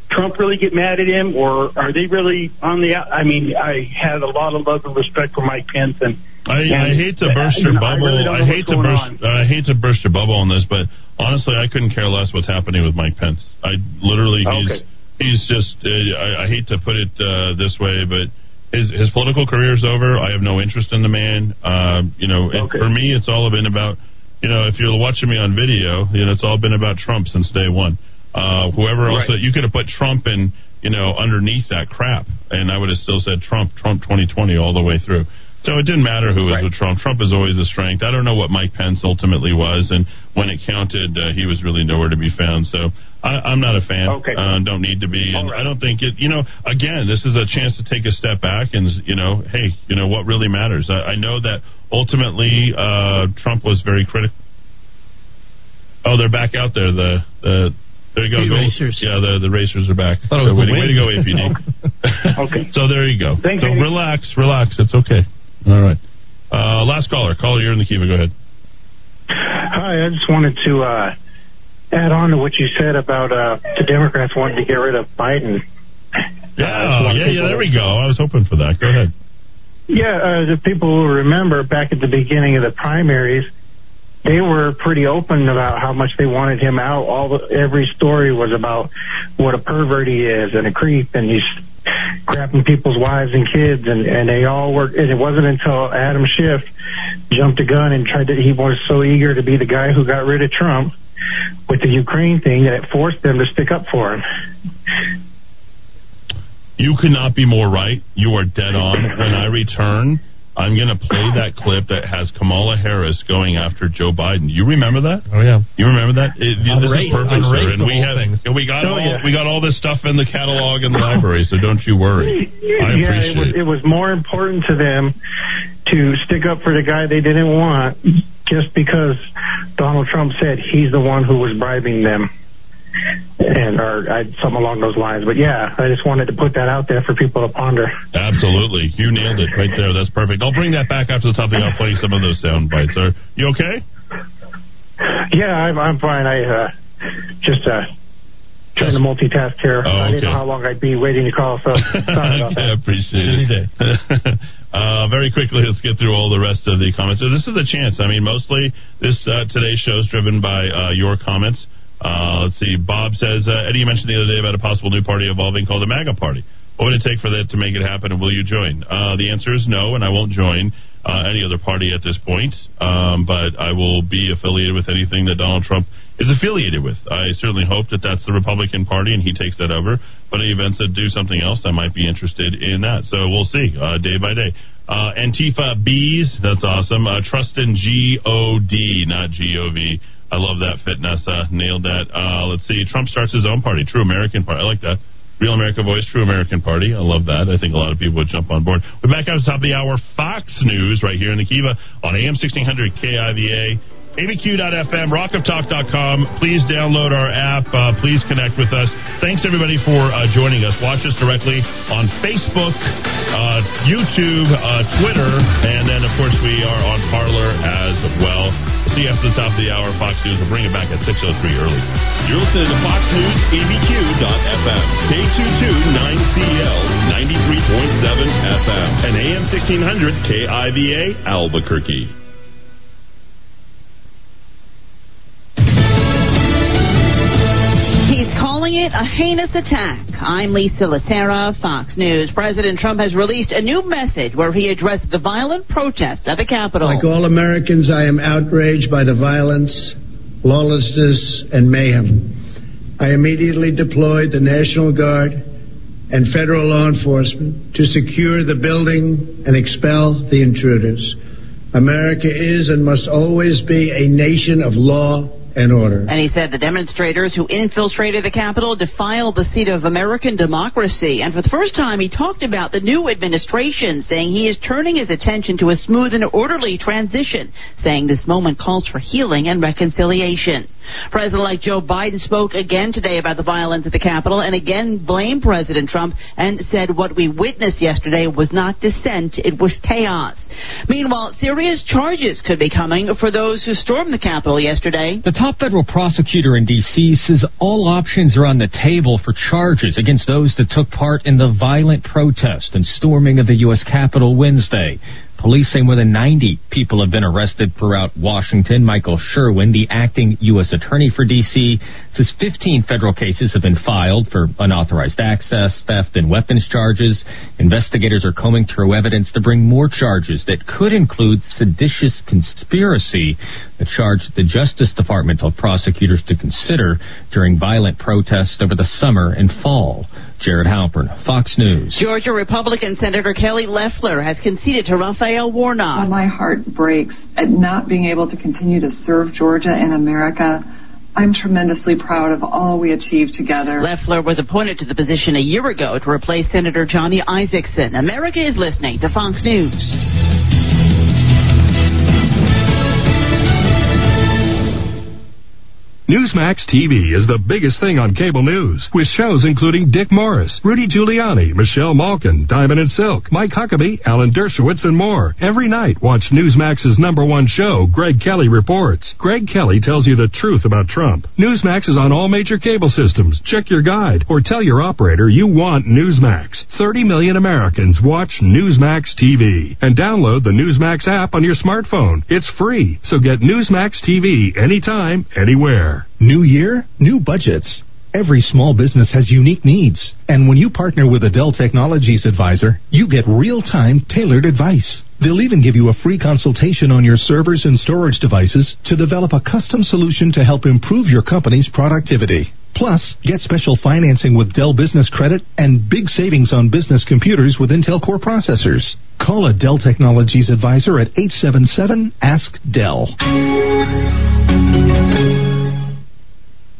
Trump really get mad at him, or are they really on the? I mean, I had a lot of love and respect for Mike Pence, and I, I hate to uh, burst your know, I bubble. really I, hate to burst. on. I hate to burst your bubble on this, but honestly, I couldn't care less what's happening with Mike Pence. I literally, he's Okay. he's just. Uh, I, I hate to put it uh, this way, but his his political career is over. I have no interest in the man. Uh, you know, it, for me, it's all been about. You know, if you're watching me on video, you know, it's all been about Trump since day one. Uh, whoever else Right. that you could have put Trump in, you know, underneath that crap, and I would have still said Trump, Trump 2020 all the way through. So it didn't matter who was with Trump. Trump is always a strength. I don't know what Mike Pence ultimately was, and when it counted, uh, he was really nowhere to be found. So I, I'm not a fan. Okay. Uh, don't need to be, and I don't think it. You know, again, this is a chance to take a step back and you know, hey, you know what really matters. I, I know that ultimately uh, Trump was very critical. Oh, they're back out there. The the there you go. The Go- racers. Yeah, the the racers are back. Thought it was So way, to- way to go, APD. okay. So there you go. Thanks, so Andy. relax, relax. It's okay. All right. Uh, last caller. Caller, you're in the Kiva. Go ahead. Hi, I just wanted to uh, add on to what you said about uh, the Democrats wanting to get rid of Biden. Yeah, Uh, yeah, yeah. There we go. I was hoping for that. Go ahead. Yeah, uh, the people will remember back at the beginning of the primaries, they were pretty open about how much they wanted him out. All the, every story was about what a pervert he is and a creep, and he's grabbing people's wives and kids, and and they all were. And it wasn't until Adam Schiff jumped a gun and tried to. He was so eager to be the guy who got rid of Trump with the Ukraine thing that it forced them to stick up for him. You could not be more right. You are dead on. When I return, I'm going to play that clip that has Kamala Harris going after Joe Biden. You remember that? Oh yeah. You remember that? It, On this race- is perfect, on sir. And we have things. we got Oh, all yeah. we got all this stuff in the catalog in the library. So don't you worry. I yeah, it appreciate was, it. it was more important to them to stick up for the guy they didn't want just because Donald Trump said he's the one who was bribing them. And or uh, something along those lines. But yeah, I just wanted to put that out there for people to ponder. Absolutely, you nailed it right there. That's perfect. I'll bring that back after the topic. I'll play some of those sound bites. Are you okay? Yeah, I'm, I'm fine. I uh, just uh, trying to multitask here. Oh, I didn't know how long I'd be waiting to call, so sorry about I that. appreciate it. uh, very quickly, let's get through all the rest of the comments. So this is a chance. I mean, mostly this uh, today's show is driven by uh, your comments. Uh, let's see. Bob says uh, Eddie, you mentioned the other day about a possible new party evolving called the MAGA Party. What would it take for that to make it happen, and will you join? Uh, the answer is no, and I won't join uh, any other party at this point. Um, but I will be affiliated with anything that Donald Trump is affiliated with. I certainly hope that that's the Republican Party and he takes that over. But any events that do something else, I might be interested in that. So we'll see uh, day by day. Uh, Antifa Bees, that's awesome. Uh, Trust in G O D, not G O V. I love that fit, Nessa. Nailed that. Uh, let's see. Trump starts his own party, True American Party. I like that. Real America Voice, True American Party. I love that. I think a lot of people would jump on board. We're back at the top of the hour. Fox News right here in the Kiva on AM 1600 KIVA. ABQ.FM, rockoftalk.com. Please download our app. Uh, please connect with us. Thanks, everybody, for uh, joining us. Watch us directly on Facebook, uh, YouTube, uh, Twitter, and then, of course, we are on Parler as well. See after the top of the hour, Fox News. We'll bring it back at 6.03 early. You're listening to Fox News ABQ.FM, K22-9CL, 93.7 FM, and AM 1600 KIVA, Albuquerque. Calling it a heinous attack. I'm Lisa Lacera, Fox News. President Trump has released a new message where he addressed the violent protests at the Capitol. Like all Americans, I am outraged by the violence, lawlessness, and mayhem. I immediately deployed the National Guard and federal law enforcement to secure the building and expel the intruders. America is and must always be a nation of law and order. And he said the demonstrators who infiltrated the Capitol defiled the seat of American democracy. And for the first time, he talked about the new administration, saying he is turning his attention to a smooth and orderly transition, saying this moment calls for healing and reconciliation. President-elect Joe Biden spoke again today about the violence at the Capitol and again blamed President Trump and said what we witnessed yesterday was not dissent, it was chaos. Meanwhile, serious charges could be coming for those who stormed the Capitol yesterday. The top federal prosecutor in D.C. says all options are on the table for charges against those that took part in the violent protest and storming of the U.S. Capitol Wednesday. Police say more than 90 people have been arrested throughout Washington. Michael Sherwin, the acting U.S. Attorney for D.C., says 15 federal cases have been filed for unauthorized access, theft, and weapons charges. Investigators are combing through evidence to bring more charges that could include seditious conspiracy, a charge the Justice Department told prosecutors to consider during violent protests over the summer and fall. Jared Halpern, Fox News. Georgia Republican Senator Kelly Loeffler has conceded to Raphael Warnock. My heart breaks at not being able to continue to serve Georgia and America. I'm tremendously proud of all we achieved together. Loeffler was appointed to the position a year ago to replace Senator Johnny Isakson. America is listening to Fox News. Newsmax TV is the biggest thing on cable news, with shows including Dick Morris, Rudy Giuliani, Michelle Malkin, Diamond and Silk, Mike Huckabee, Alan Dershowitz, and more. Every night, watch Newsmax's number one show, Greg Kelly Reports. Greg Kelly tells you the truth about Trump. Newsmax is on all major cable systems. Check your guide or tell your operator you want Newsmax. 30 million Americans watch Newsmax TV. And download the Newsmax app on your smartphone. It's free, so get Newsmax TV anytime, anywhere. New year, new budgets. Every small business has unique needs. And when you partner with a Dell Technologies advisor, you get real time, tailored advice. They'll even give you a free consultation on your servers and storage devices to develop a custom solution to help improve your company's productivity. Plus, get special financing with Dell Business Credit and big savings on business computers with Intel Core processors. Call a Dell Technologies advisor at 877 Ask Dell.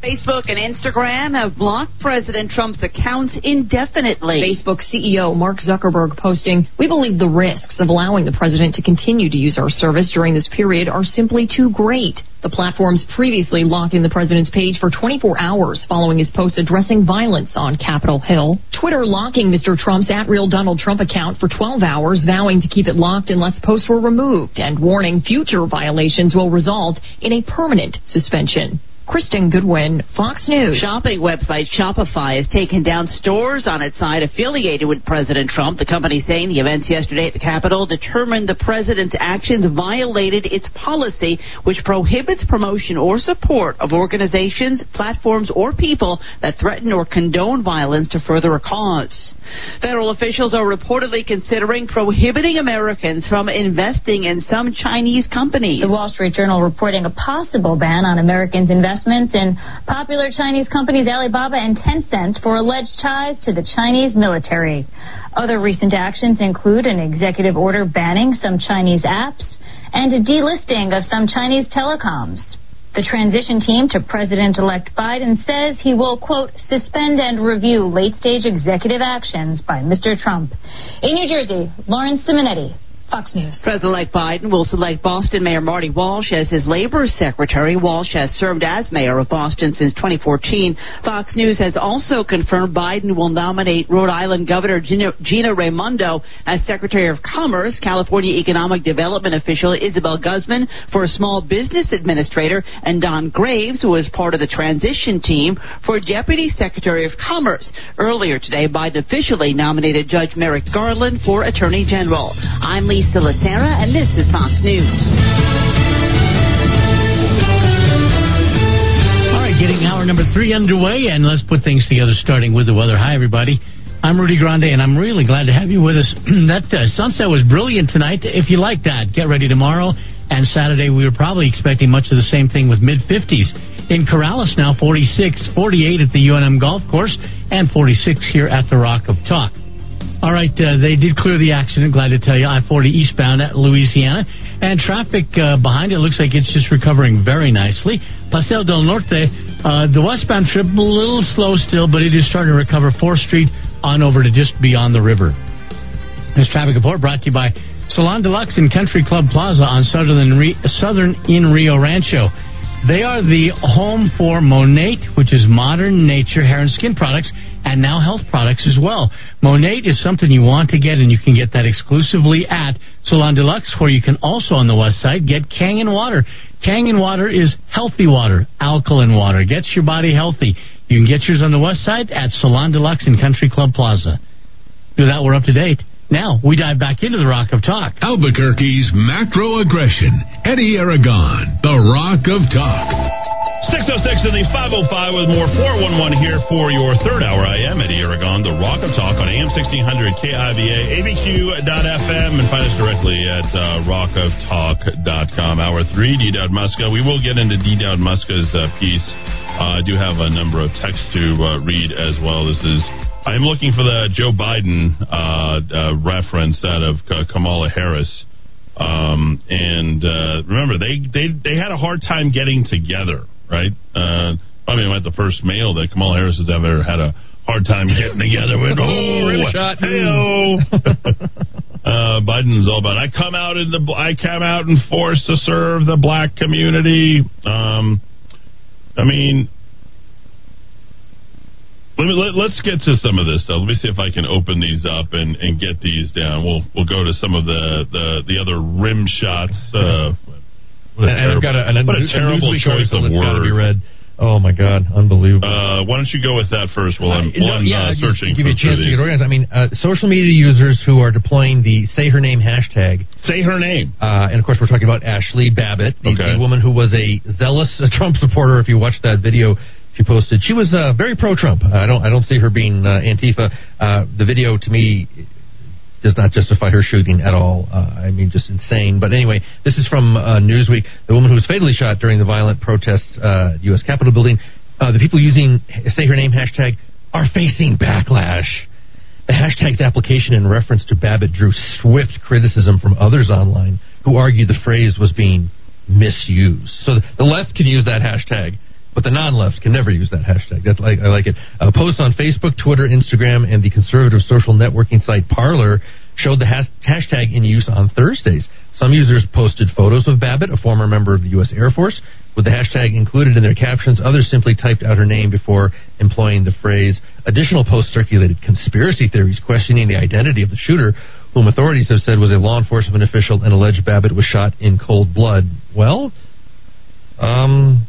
Face Facebook and Instagram have blocked President Trump's accounts indefinitely. Facebook CEO Mark Zuckerberg posting, We believe the risks of allowing the president to continue to use our service during this period are simply too great. The platforms previously locked in the president's page for 24 hours following his post addressing violence on Capitol Hill. Twitter locking Mr. Trump's at real Donald Trump account for 12 hours, vowing to keep it locked unless posts were removed and warning future violations will result in a permanent suspension. Kristen Goodwin, Fox News. Shopping website Shopify has taken down stores on its site affiliated with President Trump. The company saying the events yesterday at the Capitol determined the president's actions violated its policy, which prohibits promotion or support of organizations, platforms, or people that threaten or condone violence to further a cause. Federal officials are reportedly considering prohibiting Americans from investing in some Chinese companies. The Wall Street Journal reporting a possible ban on Americans investments in popular Chinese companies Alibaba and Tencent for alleged ties to the Chinese military. Other recent actions include an executive order banning some Chinese apps and a delisting of some Chinese telecoms. The transition team to President elect Biden says he will, quote, suspend and review late stage executive actions by Mr. Trump. In New Jersey, Lauren Simonetti, Fox News. President-elect Biden will select Boston Mayor Marty Walsh as his labor secretary. Walsh has served as mayor of Boston since 2014. Fox News has also confirmed Biden will nominate Rhode Island Governor Gina, Gina Raimondo as Secretary of Commerce, California Economic Development official Isabel Guzman for small business administrator, and Don Graves, who is part of the transition team, for Deputy Secretary of Commerce. Earlier today, Biden officially nominated Judge Merrick Garland for Attorney General. I'm Lisa Latera, and this is Fox News. All right, getting hour number three underway, and let's put things together, starting with the weather. Hi, everybody. I'm Rudy Grande, and I'm really glad to have you with us. that uh, sunset was brilliant tonight. If you like that, get ready tomorrow and Saturday. We were probably expecting much of the same thing with mid 50s. In Corrales now, 46, 48 at the UNM Golf Course, and 46 here at the Rock of Talk. All right, uh, they did clear the accident. Glad to tell you, I-40 eastbound at Louisiana, and traffic uh, behind it looks like it's just recovering very nicely. Paseo del Norte, uh, the westbound trip a little slow still, but it is starting to recover. Fourth Street on over to just beyond the river. This traffic report brought to you by Salon Deluxe and Country Club Plaza on Southern Southern in Rio Rancho. They are the home for Monate, which is modern nature hair and skin products and now health products as well. Monate is something you want to get, and you can get that exclusively at Salon Deluxe, where you can also on the west side get Kangen water. Kangen water is healthy water, alkaline water, gets your body healthy. You can get yours on the west side at Salon Deluxe in Country Club Plaza. Do that, we're up to date. Now, we dive back into the Rock of Talk. Albuquerque's macro aggression. Eddie Aragon, the Rock of Talk. 606 in the 505 with more 411 here for your third hour. I am Eddie Aragon, the Rock of Talk on AM 1600 KIVA, ABQ.FM, and find us directly at uh, rockoftalk.com. Hour three, D. Dowd Muska. We will get into D. Dowd Muska's uh, piece. Uh, I do have a number of texts to uh, read as well. This is I'm looking for the Joe Biden uh, uh, reference out of Kamala Harris. Um, and uh, remember, they, they they had a hard time getting together, right? Uh, probably not the first male that Kamala Harris has ever had a hard time getting together with. Oh, shot. Hey-o. uh, Biden's all about. I come out in the. I come out and forced to serve the black community. Um, I mean, let me let, us get to some of this though. Let me see if I can open these up and, and get these down. We'll we'll go to some of the the, the other rim shots. Uh, what a and, terrible, I've got a, an, what a, a choice of word. be read. Oh my God, unbelievable! Uh, why don't you go with that first while I'm, while I'm yeah, uh, searching? Give you a chance to get organized. I mean, uh, social media users who are deploying the "Say Her Name" hashtag. Say her name. Uh, and of course, we're talking about Ashley Babbitt, the, okay. the woman who was a zealous Trump supporter. If you watched that video she posted. She was uh, very pro-Trump. I don't I don't see her being uh, Antifa. Uh, the video to me does not justify her shooting at all. Uh, I mean, just insane. But anyway, this is from uh, Newsweek. The woman who was fatally shot during the violent protests uh, at U.S. Capitol building. the people using say her name hashtag are facing backlash. The hashtag's application in reference to Babbitt drew swift criticism from others online who argued the phrase was being misused. So the left can use that hashtag but the non-left can never use that hashtag. That's like I like it. Uh, posts on Facebook, Twitter, Instagram, and the conservative social networking site Parler showed the has- hashtag in use on Thursdays. Some users posted photos of Babbitt, a former member of the U.S. Air Force, with the hashtag included in their captions. Others simply typed out her name before employing the phrase. Additional posts circulated conspiracy theories questioning the identity of the shooter, whom authorities have said was a law enforcement official and alleged Babbitt was shot in cold blood. Well, um,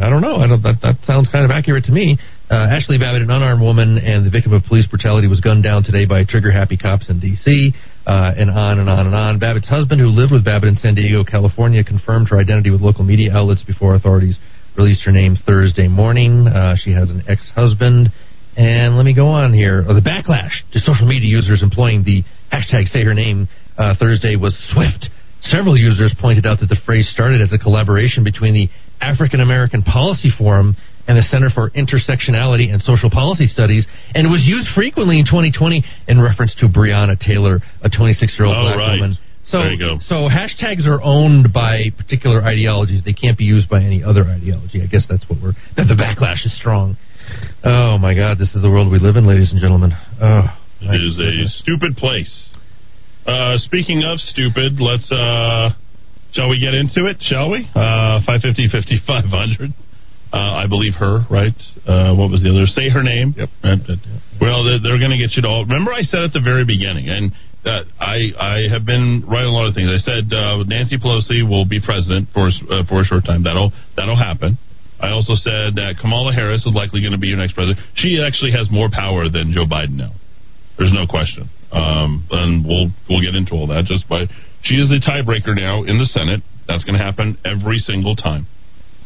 I don't know. I don't, that, that sounds kind of accurate to me. Uh, Ashley Babbitt, an unarmed woman and the victim of police brutality, was gunned down today by trigger happy cops in D.C., uh, and on and on and on. Babbitt's husband, who lived with Babbitt in San Diego, California, confirmed her identity with local media outlets before authorities released her name Thursday morning. Uh, she has an ex husband. And let me go on here. Oh, the backlash to social media users employing the hashtag say her name uh, Thursday was swift. Several users pointed out that the phrase started as a collaboration between the African American Policy Forum and the Center for Intersectionality and Social Policy Studies, and was used frequently in 2020 in reference to Breonna Taylor, a 26 year old black right. woman. So, There you go. so hashtags are owned by particular ideologies. They can't be used by any other ideology. I guess that's what we're. That the backlash is strong. Oh my God, this is the world we live in, ladies and gentlemen. Oh, It is a stupid place. Uh, speaking of stupid, let's uh, shall we get into it? Shall we? Uh, 550, 5500. Uh, I believe her, right? Uh, what was the other? Say her name. Yep. Well, they're, they're going to get you to all. Remember, I said at the very beginning, and uh, I I have been right on a lot of things. I said uh, Nancy Pelosi will be president for uh, for a short time. That'll that'll happen. I also said that Kamala Harris is likely going to be your next president. She actually has more power than Joe Biden now. There's no question. Um, and we'll we'll get into all that just by she is the tiebreaker now in the Senate. That's going to happen every single time.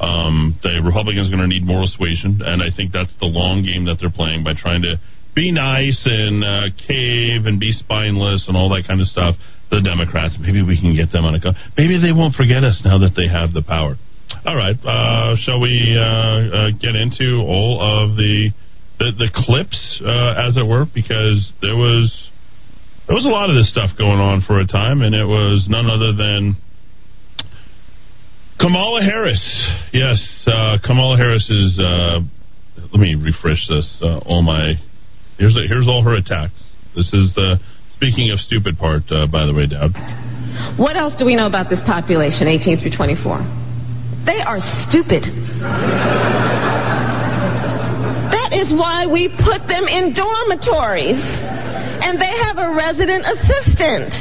Um, the Republicans are going to need moral suasion, and I think that's the long game that they're playing by trying to be nice and uh, cave and be spineless and all that kind of stuff. The Democrats, maybe we can get them on a co- maybe they won't forget us now that they have the power. All right, uh, shall we uh, uh, get into all of the the, the clips, uh, as it were, because there was there was a lot of this stuff going on for a time, and it was none other than Kamala Harris. Yes, uh, Kamala Harris is. Uh, let me refresh this. Uh, all my here's here's all her attacks. This is the speaking of stupid part. Uh, by the way, Dowd. What else do we know about this population, 18 through 24? They are stupid. That is why we put them in dormitories. And they have a resident assistant.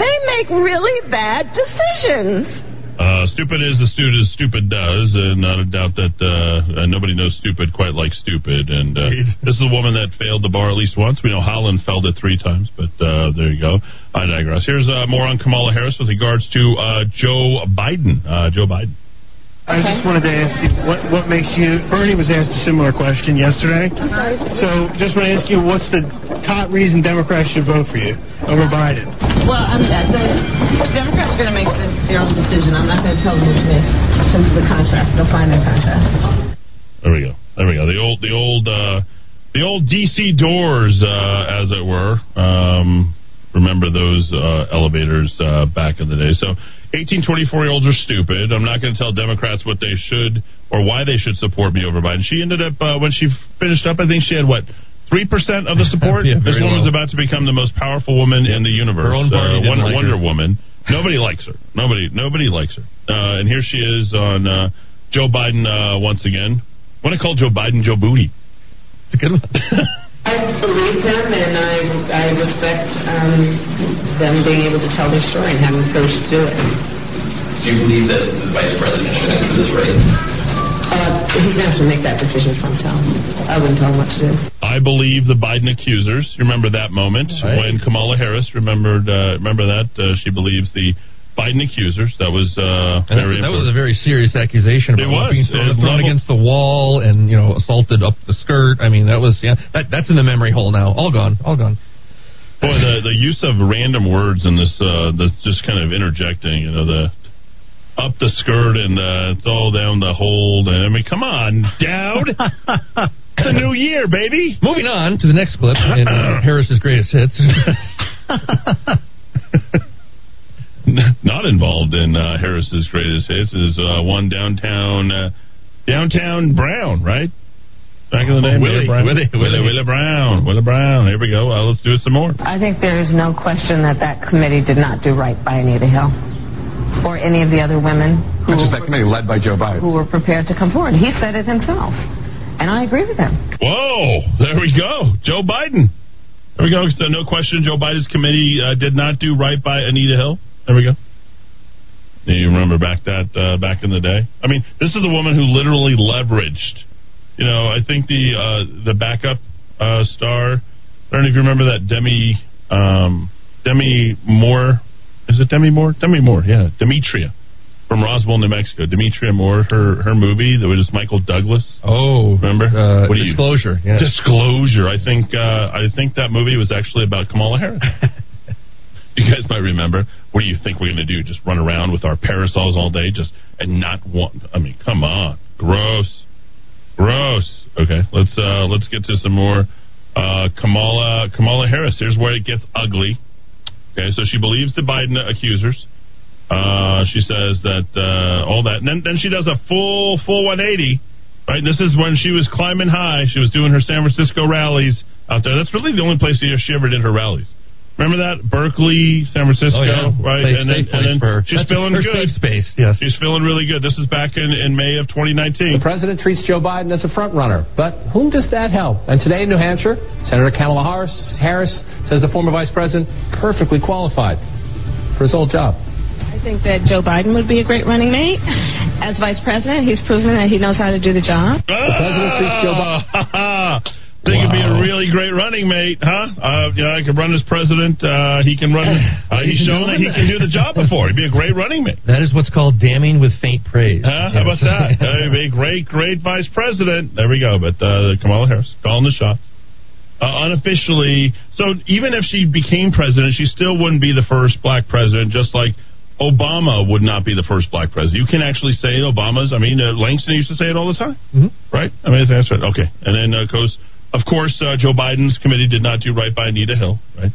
They make really bad decisions. Uh, stupid is as stupid as stupid does, and not a doubt that uh, uh, nobody knows stupid quite like stupid. And uh, this is a woman that failed the bar at least once. We know Haaland failed it three times, but uh, there you go. I digress. Here's uh, more on Kamala Harris with regards to uh, Joe Biden. Uh, Joe Biden. I just wanted to ask you what what makes you. Bernie was asked a similar question yesterday. So just want to ask you, what's the top reason Democrats should vote for you over Biden? Well, I'm, uh, the, the Democrats are going to make their own decision. I'm not going to tell them what to make in terms of the contract. They'll find their contract. There we go. There we go. The old, the old, uh, the old DC doors, uh, as it were. Um, remember those uh, elevators uh, back in the day. So, 18, 24 year olds are stupid. I'm not going to tell Democrats what they should or why they should support me over Biden. She ended up uh, when she finished up. I think she had what. Three percent of the support. Yeah, this woman low. about to become the most powerful woman in the universe. Her own party uh, Wonder, like Wonder. Woman. Nobody likes her. Nobody. Nobody likes her. Uh, and here she is on uh, Joe Biden uh, once again. I want to call Joe Biden Joe Booty. It's a good one. I believe them, and I, I respect um, them being able to tell their story and having the courage to do it. Do you believe that the vice president should enter this race? Uh, he's going to have to make that decision for himself. I wouldn't tell him what to do. I believe the Biden accusers. You remember that moment Right. when Kamala Harris remembered? Uh, remember that uh, she believes the Biden accusers. That was uh, very that was a very serious accusation. It was. being thrown, It thrown against the wall and you know assaulted up the skirt. I mean, that was yeah. That, that's in the memory hole now. All gone. All gone. Boy, the the use of random words in this, uh, this just kind of interjecting. You know the up the skirt and uh, it's all down the hold. And I mean, come on, Dowd. it's a new year, baby. Moving on to the next clip in uh, Harris's greatest hits. Not involved in uh, Harris's greatest hits is uh, one downtown uh, Downtown Brown, right? Back in the day, Willie, Brown. Willie, Willie, Willie Brown, Willie Brown. Here we go. Uh, let's do it some more. I think there is no question that that committee did not do right by Anita Hill or any of the other women who, Which is that committee led by Joe Biden. who were prepared to come forward. He said it himself, and I agree with him. Whoa, there we go. Joe Biden. There we go. So no question, Joe Biden's committee uh, did not do right by Anita Hill. There we go. Do you remember back that uh, back in the day? I mean, this is a woman who literally leveraged. You know, I think the uh, the backup uh, star. I don't know if you remember that Demi um, Demi Moore. Is it Demi Moore? Demi Moore, yeah, Demetria from Roswell, New Mexico. Demetria Moore, her her movie that was Michael Douglas. Oh, remember? uh, What do you- disclosure. Yeah. Disclosure. I think uh, I think that movie was actually about Kamala Harris. you guys might remember. What do you think we're going to do? Just run around with our parasols all day, just and not want? I mean, come on, gross, gross. Okay, let's uh, let's get to some more uh, Kamala Kamala Harris. Here's where it gets ugly. Okay, so she believes the Biden accusers. Uh, she says that uh, all that, and then, then she does a full full 180. Right, this is when she was climbing high. She was doing her San Francisco rallies out there. That's really the only place she ever did her rallies. Remember that Berkeley, San Francisco, Oh, yeah. right? Safe- and then, safe and then for she's feeling good. safe space, yes. She's feeling really good. This is back in, in May of 2019. The president treats Joe Biden as a front runner, but whom does that help? And today in New Hampshire, Senator Kamala Harris, Harris says the former vice president perfectly qualified for his old job. I think that Joe Biden would be a great running mate. As vice president, he's proven that he knows how to do the job. Ah! The president treats Joe Biden. Think he'd be a really great running mate, huh? Uh, know, I could run as president. Uh, he can run. Uh, he's shown that he can do the job before. He'd be a great running mate. That is what's called damning with faint praise. Huh? How about that? Uh, he'd be a great, great vice president. There we go. But uh, Kamala Harris calling the shots. Uh, unofficially, so even if she became president, she still wouldn't be the first black president, just like Obama would not be the first black president. You can actually say Obama's, I mean, uh, Langston used to say it all the time, Mhm. right? I mean, that's right. Okay. And then, uh, goes, of course, uh, Joe Biden's committee did not do right by Anita Hill, right?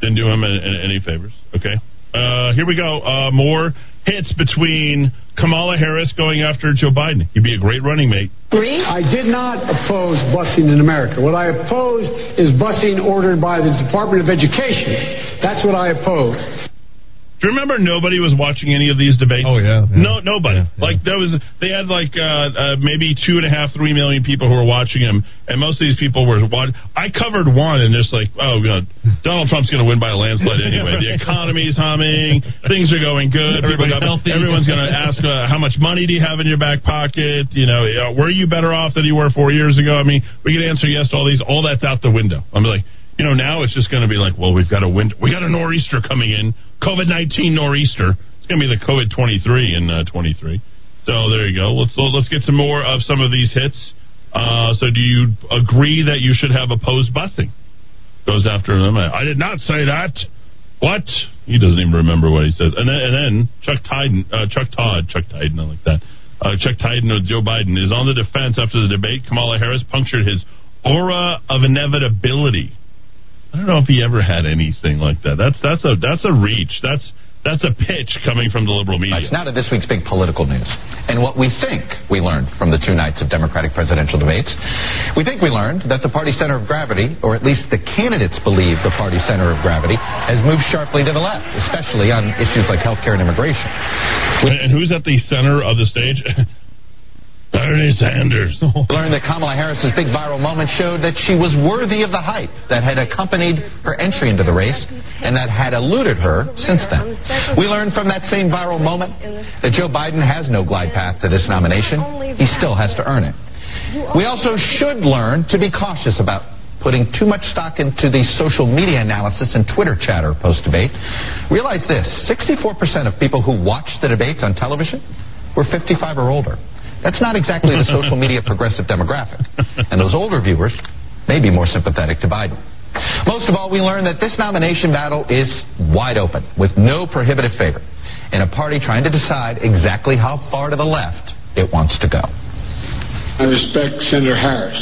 Didn't do him any, any favors, okay? Uh, here we go. Uh, more hits between Kamala Harris going after Joe Biden. You'd be a great running mate. I did not oppose busing in America. What I opposed is busing ordered by the Department of Education. That's what I oppose. Do you remember nobody was watching any of these debates? Oh yeah, no, nobody. Like there was, they had like uh, uh, maybe two and a half, three million people who were watching him, and most of these people were. I covered one, and just like, oh, know, Donald Trump's going to win by a landslide anyway. the economy's humming, things are going good. People Everybody's got- healthy. everyone's going to ask uh, how much money do you have in your back pocket? You know, uh, were you better off than you were four years ago? I mean, we could answer yes to all these. All that's out the window. I'm like. You know, now it's just going to be like, well, we've got a wind, we got a nor'easter coming in, COVID nineteen nor'easter. It's going to be the COVID twenty three in uh, twenty three. So there you go. Let's let's get some more of some of these hits. Uh, so do you agree that you should have opposed busing? Goes after them. I did not say that. What? He doesn't even remember what he says. And then, and then Chuck Tyden, uh, Chuck Todd, Chuck Tyden, I like that. Uh, Chuck Tyden of Joe Biden is on the defense after the debate. Kamala Harris punctured his aura of inevitability. I don't know if he ever had anything like that. That's that's a that's a reach. That's that's a pitch coming from the liberal media. Now to this week's big political news. And what we think we learned from the two nights of Democratic presidential debates. We think we learned that the party center of gravity, or at least the candidates believe the party center of gravity, has moved sharply to the left, especially on issues like health care and immigration. And, and who's at the center of the stage? Bernie Sanders. learned that Kamala Harris's big viral moment showed that she was worthy of the hype that had accompanied her entry into the race and that had eluded her since then. We learned from that same viral moment that Joe Biden has no glide path to this nomination. He still has to earn it. We also should learn to be cautious about putting too much stock into the social media analysis and Twitter chatter post debate. Realize this 64% of people who watched the debates on television were 55 or older. That's not exactly the social media progressive demographic. And those older viewers may be more sympathetic to Biden. Most of all, we learned that this nomination battle is wide open, with no prohibitive favorite, in a party trying to decide exactly how far to the left it wants to go. I respect Senator Harris.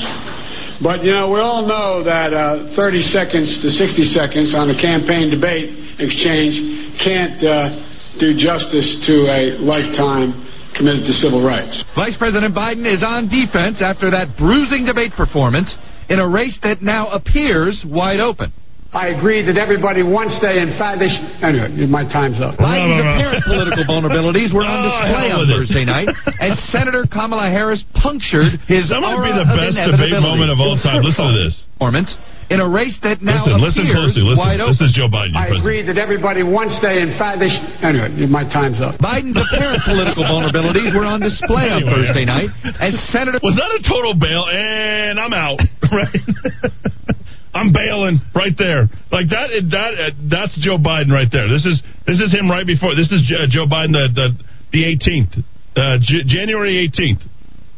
But, you know, we all know that uh, 30 seconds to 60 seconds on a campaign debate exchange can't uh, do justice to a lifetime committed to civil rights. Vice President Biden is on defense after that bruising debate performance in a race that now appears wide open. I agree that everybody wants to, in fact, they should. Anyway, my time's up. Biden's apparent political vulnerabilities were on Oh, display hell on. Thursday night as Senator Kamala Harris punctured his That might be the best debate moment of all time. Listen to this. Performance in a race that now Listen, listen appears closely. Listen. wide This open. is Joe Biden. I agree that everybody wants to, in fact, they should. Anyway, my time's up. Biden's apparent political vulnerabilities were on display on Anyway. Thursday night as Senator. Was that a total bail? And I'm out. Right. I'm bailing right there. Like that. That uh, that's Joe Biden right there. This is this is him right before. This is uh, Joe Biden the the, the 18th, uh, J- January 18th.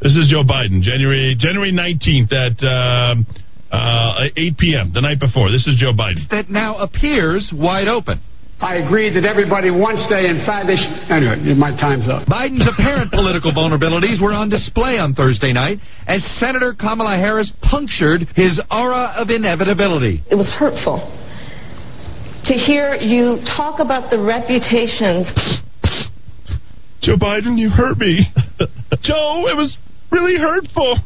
This is Joe Biden, January January 19th at um, uh, 8 p.m. the night before. This is Joe Biden. that now appears wide open. I agree that everybody wants to, in fact, they should. Anyway, my time's up. Biden's apparent political vulnerabilities were on display on Thursday night as Senator Kamala Harris punctured his aura of inevitability. It was hurtful to hear you talk about the reputations. Joe Biden, you hurt me. Joe, it was really hurtful.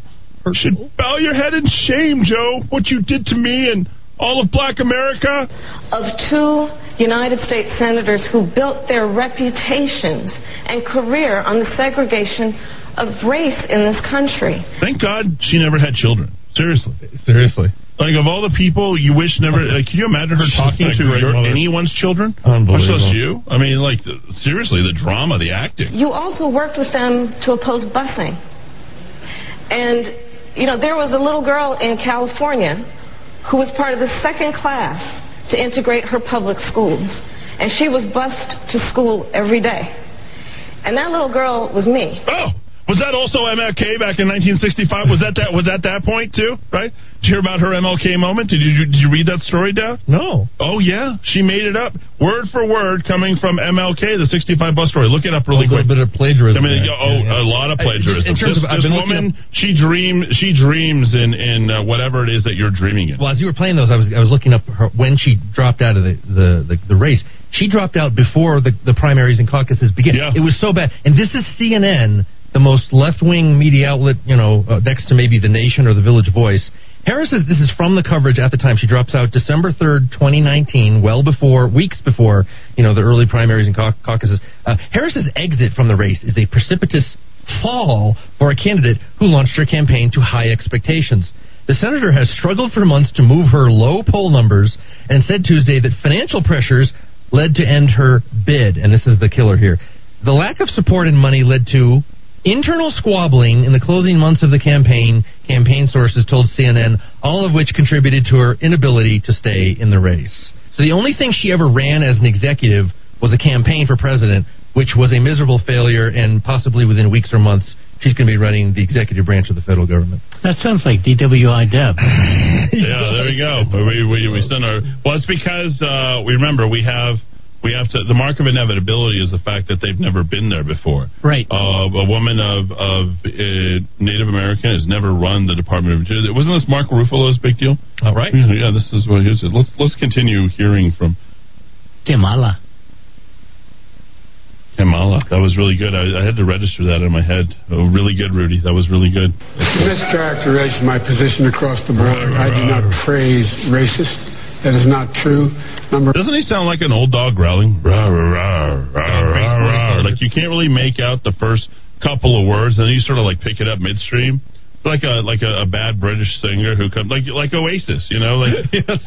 You should bow your head in shame, Joe, what you did to me and all of black America. of two United States senators who built their reputations and career on the segregation of race in this country. Thank God she never had children. Seriously. Seriously. Like, of all the people you wish never. Like, can you imagine her She's talking to great your, mother. anyone's children? Unbelievable. Much less you. I mean, like, seriously, the drama, the acting. You also worked with them to oppose busing. And, you know, there was a little girl in California who was part of the second class to integrate her public schools. And she was bused to school every day. And that little girl was me. Oh, was that also MLK back in 1965? Was that that was that that point too? Right? Did you hear about her MLK moment? Did you did you read that story down? No. Oh yeah, she made it up word for word, coming from MLK, the 65 bus story. Look it up really a quick. bit of plagiarism. I mean, there. oh, Yeah, yeah. a lot of I- plagiarism. just in terms this of, this woman, she dream, she dreams in in uh, whatever it is that you're dreaming in. Well, as you were playing those, I was I was looking up her, when she dropped out of the, the, the, the race. She dropped out before the, the primaries and caucuses began. Yeah. It was so bad. And this is CNN, the most left wing media outlet, you know, uh, next to maybe The Nation or The Village Voice. Harris says this is from the coverage at the time. She drops out December 3rd, 2019, well before, weeks before, you know, the early primaries and cau- caucuses. Uh, Harris's exit from the race is a precipitous fall for a candidate who launched her campaign to high expectations. The senator has struggled for months to move her low poll numbers and said Tuesday that financial pressures led to end her bid. And this is the killer here. The lack of support and money led to internal squabbling in the closing months of the campaign, campaign sources told CNN, all of which contributed to her inability to stay in the race. So the only thing she ever ran as an executive was a campaign for president, which was a miserable failure, and possibly within weeks or months, she's going to be running the executive branch of the federal government. That sounds like DWI Deb. yeah, there we go. We, we, we send our. Well, it's because uh, we remember we have we have to. The mark of inevitability is the fact that they've never been there before. Right. Uh, a woman of of uh, Native American has never run the Department of Justice. Wasn't this Mark Ruffalo's big deal? All right. Yeah, this is what he said. Let's let's continue hearing from Kamala. Kamala. That was really good. I, I had to register that in my head. Oh, really good, Rudy. That was really good. Mischaracterization of my position across the board. I do not praise racist. That is not true. Number Doesn't he sound like an old dog growling? Rah, rah, rah. Like you can't really make out the first couple of words, and then you sort of like pick it up midstream. Like a like a, a bad British singer who comes like like Oasis, you know, like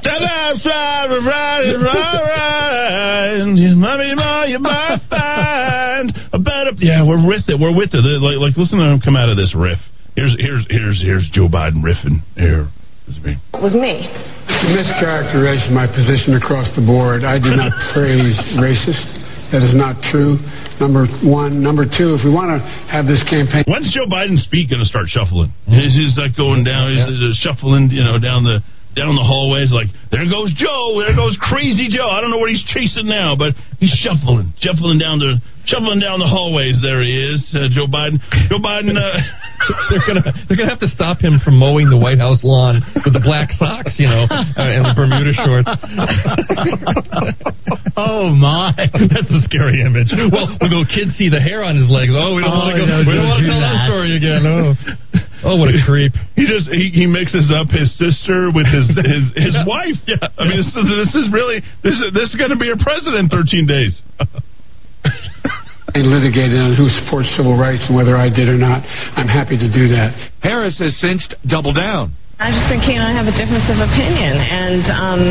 "Tell us right, right, right, right, you might be my- you might find a better. Yeah, we're with it. We're with it. Like like listen to him come out of this riff. Here's here's here's here's Joe Biden riffing. Here, this is me. Was me. mischaracterization of my position across the board. I do not praise racist. That is not true. Number one. Number two, if we want to have this campaign. When's Joe Biden's feet going to start shuffling? He's, he's like going down, he's uh, shuffling, you know, down the down the hallways. Like there goes Joe, there goes Crazy Joe. I don't know what he's chasing now, but he's shuffling, shuffling down the shuffling down the hallways. There he is, uh, Joe Biden. Joe Biden. Uh, they're gonna they're gonna have to stop him from mowing the White House lawn with the black socks, you know, uh, and the Bermuda shorts. oh my, that's a scary image. Well, when the kids see the hair on his legs, oh, we don't Oh, want to go. no, we don't don't want to tell that that. story again. Oh, oh, what a creep. He just he, he mixes up his sister with his his, his wife. Yeah. I mean, this is this is really this is this is going to be a president in 13 days. They litigated on who supports civil rights and whether I did or not. I'm happy to do that. Harris has since doubled down. I just think he and I have a difference of opinion, and um,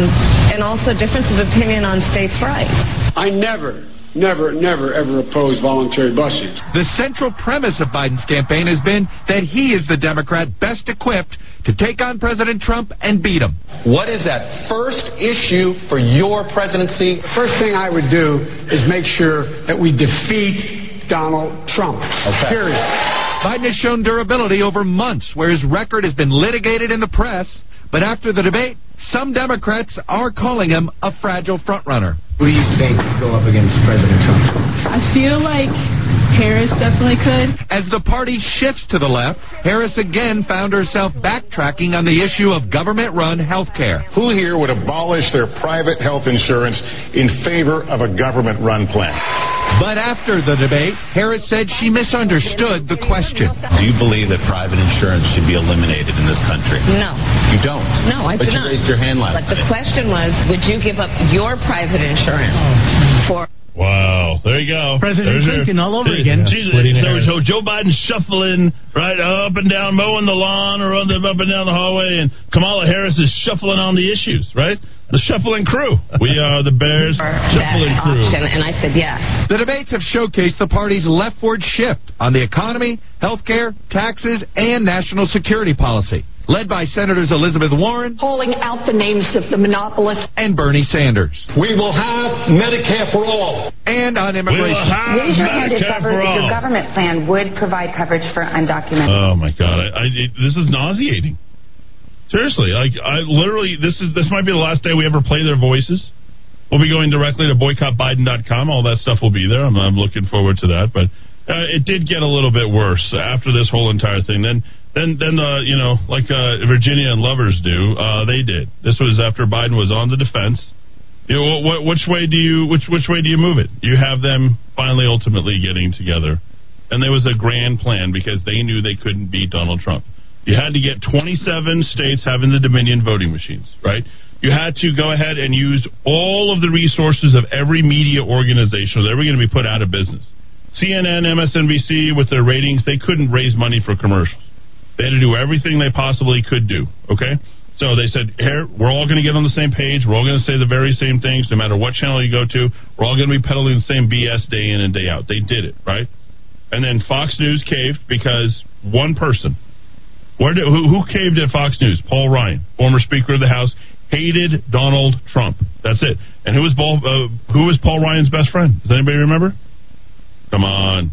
and also difference of opinion on states' rights. I never, never, never, ever oppose voluntary busing. The central premise of Biden's campaign has been that he is the Democrat best equipped to take on President Trump and beat him. What is that first issue for your presidency? The first thing I would do is make sure that we defeat Donald Trump. Okay. Period. Biden has shown durability over months where his record has been litigated in the press, but after the debate, some Democrats are calling him a fragile frontrunner. Who do you think could go up against President Trump? I feel like Harris definitely could. As the party shifts to the left, Harris again found herself backtracking on the issue of government run health care. Who here would abolish their private health insurance in favor of a government run plan? But after the debate, Harris said she misunderstood the question. Do you believe that private insurance should be eliminated in this country? No. You don't? No, I but do you raised your hand last But the night. question was, would you give up your private insurance for? Wow, there you go. President There's your- Clinton all over again. Jesus, Splitting so, hairs. so Joe Biden shuffling right up and down, mowing the lawn or on the, up and down the hallway, and Kamala Harris is shuffling on the issues, right? The shuffling crew. We are the Bears shuffling crew. option, and I said yeah. The debates have showcased the party's leftward shift on the economy, healthcare, taxes, and national security policy. Led by Senators Elizabeth Warren, calling out the names of the monopolists. and Bernie Sanders. We will have Medicare for all. And on immigration. Raise your hand if ever that your government plan would provide coverage for undocumented. Oh my god, I, I, it, this is nauseating. Seriously, like I literally, this is this might be the last day we ever play their voices. We'll be going directly to boycottbiden.com. All that stuff will be there. I'm, I'm looking forward to that. But uh, it did get a little bit worse after this whole entire thing. Then, then, then the you know, like uh, Virginia and Lovers do, uh, they did. This was after Biden was on the defense. You know, which way do you which which way do you move it? You have them finally ultimately getting together, and there was a grand plan because they knew they couldn't beat Donald Trump. You had to get 27 states having the Dominion voting machines, right? You had to go ahead and use all of the resources of every media organization. They were going to be put out of business. CNN, MSNBC, with their ratings, they couldn't raise money for commercials. They had to do everything they possibly could do. Okay, so they said, "Here, we're all going to get on the same page. We're all going to say the very same things, no matter what channel you go to. We're all going to be peddling the same BS day in and day out." They did it right, and then Fox News caved because one person. Where did, who, who caved at Fox News? Paul Ryan, former Speaker of the House, hated Donald Trump. That's it. And who was Paul? Uh, who was Paul Ryan's best friend? Does anybody remember? Come on.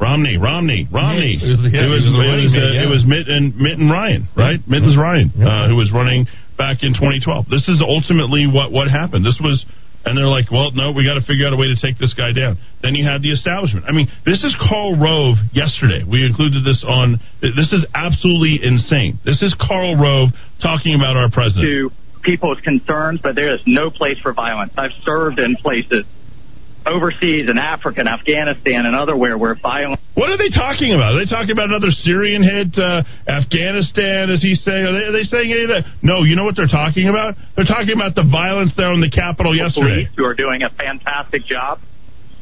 Romney, Romney, Romney. It was the- yeah, it was, he was the it was, uh, yeah. it was Mitt and Mitt and Ryan, right? Mitt was Ryan, uh, who was running back in 2012. This is ultimately what what happened. This was, and they're like, well, no, we got to figure out a way to take this guy down. Then you had the establishment. I mean, this is Karl Rove yesterday. We included this on. This is absolutely insane. This is Karl Rove talking about our president. to people's concerns, but there is no place for violence. I've served in places overseas in Africa and Afghanistan and other where violence. What are they talking about? Are they talking about another Syrian hit, uh, Afghanistan, as he's saying? Are they, are they saying any of that? No, you know what they're talking about? They're talking about the violence there on the Capitol yesterday. Police who are doing a fantastic job.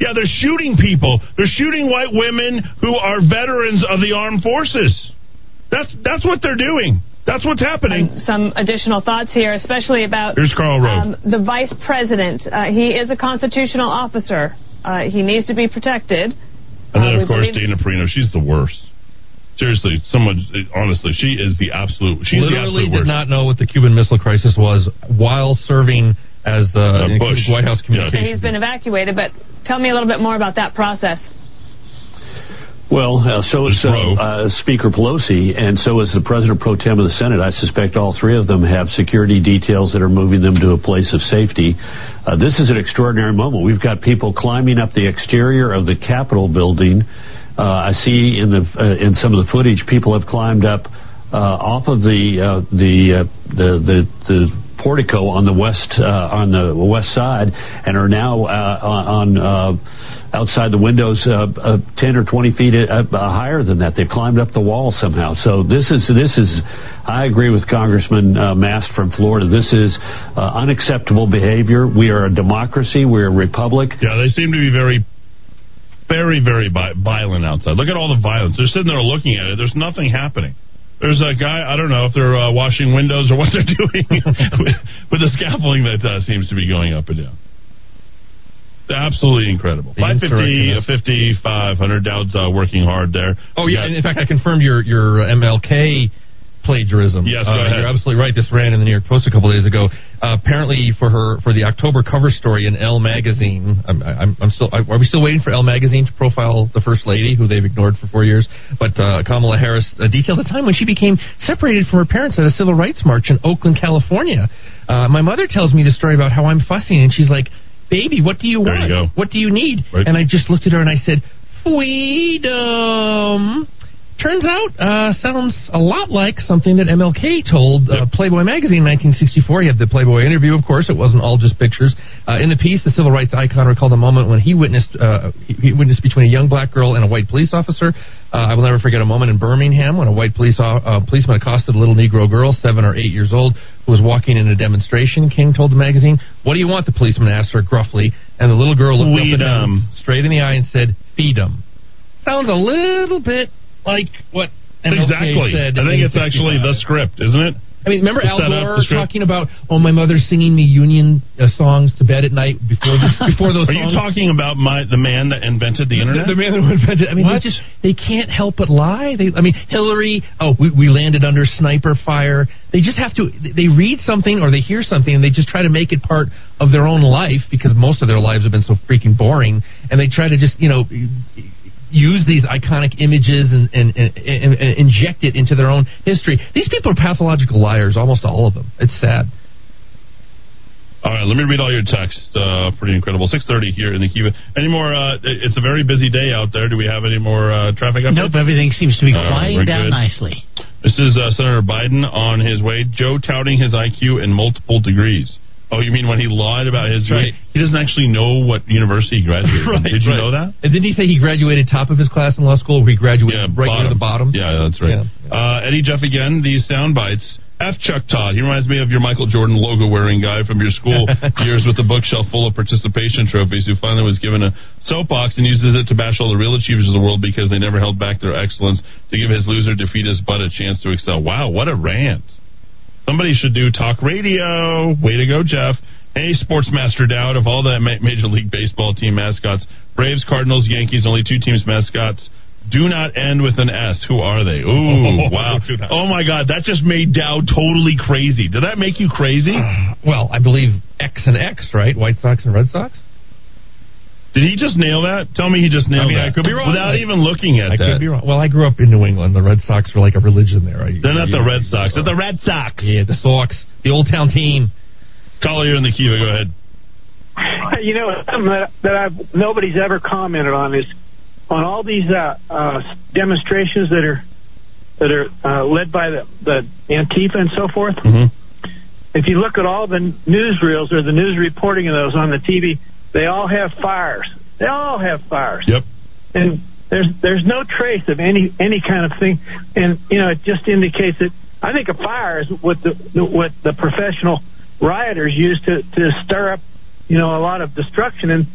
Yeah, they're shooting people. They're shooting white women who are veterans of the armed forces. That's that's what they're doing. That's what's happening. some additional thoughts here, especially about Here's Karl Rove. um, the vice president. Uh, he is a constitutional officer. Uh, he needs to be protected. And then, Uh, of course, believe- Dana Perino. She's the worst. Seriously, someone. Honestly, she is the absolute. She's the Literally absolute did worst. not know what the Cuban Missile Crisis was while serving as uh, in Bush. White House and communications. he's been evacuated, but tell me a little bit more about that process. Well, uh, so is uh, uh, Speaker Pelosi, and so is the President pro tem of the Senate. I suspect all three of them have security details that are moving them to a place of safety. Uh, this is an extraordinary moment. We've got people climbing up the exterior of the Capitol building Uh, I see in the uh, in some of the footage, people have climbed up uh, off of the uh, the, uh, the the the portico on the west uh, on the west side and are now uh, on uh, outside the windows uh, uh, 10 or 20 feet uh, higher than that. They've climbed up the wall somehow. So this is this is I agree with Congressman Mast from Florida. This is unacceptable behavior. We are a democracy. We're a republic. Yeah they seem to be very very very violent outside. Look at all the violence. They're sitting there looking at it. There's nothing happening there's a guy, I don't know if they're uh, washing windows or what they're doing with, with the scaffolding that uh, seems to be going up and down. Absolutely incredible. 550, 50, 500. Dowd's uh, working hard there. Oh, yeah. and in fact, I confirmed your, your MLK plagiarism. Yes, uh, You're absolutely right. This ran in the New York Post a couple days ago. Uh, apparently, for her for the October cover story in Elle magazine, I'm, I'm, I'm still. Are we still waiting for Elle magazine to profile the first lady, who they've ignored for four years? But uh, Kamala Harris uh, detailed the time when she became separated from her parents at a civil rights march in Oakland, California. Uh, my mother tells me the story about how I'm fussing, and she's like, "Baby, what do you want? You what do you need?" Right. And I just looked at her and I said, "Freedom." Turns out, uh, sounds a lot like something that MLK told uh, Playboy magazine in 1964. He had the Playboy interview, of course. It wasn't all just pictures. Uh, in the piece, the civil rights icon recalled a moment when he witnessed uh, he witnessed between a young black girl and a white police officer. Uh, I will never forget a moment in Birmingham when a white police uh, policeman accosted a little Negro girl, seven or eight years old, who was walking in a demonstration. King told the magazine, "What do you want?" The policeman asked her gruffly, and the little girl looked Weed up at him straight in the eye and said, "Feed 'em." Sounds a little bit like what MLK exactly. said. I think it's actually the script, isn't it? I mean, remember Al Gore the talking about, "Oh, my mother's singing me Union uh, songs to bed at night before the, before those." Are you talking about my the man that invented the internet? The, the man who invented. I mean, What? they just they can't help but lie. They, I mean, Hillary. Oh, we, we landed under sniper fire. They just have to. They read something or they hear something and they just try to make it part of their own life because most of their lives have been so freaking boring. And they try to just you know use these iconic images and, and, and, and, and inject it into their own history. These people are pathological liars, almost all of them. It's sad. All right, let me read all your texts. Uh, pretty incredible. Six thirty here in the Kiva. Any more? Uh, it's a very busy day out there. Do we have any more uh, traffic updates? Nope, everything seems to be All right, quieting we're down good. nicely. This is uh, Senator Biden on his way. Joe touting his IQ in multiple degrees. Oh, you mean when he lied about his Right. He doesn't actually know what university he graduated from. Right, Did you right. know that? And didn't he say he graduated top of his class in law school? Or he graduated right near the bottom. Yeah, that's right. Uh, Eddie Jeff again. These sound bites. F. Chuck Todd. He reminds me of your Michael Jordan logo wearing guy from your school years with a bookshelf full of participation trophies who finally was given a soapbox and uses it to bash all the real achievers of the world because they never held back their excellence to give his loser defeater's butt a chance to excel. Wow, what a rant. Somebody should do talk radio. Way to go, Jeff. Hey, Sportsmaster Dowd, of all the ma- Major League Baseball team mascots, Braves, Cardinals, Yankees, only two teams mascots do not end with an S. Who are they? Ooh, wow. Oh my God, that just made Dowd totally crazy. Did that make you crazy? Uh, well, I believe X and X, right? White Sox and Red Sox. Did he just nail that? Tell me he just nailed I mean, that. I could be wrong. Without I- even looking at it. I that. could be wrong. Well, I grew up in New England. The Red Sox are like a religion there. I, They're not the you- Red Sox. They're the Red Sox. Yeah, the Sox, the old town team. Caller, you're in the Kiva. Go ahead. You know, something that, that I've, nobody's ever commented on is on all these uh, uh, demonstrations that are that are uh, led by the, the Antifa and so forth. Mm-hmm. If you look at all the newsreels or the news reporting of those on the TV, they all have fires. They all have fires. Yep. And there's there's no trace of any any kind of thing, and you know it just indicates that I think a fire is what the what the professional rioters use to to stir up you know a lot of destruction and.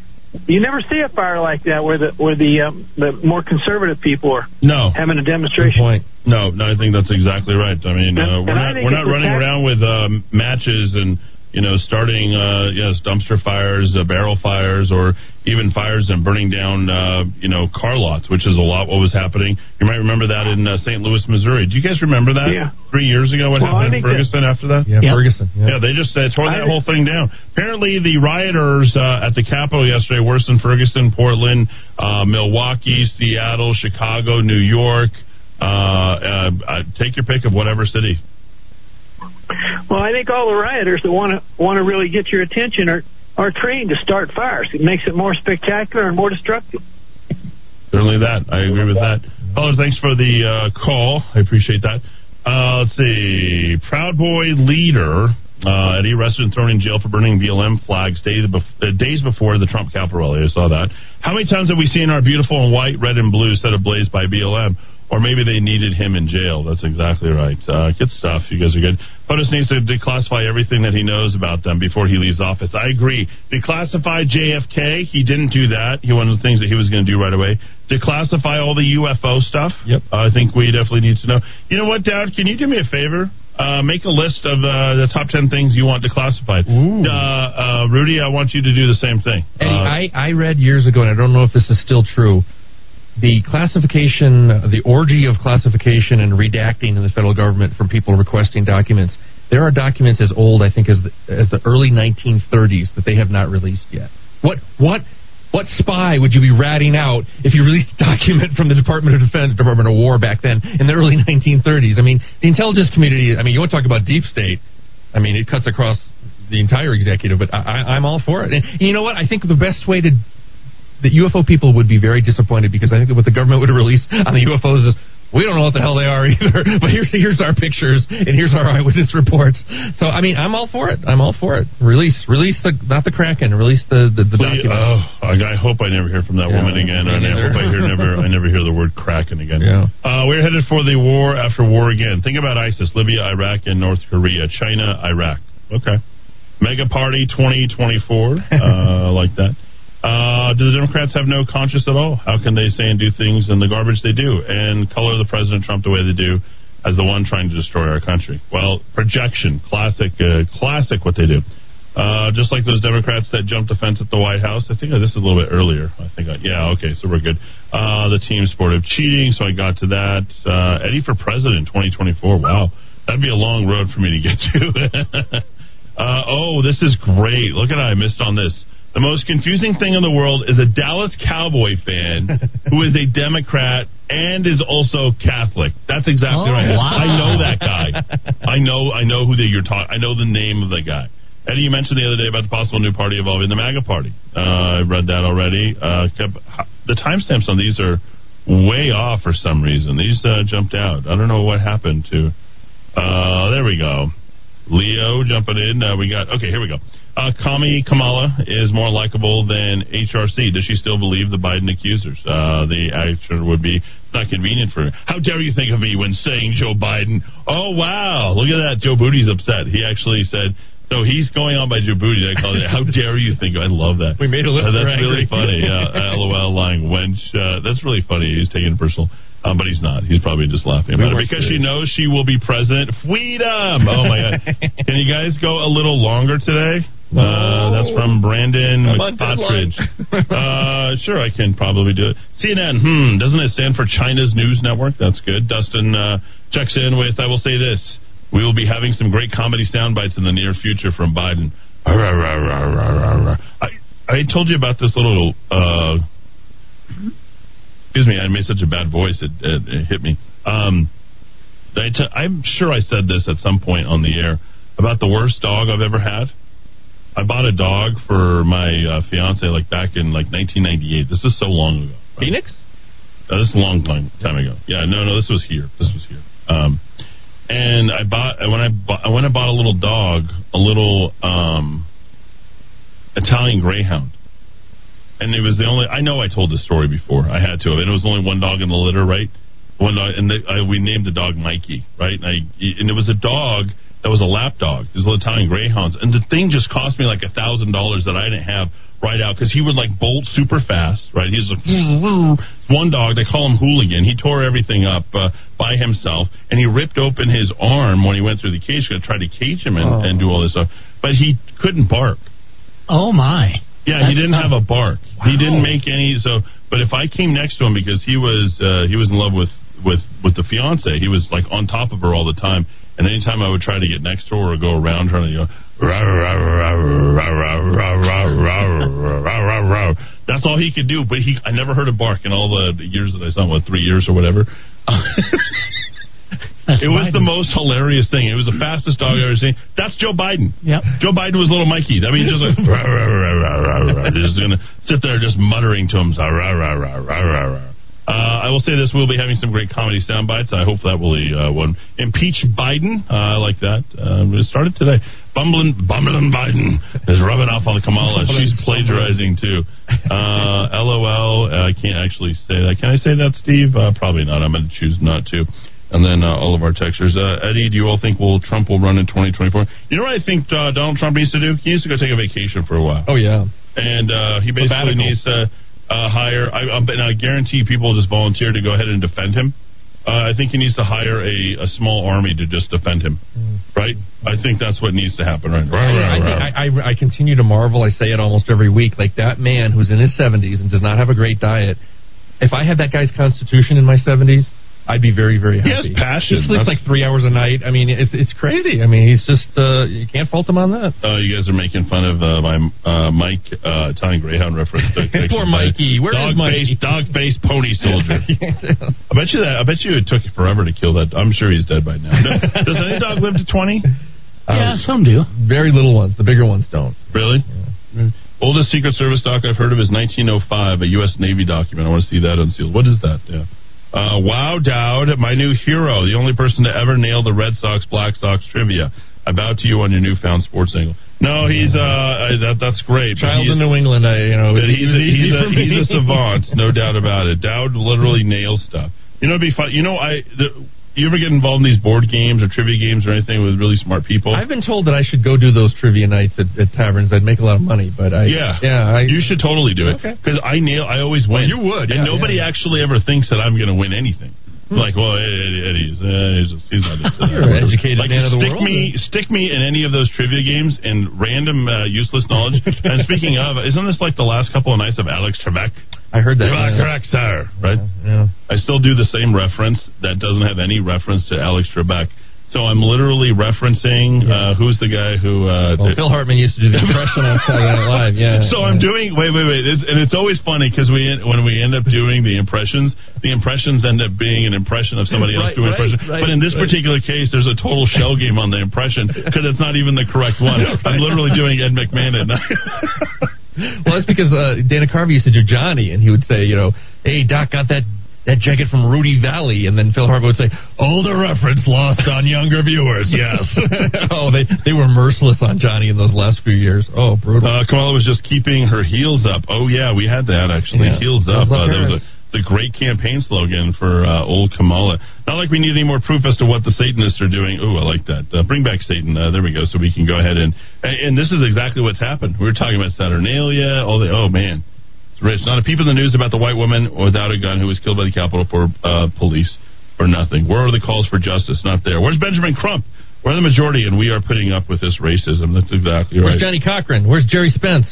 You never see a fire like that where the where the um, the more conservative people are No. having a demonstration. Point. No, no, I think that's exactly right. I mean, uh, we're not we're not running around with um, matches and you know starting uh, yes dumpster fires, uh, barrel fires, or even fires and burning down uh, you know car lots, which is a lot what was happening. You might remember that in uh, St. Louis, Missouri. Do you guys remember that? Yeah. Three years ago, what Well, happened in think that- Ferguson after that? Yeah, Ferguson. Yeah, they just uh, tore that I- whole thing down. Apparently, the rioters uh, at the Capitol yesterday, worse than Ferguson, Portland, uh, Milwaukee, Seattle, Chicago, New York. Uh, uh, uh, take your pick of whatever city. Well, I think all the rioters that want to want to really get your attention are are trained to start fires. It makes it more spectacular and more destructive. Certainly that. I agree with that. Caller, thanks for the uh, call. I appreciate that. Uh, let's see. Proud Boy leader uh, Eddie arrested and thrown in jail for burning BLM flags days, bef- uh, days before the Trump Capitol rally. I saw that. How many times have we seen our beautiful and white, red, and blue set ablaze by BLM? Or maybe they needed him in jail. That's exactly right. Uh, good stuff. You guys are good. POTUS needs to declassify everything that he knows about them before he leaves office. I agree. Declassify JFK. He didn't do that. He one of the things that he was going to do right away. Declassify all the UFO stuff. Yep. I think we definitely need to know. You know what, Dad? Can you do me a favor? Uh, make a list of uh, the top 10 things you want declassified. Uh, uh, Rudy, I want you to do the same thing. Eddie, Uh, I, I read years ago, and I don't know if this is still true. The classification, the orgy of classification and redacting in the federal government from people requesting documents. There are documents as old, I think, as the, as the early 1930s that they have not released yet. What what what spy would you be ratting out if you released a document from the Department of Defense, Department of War back then in the early 1930s? I mean, the intelligence community. I mean, you want to talk about deep state? I mean, it cuts across the entire executive. But I, I'm all for it. And you know what? I think the best way to the UFO people would be very disappointed because I think that what the government would release on the UFOs is we don't know what the hell they are either. But here's here's our pictures and here's our eyewitness reports. So I mean, I'm all for it. I'm all for it. Release release the not the Kraken. Release the the, the Please, document. oh, I I hope I never hear from that Yeah, woman again. And I hope I hear never I never hear the word Kraken again. Yeah. Uh, we're headed for the war after war again. Think about ISIS, Libya, Iraq, and North Korea, China, Iraq. Okay. MAGA Party 2024. uh, like that. Uh, do the Democrats have no conscience at all? How can they say and do things in the garbage they do and color the President Trump the way they do as the one trying to destroy our country? Well, projection, classic, uh, classic what they do. Uh, just like those Democrats that jumped the fence at the White House. I think this is a little bit earlier. I think, I, yeah, okay, so we're good. Uh, the team sport of cheating, so I got to that. Uh, Eddie for president 2024. Wow, that'd be a long road for me to get to. uh, oh, this is great. Look at I missed on this. The most confusing thing in the world is a Dallas Cowboy fan who is a Democrat and is also Catholic. That's exactly Oh, right. wow. I know that guy. I know. I know who that you're talking. I know the name of the guy. Eddie, you mentioned the other day about the possible new party involving the MAGA party. Uh, I read that already. Uh, kept, the timestamps on these are way off for some reason. These uh, jumped out. I don't know what happened to. Uh, there we go. Leo jumping in. Uh, we got okay. Here we go. Uh, Kami Kamala is more likable than HRC. Does she still believe the Biden accusers? Uh, the answer would be not convenient for her. How dare you think of me when saying Joe Biden? Oh wow, look at that. Joe Booty's upset. He actually said. So he's going on by Joe Booty. I call it. How dare you think? I love that. We made a list Uh, that's really funny. Yeah, uh, LOL, lying wench. Uh, that's really funny. He's taking it personal. Um, but he's not. He's probably just laughing We it because she knows she will be president. Freedom! Oh my god! Can you guys go a little longer today? Uh, that's from Brandon McPattridge. uh, sure, I can probably do it. CNN, hmm, doesn't it stand for China's News Network? That's good. Dustin uh, checks in with, I will say this. We will be having some great comedy sound bites in the near future from Biden. I, I told you about this little, uh, excuse me, I made such a bad voice, it, it, it hit me. Um, I t- I'm sure I said this at some point on the air about the worst dog I've ever had. I bought a dog for my uh, fiance like back in like 1998. This is so long ago. right? Phoenix? Uh, this is a long time time ago. Yeah, no, no, this was here. This was here. Um, and I bought when I bought, I went and bought a little dog, a little um, Italian Greyhound, and it was the only. I know I told this story before. I had to, and it was only one dog in the litter, right? One dog, and they, I, we named the dog Mikey, right? And, I, and it was a dog that was a lap dog. These little Italian Greyhounds, and the thing just cost me like a thousand dollars that I didn't have right out because he would like bolt super fast, right? He's like one dog. They call him Hooligan. He tore everything up uh, by himself, and he ripped open his arm when he went through the cage to try to cage him and, Oh. and do all this stuff. But he couldn't bark. Oh my! Yeah, he didn't tough. have a bark. He didn't make any. So, but if I came next to him because he was uh, he was in love with with with the fiance, he was like on top of her all the time. And anytime I would try to get next to her or go around her, and you go, "Rah, rah, rah, rah, rah, rah, rah, rah, rah, rah, rah, rah." that's all he could do. But he, I never heard a bark in all the, the years that I saw him, what three years or whatever. That's it was Biden. the most hilarious thing. It was the fastest dog I've ever seen. That's Joe Biden. Yep. Joe Biden was little Mikey. I mean, just like rah, rah, rah, rah, rah, rah, just gonna sit there just muttering to him, rah, rah, rah, rah, rah, rah. Uh, I will say this: we'll be having some great comedy sound bites. I hope that will be uh, one. Impeach Biden. Uh, I like that. Um, it started today. Bumbling, bumbling Biden is rubbing off on Kamala. She's plagiarizing too. Uh, LOL. I can't actually say that. Can I say that, Steve? Uh, probably not. I'm going to choose not to. And then uh, all of our texters. Uh, Eddie, do you all think will Trump will run in 2024? You know what I think uh, Donald Trump needs to do? He needs to go take a vacation for a while. Oh yeah. And uh, he basically Sabbatical. needs to uh, hire. I, um, and I guarantee people will just volunteer to go ahead and defend him. Uh, I think he needs to hire a, a small army to just defend him. Right? I think that's what needs to happen right. I, I, think I, I, I continue to marvel. I say it almost every week. Like that man who's in his 70s and does not have a great diet. If I had that guy's constitution in my 70s, I'd be very, very He happy. has passion. He sleeps That's- like three hours a night. I mean, it's it's crazy. I mean, he's just uh, you can't fault him on that. Uh, you guys are making fun of uh, my uh, Mike uh, Italian Greyhound reference. Poor Mikey. Where is dog Mikey? face, dog face pony soldier. I bet you that. I bet you it took forever to kill that. I'm sure he's dead by now. No, does any dog live to twenty? Yeah, some do. Very little ones. The bigger ones don't. Really? Oldest Secret Service doc I've heard of is 1905, a U.S. Navy document. I want to see that unsealed. What is that? Yeah. Uh, wow, Dowd, my new hero, the only person to ever nail the Red Sox Black Sox trivia. I bow to you on your newfound sports angle. No, he's uh, I, that, that's great. Child in New England, I, you know, he's, a, he's, a, he's a savant, no doubt about it. Dowd literally nails stuff. You know, it'd be fun. You know, I the, you ever get involved in these board games or trivia games or anything with really smart people? I've been told that I should go do those trivia nights at, at taverns. I'd make a lot of money, but I yeah, yeah, I, you should totally do it Okay. because I nail. I always win. you would, and nobody yeah. actually ever thinks that I'm going to win anything. Like, well, Eddie, Eddie's, uh, he's, he's not into. You're an educated like, man of the stick world. me, stick me in any of those trivia games and random uh, useless knowledge. and speaking of, isn't this like the last couple of nights of Alex Trebek? I heard that. You are yeah. correct, sir. Right? Yeah. I still do the same reference that doesn't have any reference to Alex Trebek. So I'm literally referencing uh, who's the guy who. Uh, Well, Phil Hartman used to do the impression on Saturday Night Live. Yeah. so I'm doing wait wait wait, it's, and it's always funny because we when we end up doing the impressions, the impressions end up being an impression of somebody else Right, doing right, impression. right, but in this particular case, there's a total shell game on the impression because it's not even the correct one. I'm literally doing Ed McMahon at night. well, that's because uh, Dana Carvey used to do Johnny, and he would say, you know, hey Doc, got that that jacket from Rudy Vallee, and then Phil Hartman would say, older reference lost on younger viewers. Yes. oh, they they were merciless on Johnny in those last few years. Oh, brutal. Uh, Kamala was just keeping her heels up. Oh yeah, we had that actually. Yeah. Heels up. Uh, that was a, the great campaign slogan for uh, old Kamala. Not like we need any more proof as to what the Satanists are doing. Ooh, I like that. Uh, bring back Satan. Uh, there we go. So we can go ahead and, and this is exactly what's happened. We were talking about Saturnalia. All the oh man, rich. Not a peep in the news about the white woman without a gun who was killed by the Capitol for uh, police for nothing. Where are the calls for justice? Not there. Where's Benjamin Crump? We're the majority, and we are putting up with this racism. That's exactly right. Where's Johnnie Cochran? Where's Gerry Spence?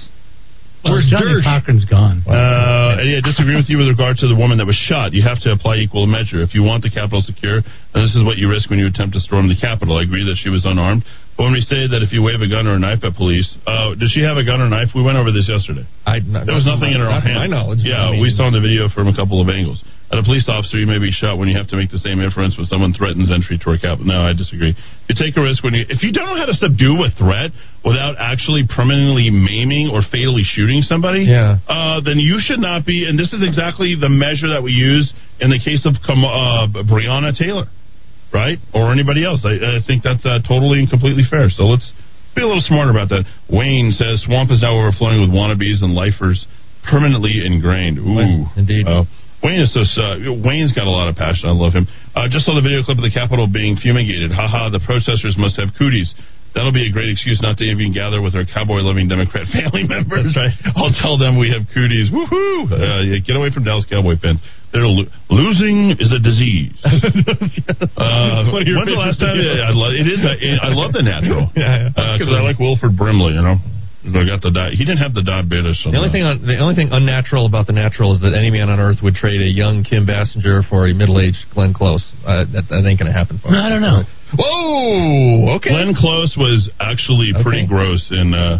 Where's Johnny Dirge? Cochran's gone. Uh, yeah, I disagree with you with regard to the woman that was shot. You have to apply equal measure. If you want the Capitol secure, then this is what you risk when you attempt to storm the Capitol. I agree that she was unarmed. But when we say that if you wave a gun or a knife at police, uh, does she have a gun or knife? We went over this yesterday. I, There was nothing in her hand. my knowledge. Yeah, I mean, we saw in the video from a couple of angles. At a police officer, you may be shot when you have to make the same inference when someone threatens entry to a Capitol. No, I disagree. You take a risk when you, if you don't know how to subdue a threat without actually permanently maiming or fatally shooting somebody, Yeah. uh, then you should not be. And this is exactly the measure that we use in the case of uh, Breonna Taylor, right, or anybody else. I, I think that's uh, totally and completely fair. So let's be a little smarter about that. Wayne says swamp is now overflowing with wannabes and lifers permanently ingrained. Ooh, Indeed. Uh, Wayne is so. Uh, Wayne's got a lot of passion. I love him. Uh, just saw the video clip of the Capitol being fumigated. Haha, the protesters must have cooties. That'll be a great excuse not to even gather with our cowboy-loving Democrat family members. Right. I'll tell them we have cooties. Woohoo! Uh, yeah, get away from Dallas Cowboy fans. They're lo- losing is a disease. Uh, It's one of your when's the last time? Yeah, I love, it is. I, I love the natural. Yeah, yeah. Because I like Wilford Brimley. You know, I got the di- he didn't have the diabetes. The only thing, un- the only thing unnatural about the natural is that any man on earth would trade a young Kim Basinger for a middle-aged Glenn Close. Uh, that, that ain't going to happen. For No, I don't know. Whoa. Okay. Glenn Close was actually pretty Okay. gross in uh,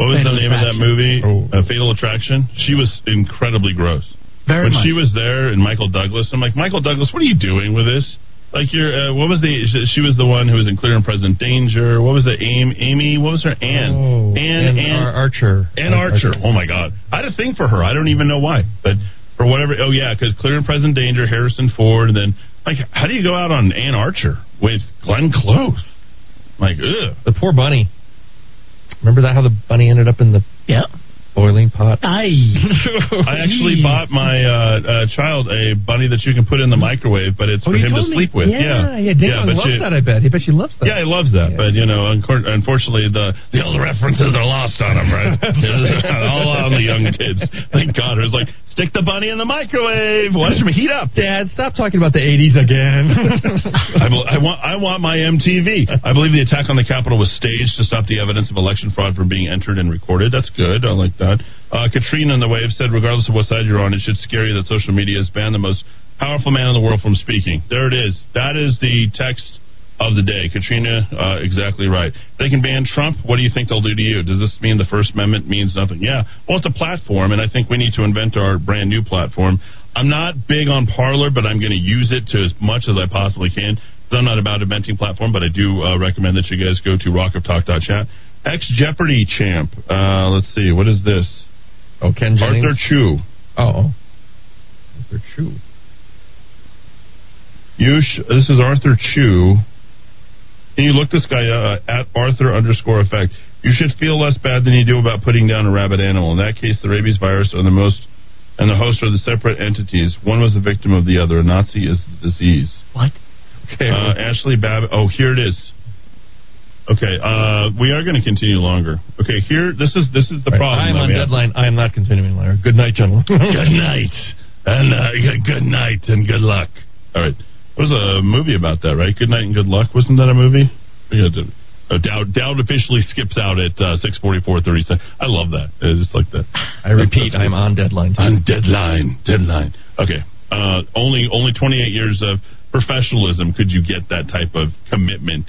what was Fatal the name of that movie? Oh. Uh, Fatal Attraction. She was incredibly gross. Very when much. she was there and Michael Douglas, I'm like, Michael Douglas, what are you doing with this? Like you're, uh, what was the? She was the one who was in Clear and Present Danger. What was the Amy? Amy, what was her? Anne. Oh, Anne. and Anne. Ar- Archer. Anne Archer. Oh my God, I had a thing for her. I don't even know why, but for whatever. Oh yeah, because clear and present danger, Harrison Ford, and then like, how do you go out on Anne Archer with Glenn Close? Like, ugh. The poor bunny. Remember that? How the bunny ended up in the yeah boiling pot. I I actually bought my uh, uh, child a bunny that you can put in the microwave, but it's Oh, for him to told me. sleep with. Yeah, Yeah, yeah. Dan but loves you- that. I bet. I bet she loves that. Yeah, he loves that, but you know, unfortunately, the the old references are lost on him, right? All on the young kids. Thank God. It was like, stick the bunny in the microwave. Watch him heat up. Dad, stop talking about the '80s again. I, bel- I want I want my MTV. I believe the attack on the Capitol was staged to stop the evidence of election fraud from being entered and recorded. That's good. I like that. Uh, Katrina in the wave said, regardless of what side you're on, it should scare you that social media has banned the most powerful man in the world from speaking. There it is. That is the text of the day. Katrina, uh, exactly right. They can ban Trump. What do you think they'll do to you? Does this mean the First Amendment means nothing? Yeah. Well, it's a platform, and I think we need to invent our brand new platform. I'm not big on Parler, but I'm going to use it to as much as I possibly can. I'm not about inventing platform, but I do uh, recommend that you guys go to rockoftalk.chat. Ex Jeopardy champ. Uh, let's see. What is this? Oh, Ken Jennings. Arthur Chu. Oh, Arthur Chu. You sh- this is Arthur Chu. Can you look this guy uh, at Arthur underscore effect? You should feel less bad than you do about putting down a rabid animal. In that case, the rabies virus are the most, and the host are the separate entities. One was the victim of the other. A Nazi is the disease. What? Okay. Uh, Ashley Babbitt. Oh, here it is. Okay, uh, we are going to continue longer. Okay, here. This is this is the Right, problem. I am on deadline. I am not continuing, Larry. Good night, gentlemen. good night, and uh, good night and good luck. All right, there was a movie about that, right? Good night and good luck. Wasn't that a movie? Yeah, uh, Dowd, Dowd officially skips out at uh, six forty four thirty seven. I love that. I just like that. I repeat, I'm on deadline. Too. On deadline, deadline. Okay. Uh, only only 28 years of professionalism could you get that type of commitment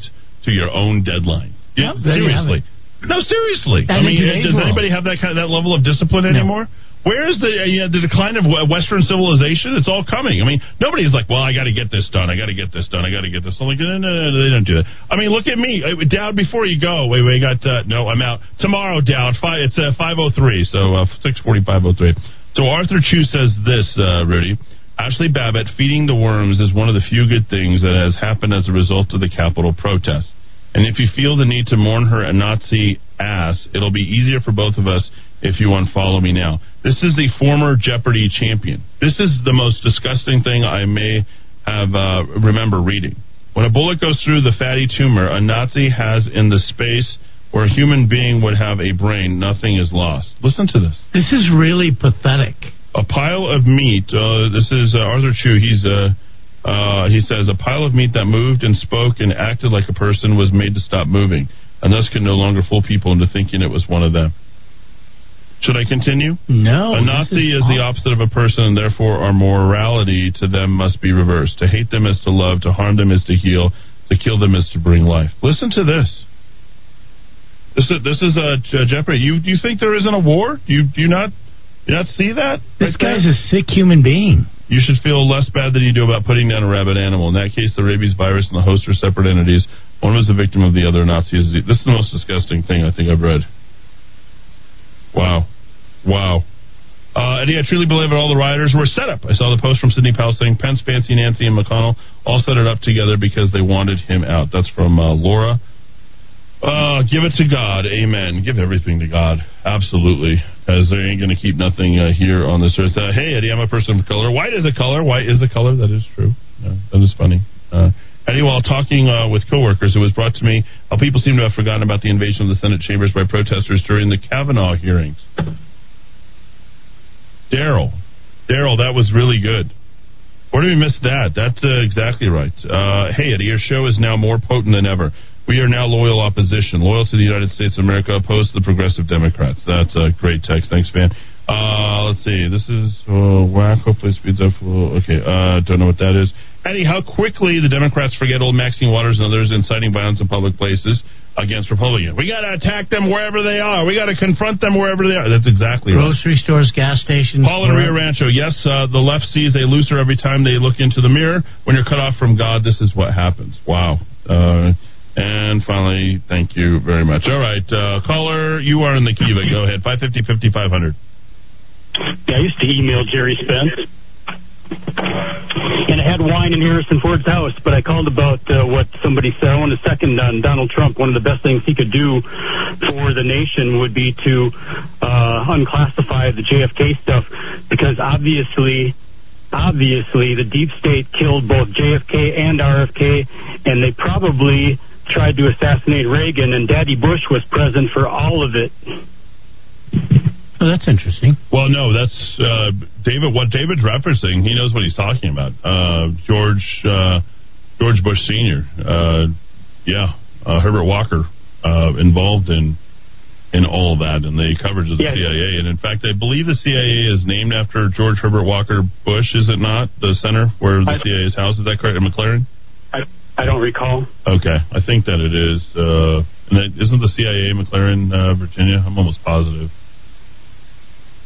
to your own deadline. Yeah, Well, there you have seriously. No, seriously. I And mean, does world. anybody have that kind of, that level of discipline anymore? Where is the you know, the decline of Western civilization? It's all coming. I mean, nobody's like, well, I got to get this done. I got to get this done. I got to get this. done. like, no, no, no, no, they don't do that. I mean, look at me, Uh, Dowd. Before you go, wait, wait, got uh, no, I'm out tomorrow. Dowd, five. It's uh, five oh three, so uh, six forty five oh three. So Arthur Chu says this, uh, Rudy. Ashley Babbitt feeding the worms is one of the few good things that has happened as a result of the Capitol protest. And if you feel the need to mourn her a Nazi ass, it'll be easier for both of us if you unfollow me now. This is the former Jeopardy champion. This is the most disgusting thing I may have uh, remember reading. When a bullet goes through the fatty tumor a Nazi has in the space where a human being would have a brain, nothing is lost. Listen to this This is really pathetic. A pile of meat. Uh, this is uh, Arthur Chu. He's uh, uh, he says a pile of meat that moved and spoke and acted like a person was made to stop moving, and thus can no longer fool people into thinking it was one of them. Should I continue? No. a Nazi is, awful. the opposite of a person, and therefore our morality to them must be reversed. To hate them is to love. To harm them is to heal. To kill them is to bring life. Listen to this. This is this is uh, Je- Jeopardy. You do you think there isn't a war? Do you do you not you not see that? This right there? guy's a sick human being. You should feel less bad than you do about putting down a rabid animal. In that case, the rabies virus and the host are separate entities. One was the victim of the other. Nazi is this is the most disgusting thing I think I've read. Wow, wow. Uh, yeah, I truly believe that all the rioters were set up. I saw the post from Sidney Powell saying Pence, Fancy, Nancy, and McConnell all set it up together because they wanted him out. That's from uh, Laura. Uh, give it to God. Amen. Give everything to God. Absolutely. Because they ain't going to keep nothing uh, here on this earth. Uh, hey, Eddie, I'm a person of color. White is a color. White is a color. That is true. Uh, that is funny. Uh, Eddie, while talking uh, with coworkers, it was brought to me how people seem to have forgotten about the invasion of the Senate chambers by protesters during the Kavanaugh hearings. Daryl. Daryl, that was really good. Where did we miss that? That's uh, exactly right. Uh, hey, Eddie, your show is now more potent than ever. We are now loyal opposition, loyal to the United States of America, opposed to the progressive Democrats. That's a great text. Thanks, man. Uh, let's see. This is uh, whack. Hopefully, speeds up. Okay, uh, don't know what that is. Eddie, how quickly the Democrats forget old Maxine Waters and others inciting violence in public places against Republicans. We got to attack them wherever they are. We got to confront them wherever they are. That's exactly right. Grocery stores, gas stations. Paul and Rio. Rancho. Yes, uh, the left sees a loser every time they look into the mirror. When you're cut off from God, this is what happens. Wow. Uh, and finally, thank you very much. All right, uh, caller, you are in the Kiva. Go ahead. 550 5500. Yeah, I used to email Gerry Spence. And I had wine in Harrison Ford's house, but I called about uh, what somebody said. I want to second on Donald Trump. One of the best things he could do for the nation would be to uh, unclassify the JFK stuff, because obviously obviously the deep state killed both JFK and RFK, and they probably tried to assassinate Reagan, and Daddy Bush was present for all of it. Oh, that's interesting. Well, no, that's uh, David. What David's referencing, he knows what he's talking about. Uh, George uh, George Bush Senior. Uh, yeah, uh, Herbert Walker uh, involved in in all of that and the coverage of the Yeah. CIA. And in fact, I believe the CIA is named after George Herbert Walker Bush. Is it not the center where the I- CIA's house? Is that correct? In McLaren. I, don't recall. Okay, I think that it is. Uh, and it, isn't the CIA McLaren, uh, Virginia? I'm almost positive.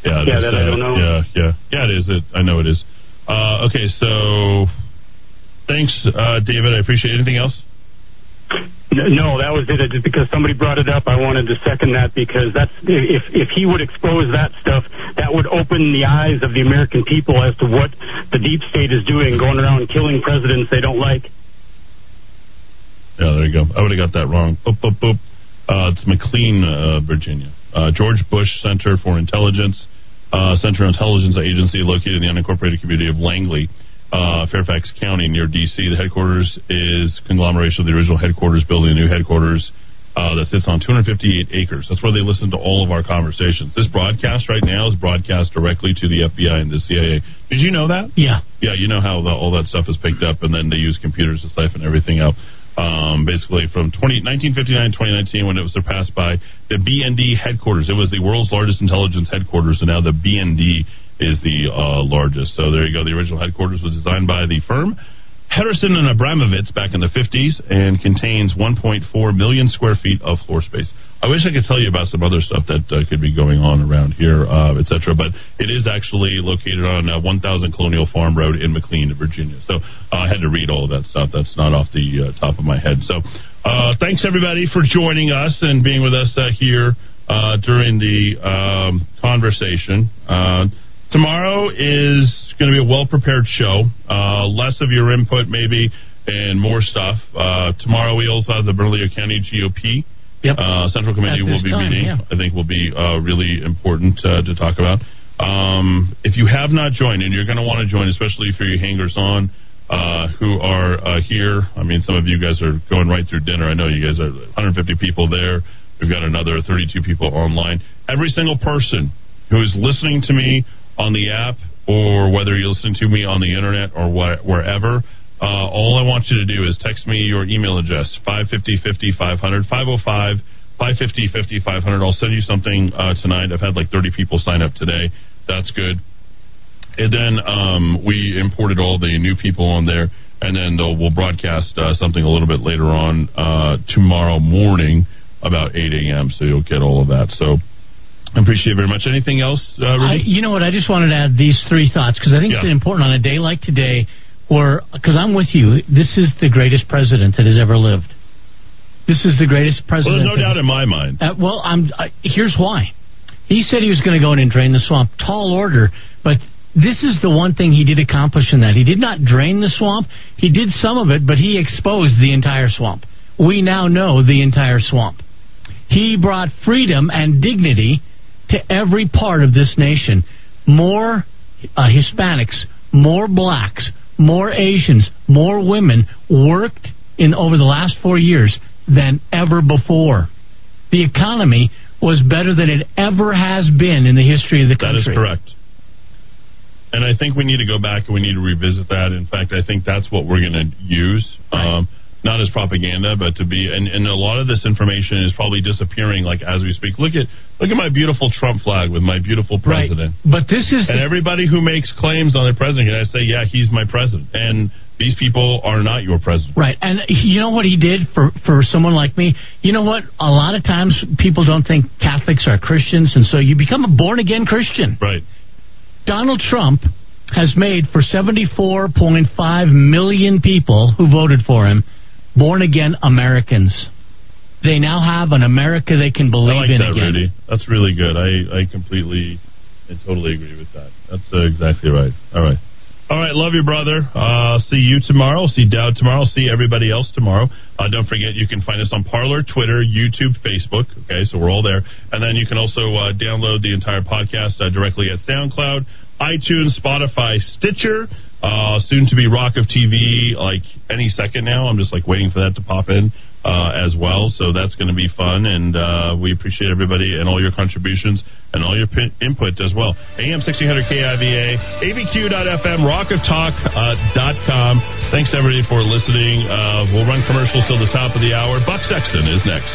Yeah, it Yeah, is, that I uh, don't know. Yeah, yeah, yeah. It is. It, I know it is. Uh, okay, so thanks, uh, David. I appreciate. it. Anything else? No, that was it. It- Just because somebody brought it up, I wanted to second that because that's if if he would expose that stuff, that would open the eyes of the American people as to what the deep state is doing, going around killing presidents they don't like. Yeah, there you go. I would have got that wrong. Boop, boop, boop. Uh, it's McLean, uh, Virginia. Uh, George Bush Center for Intelligence, uh, Center Intelligence Agency located in the unincorporated community of Langley, uh, Fairfax County near D.C. The headquarters is conglomeration of the original headquarters building, a new headquarters uh, that sits on 258 acres. That's where they listen to all of our conversations. This broadcast right now is broadcast directly to the FBI and the CIA. Did you know that? Yeah. Yeah, you know how the, all that stuff is picked up, and then they use computers to siphon everything out. Um, basically, from 20, 1959 2019, when it was surpassed by the BND headquarters. It was the world's largest intelligence headquarters, and now the BND is the uh, largest. So there you go. The original headquarters was designed by the firm Harrison and Abramovitz back in the 50s and contains 1.4 million square feet of floor space. I wish I could tell you about some other stuff that uh, could be going on around here, uh, etc. But it is actually located on uh, 1000 Colonial Farm Road in McLean, Virginia. So uh, I had to read all of that stuff. That's not off the uh, top of my head. So uh, thanks everybody for joining us and being with us here during the um, conversation. Tomorrow is going to be a well prepared show. Less of your input, maybe, and more stuff. Tomorrow we also have the Bernalillo County GOP. Yep. Uh, Central Committee will be time, meeting. yeah. I think will be uh, really important uh, to talk about. Um, if you have not joined, and you're going to want to join, especially for you hangers on uh, who are uh, here. I mean, some of you guys are going right through dinner. I know you guys are 150 people there. We've got another 32 people online. Every single person who is listening to me on the app, or whether you listen to me on the internet or wh- wherever, uh, all I want you to do is text me your email address 550 50 500 505 550 50 500. I'll send you something uh, tonight. I've had like 30 people sign up today. That's good. And then um, we imported all the new people on there, and then we'll broadcast uh, something a little bit later on uh, tomorrow morning about 8 a.m. So you'll get all of that. So I appreciate it very much. Anything else, uh, I, you know what? I just wanted to add these three thoughts because I think Yeah. it's important on a day like today, where because I'm with you. This is the greatest president that has ever lived. This is the greatest well, president. there's no doubt in my mind. Uh, well, I'm. Uh, here's why. He said he was going to go in and drain the swamp. Tall order, but this is the one thing he did accomplish in that. He did not drain the swamp. He did some of it, but he exposed the entire swamp. We now know the entire swamp. He brought freedom and dignity to every part of this nation. More uh, Hispanics, more blacks, more Asians, more women worked in over the last four years than ever before. The economy was better than it ever has been in the history of the country. That is correct. And I think we need to go back and we need to revisit that. In fact, I think that's what we're going to use. Um, not as propaganda, but to be and, and a lot of this information is probably disappearing like as we speak. Look at look at my beautiful Trump flag with my beautiful Right. president. But this is And everybody who makes claims on the president, I say, yeah, he's my president. And these people are not your president. Right, and you know what he did for for someone like me. You know what? A lot of times people don't think Catholics are Christians, and so you become a born again Christian. Right. Donald Trump has made for seventy four point five million people who voted for him born again Americans. They now have an America they can I believe like in that, again. Rudy. That's really good. I, I completely and totally agree with that. That's uh, exactly right. All right. All right, love you, brother. Uh, see you tomorrow. See Dowd tomorrow. See everybody else tomorrow. Uh, don't forget, you can find us on Parler, Twitter, YouTube, Facebook. Okay, so we're all there. And then you can also uh, download the entire podcast uh, directly at SoundCloud, iTunes, Spotify, Stitcher. Uh, soon to be Rock of TV, like any second now. I'm just like waiting for that to pop in uh, as well. So that's going to be fun, and uh, we appreciate everybody and all your contributions and all your p- input as well. AM 1600 KIVA, ABQ.FM, rockoftalk.com. Thanks everybody for listening. Uh, we'll run commercials till the top of the hour. Buck Sexton is next.